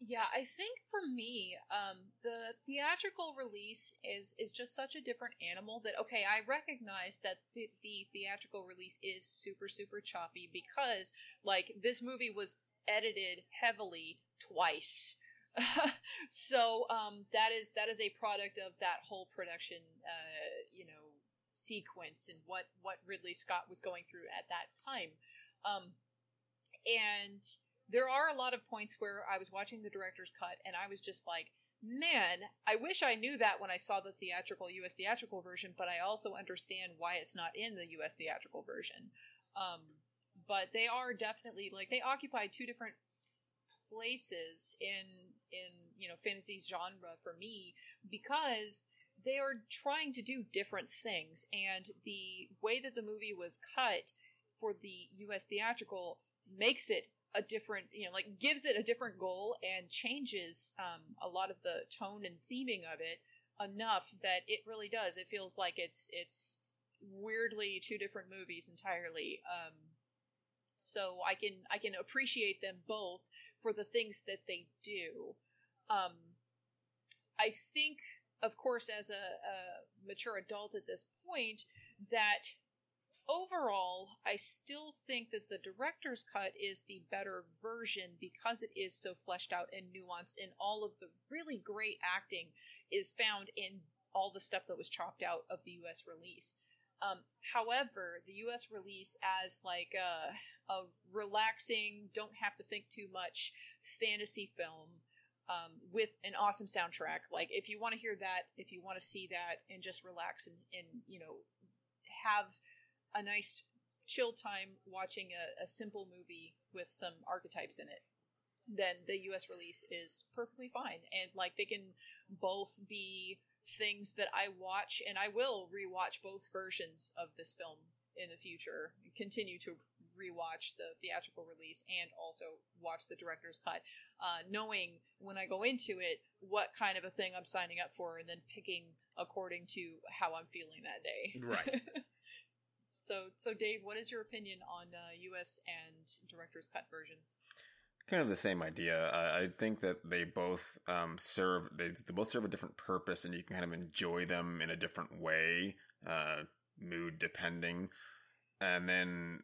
Yeah, I think for me, um, the theatrical release is is just such a different animal that okay, I recognize that the, the theatrical release is super super choppy because like this movie was edited heavily twice. so um, that is that is a product of that whole production, uh, you know, sequence and what what Ridley Scott was going through at that time, um, and there are a lot of points where I was watching the director's cut and I was just like, man, I wish I knew that when I saw the theatrical US theatrical version, but I also understand why it's not in the US theatrical version. Um, but they are definitely like they occupy two different places in in you know fantasy genre for me because they are trying to do different things and the way that the movie was cut for the US theatrical makes it a different you know like gives it a different goal and changes um, a lot of the tone and theming of it enough that it really does. It feels like it's it's weirdly two different movies entirely um, so i can i can appreciate them both for the things that they do. Um, i think of course as a, a mature adult at this point that overall, I still think that the director's cut is the better version because it is so fleshed out and nuanced, and all of the really great acting is found in all the stuff that was chopped out of the U.S. release. Um, however, the U.S. release as like a, a relaxing, don't have to think too much fantasy film um, with an awesome soundtrack. Like if you want to hear that, if you want to see that, and just relax and, and you know have a nice chill time watching a, a simple movie with some archetypes in it, then the US release is perfectly fine. And like they can both be things that I watch and I will rewatch both versions of this film in the future. Continue to rewatch the theatrical release and also watch the director's cut, uh, knowing when I go into it what kind of a thing I'm signing up for and then picking according to how I'm feeling that day. Right. So, so Dave, what is your opinion on uh, U.S. and director's cut versions? Kind of the same idea. I, I think that they both um, serve they, they both serve a different purpose, and you can kind of enjoy them in a different way, uh, mood depending. And then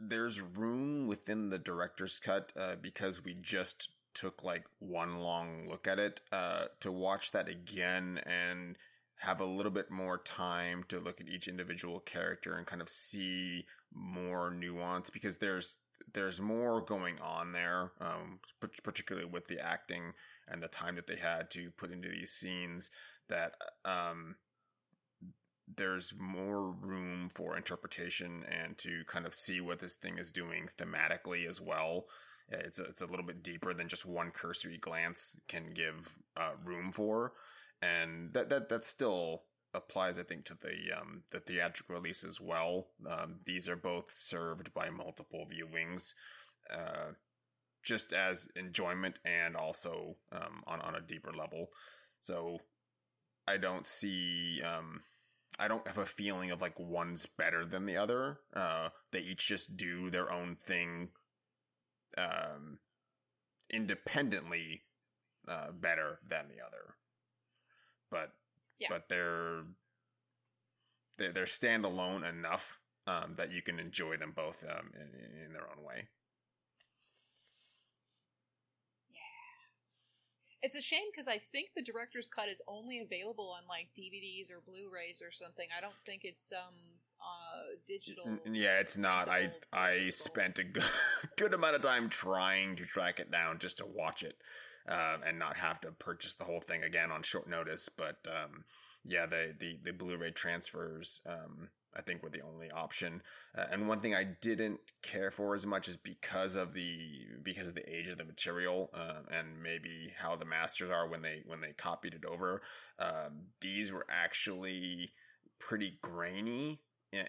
there's room within the director's cut uh, because we just took like one long look at it uh, to watch that again and have a little bit more time to look at each individual character and kind of see more nuance because there's there's more going on there, um, particularly with the acting and the time that they had to put into these scenes. That um, there's more room for interpretation and to kind of see what this thing is doing thematically as well. It's a, it's a little bit deeper than just one cursory glance can give uh, room for, and that that that still applies, I think, to the um, the theatrical release as well. Um, these are both served by multiple viewings, uh, just as enjoyment and also um, on on a deeper level. So I don't see. Um, I don't have a feeling of like one's better than the other. Uh, they each just do their own thing um, independently uh, better than the other. But yeah. but they're they're, they're standalone enough um, that you can enjoy them both um, in, in their own way. Yeah, It's a shame because I think the director's cut is only available on like DVDs or Blu-rays or something. I don't think it's um uh digital. yeah, it's not. I I spent a good, good amount of time trying to track it down just to watch it, uh, and not have to purchase the whole thing again on short notice. But um, yeah, the the the Blu-ray transfers um, I think were the only option. Uh, and one thing I didn't care for as much is because of the because of the age of the material uh, and maybe how the masters are when they when they copied it over. Um, these were actually pretty grainy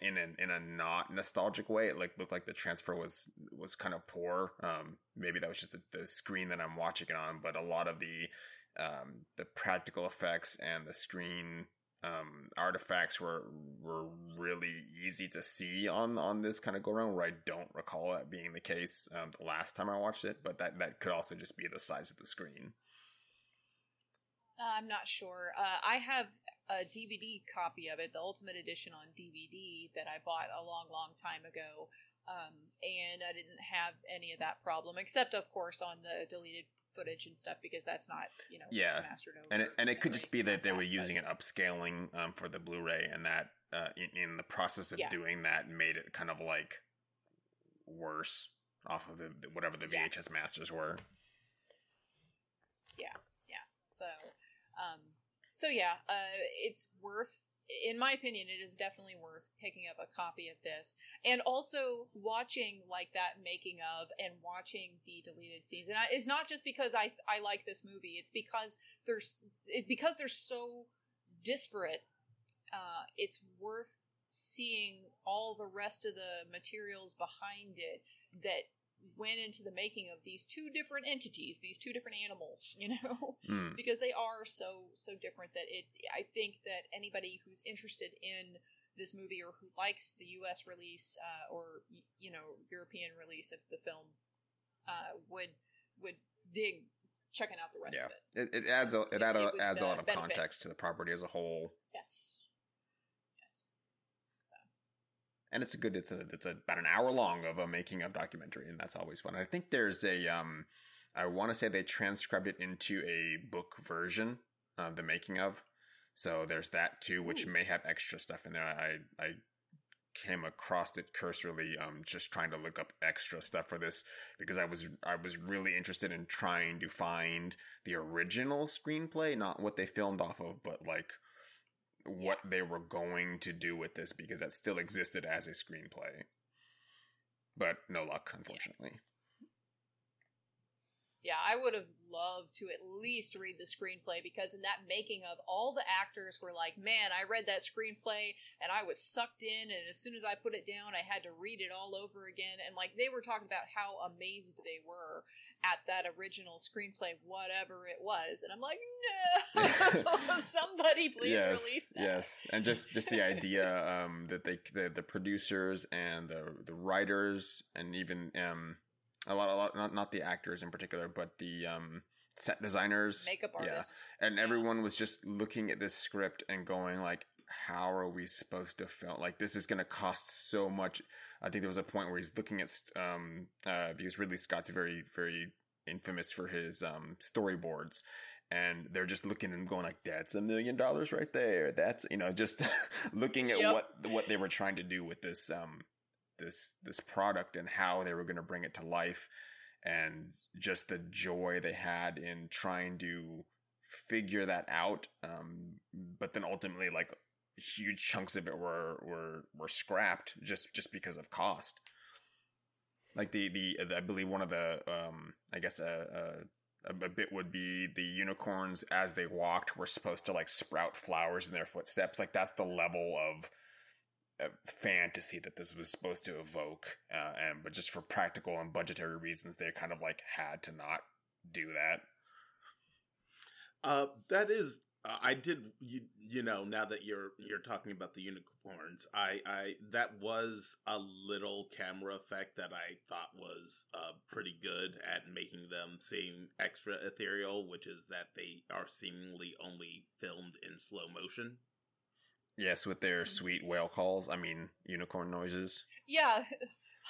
in, a in a not nostalgic way. It like looked like the transfer was was kind of poor. Um, maybe that was just the, the screen that I'm watching it on, but a lot of the um, the practical effects and the screen um, artifacts were were really easy to see on on this kind of go around. Where I don't recall that being the case um, the last time I watched it, but that that could also just be the size of the screen. Uh, I'm not sure. Uh, I have a DVD copy of it, the Ultimate Edition on DVD that I bought a long, long time ago, um, and I didn't have any of that problem, except of course on the deleted footage and stuff because that's not you know yeah mastered over and it, and it could just be that they were using it upscaling um, for the Blu-ray and that uh, in, in, the process of yeah. doing that made it kind of like worse off of the whatever the VHS yeah. masters were. Yeah, yeah. So, um, so yeah, uh, it's worth in my opinion, it is definitely worth picking up a copy of this and also watching like that making of and watching the deleted scenes. And I, it's not just because I I like this movie; it's because there's it, because they're so disparate. Uh, it's worth seeing all the rest of the materials behind it that went into the making of these two different entities, these two different animals, you know, mm. because they are so so different that it. I think that anybody who's interested in this movie or who likes the U.S. release uh, or you know European release of the film uh, would would dig checking out the rest yeah. of it. It, it adds a, it, it, add a, it adds a lot of benefit. context to the property as a whole. Yes and it's a good it's a it's a, about an hour long of a making of documentary and that's always fun. I think there's a um i want to say they transcribed it into a book version of the making of. So there's that too which Ooh. may have extra stuff in there. I i came across it cursorily um just trying to look up extra stuff for this because i was i was really interested in trying to find the original screenplay not what they filmed off of but like what they were going to do with this because that still existed as a screenplay. But no luck, unfortunately. Yeah, I would have loved to at least read the screenplay because in that making of, all the actors were like, man, I read that screenplay and I was sucked in, and as soon as I put it down, I had to read it all over again. And like, they were talking about how amazed they were. At that original screenplay, whatever it was. And I'm like, no, somebody please yes, release that. Yes, and just just the idea um, that they the, the producers and the the writers and even um, a lot a lot not not the actors in particular, but the um, set designers, Makeup Yeah. and yeah. everyone was just looking at this script and going like, how are we supposed to film? Like this is going to cost so much. I think there was a point where he's looking at um uh because Ridley Scott's very very infamous for his um storyboards. And they're just looking and going like that's a million dollars right there. That's you know just looking at Yep. what what they were trying to do with this um this this product and how they were going to bring it to life. And just the joy they had in trying to figure that out um but then ultimately like huge chunks of it were were were scrapped just just because of cost. Like the the i believe one of the um i guess a a, a bit would be the unicorns as they walked were supposed to like sprout flowers in their footsteps. Like that's the level of uh, fantasy that this was supposed to evoke uh, and but just for practical and budgetary reasons they kind of like had to not do that. Uh, that is, uh, I did. You, you know, now that you're you're talking about the unicorns, I, I that was a little camera effect that I thought was uh, pretty good at making them seem extra ethereal, which is that they are seemingly only filmed in slow motion. yes with their sweet whale calls i mean unicorn noises Yeah.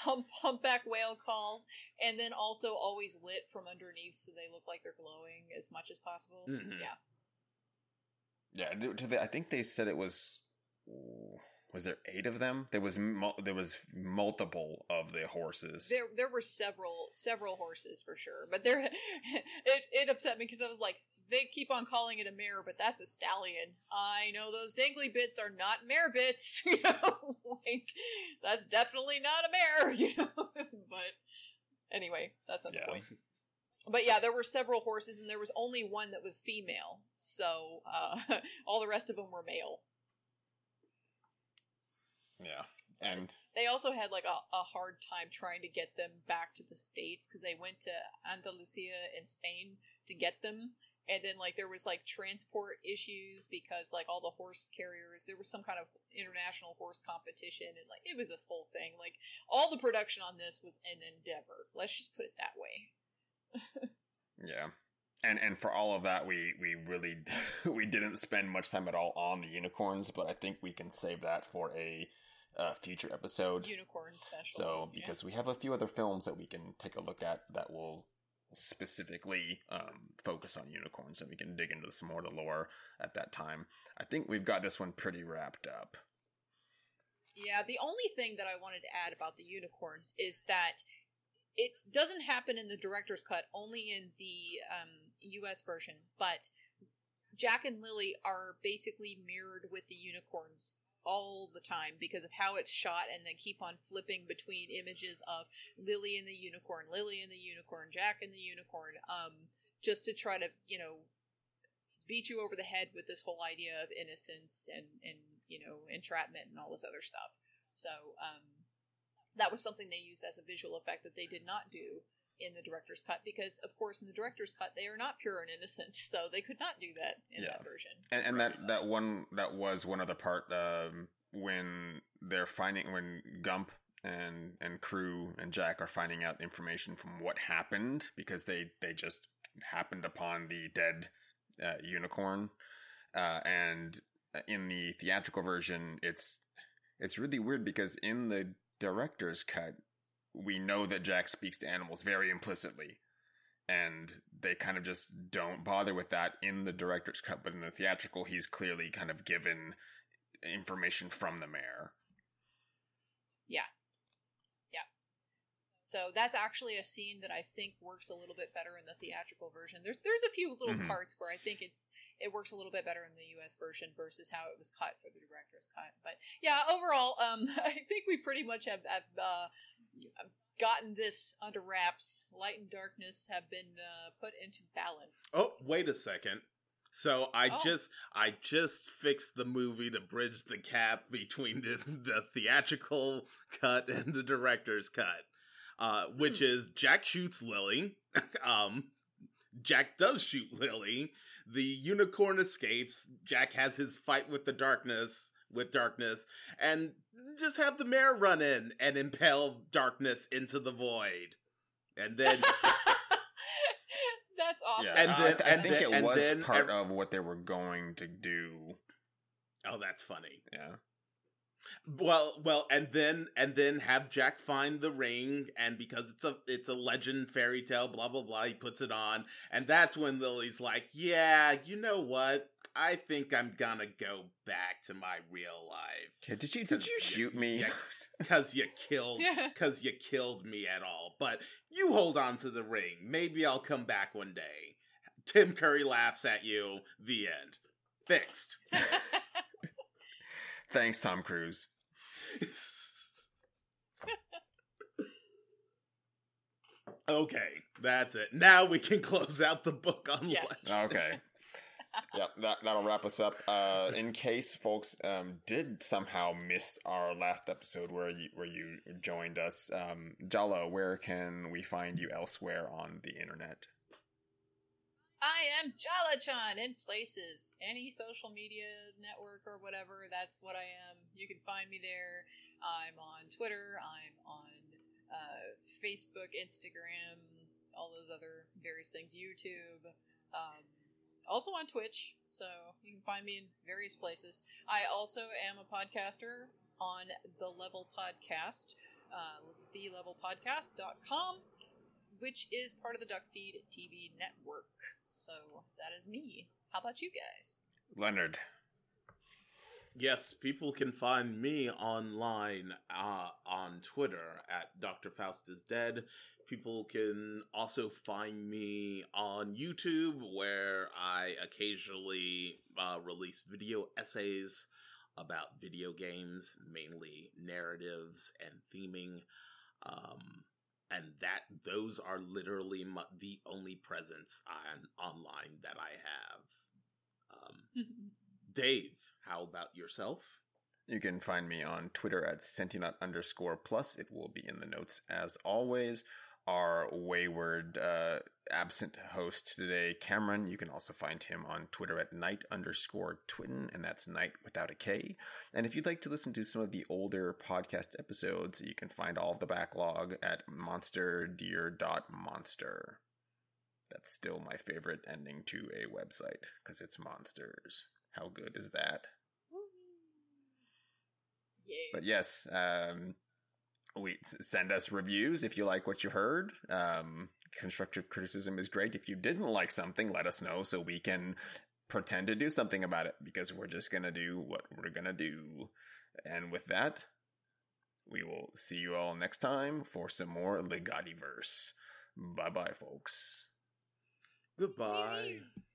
Hump, humpback whale calls, and then also always lit from underneath so they look like they're glowing as much as possible. Mhm. Yeah. Yeah, do- do they- I think they said it was. Was there eight of them? There was mul- there was multiple of the horses. There, there were several, several horses for sure, but there, it, it upset me because I was like, they keep on calling it a mare, but that's a stallion. I know those dangly bits are not mare bits, you know, like that's definitely not a mare, you know. but anyway, that's not Yeah. the point. But yeah, there were several horses, and there was only one that was female, so uh, all the rest of them were male. yeah, and They also had like a, a hard time trying to get them back to the states because they went to Andalusia in Spain to get them, and then like there was like transport issues because like all the horse carriers there was some kind of international horse competition and like it was this whole thing. Like all the production on this was an endeavor. Let's just put it that way. Yeah, and and for all of that, we we really we didn't spend much time at all on the unicorns, but I think we can save that for a uh, future episode. Unicorn special. So yeah. because we have a few other films that we can take a look at that will specifically um, focus on unicorns, and we can dig into some more of the lore at that time. I think we've got this one pretty wrapped up. Yeah, the only thing that I wanted to add about the unicorns is that it doesn't happen in the director's cut, only in the um, U.S. version. But Jack and Lily are basically mirrored with the unicorns all the time because of how it's shot, and then keep on flipping between images of Lily and the unicorn, Lily and the unicorn, Jack and the unicorn, um, just to try to you know beat you over the head with this whole idea of innocence and and you know entrapment and all this other stuff. So um, that was something they used as a visual effect that they did not do in the director's cut because, of course, in the director's cut they are not pure and innocent, so they could not do that in Yeah. that version. and, and that that one that was one other part um, when they're finding when Gump and and crew and Jack are finding out information from what happened because they they just happened upon the dead uh, unicorn uh, and in the theatrical version it's it's really weird because in the director's cut we know that Jack speaks to animals very implicitly and they kind of just don't bother with that in the director's cut but in the theatrical he's clearly kind of given information from the mayor So that's actually a scene that I think works a little bit better in the theatrical version. There's there's a few little Mhm. parts where I think it's it works a little bit better in the U.S. version versus how it was cut for the director's cut. But yeah, overall, um, I think we pretty much have, have uh, gotten this under wraps. Light and darkness have been uh, put into balance. Oh, wait a second. So I Oh. just I just fixed the movie to bridge the gap between the, the theatrical cut and the director's cut. Uh, which is Jack shoots Lily. um, Jack does shoot Lily. The unicorn escapes. Jack has his fight with the darkness, with darkness, and just have the mayor run in and impel darkness into the void. And then That's awesome. Yeah, And then- I, and think then- it was then part ev- of what they were going to do. Oh, that's funny. Yeah. Well, well, and then and then have Jack find the ring, and because it's a it's a legend fairy tale, blah blah blah. He puts it on, and that's when Lily's like, "Yeah, you know what? I think I'm gonna go back to my real life Okay, Did you did you Because shoot me? yeah, because you killed Yeah. because you killed me at all. But you hold on to the ring. Maybe I'll come back one day." Tim Curry laughs at you. The end. Fixed. Thanks, Tom Cruise. okay, that's it. Now we can close out the book on Yes. Legend. Okay. yep, that that'll wrap us up. Uh, in case folks um, did somehow miss our last episode where you where you joined us, um, Jala, where can we find you elsewhere on the internet? I am Jalachan in places. Any social media network or whatever, that's what I am. You can find me there. I'm on Twitter. I'm on uh, Facebook, Instagram, all those other various things, YouTube. Um, also on Twitch, so you can find me in various places. I also am a podcaster on The Level Podcast, uh, thelevelpodcast.com which is part of the Duckfeed TV network. So that is me. How about you guys? Leonard. Yes, people can find me online uh, on Twitter at Dr. Faust is Dead. People can also find me on YouTube, where I occasionally uh, release video essays about video games, mainly narratives and theming. Um, and that those are literally my, the only presence on online that I have. Um, Dave, how about yourself? You can find me on Twitter at Sentinut underscore plus. It will be in the notes as always. Our wayward, uh, absent host today, Cameron. You can also find him on Twitter at night underscore twitten, and that's night without a K. And if you'd like to listen to some of the older podcast episodes, you can find all of the backlog at monsterdeer.monster. That's still my favorite ending to a website because it's monsters. How good is that? Yay. But yes, um, we send us reviews if you like what you heard. Um, constructive criticism is great. If you didn't like something, let us know so we can pretend to do something about it because we're just gonna do what we're gonna do. And with that, we will see you all next time for some more Legati verse. Bye bye, folks. Goodbye. Wee-wee.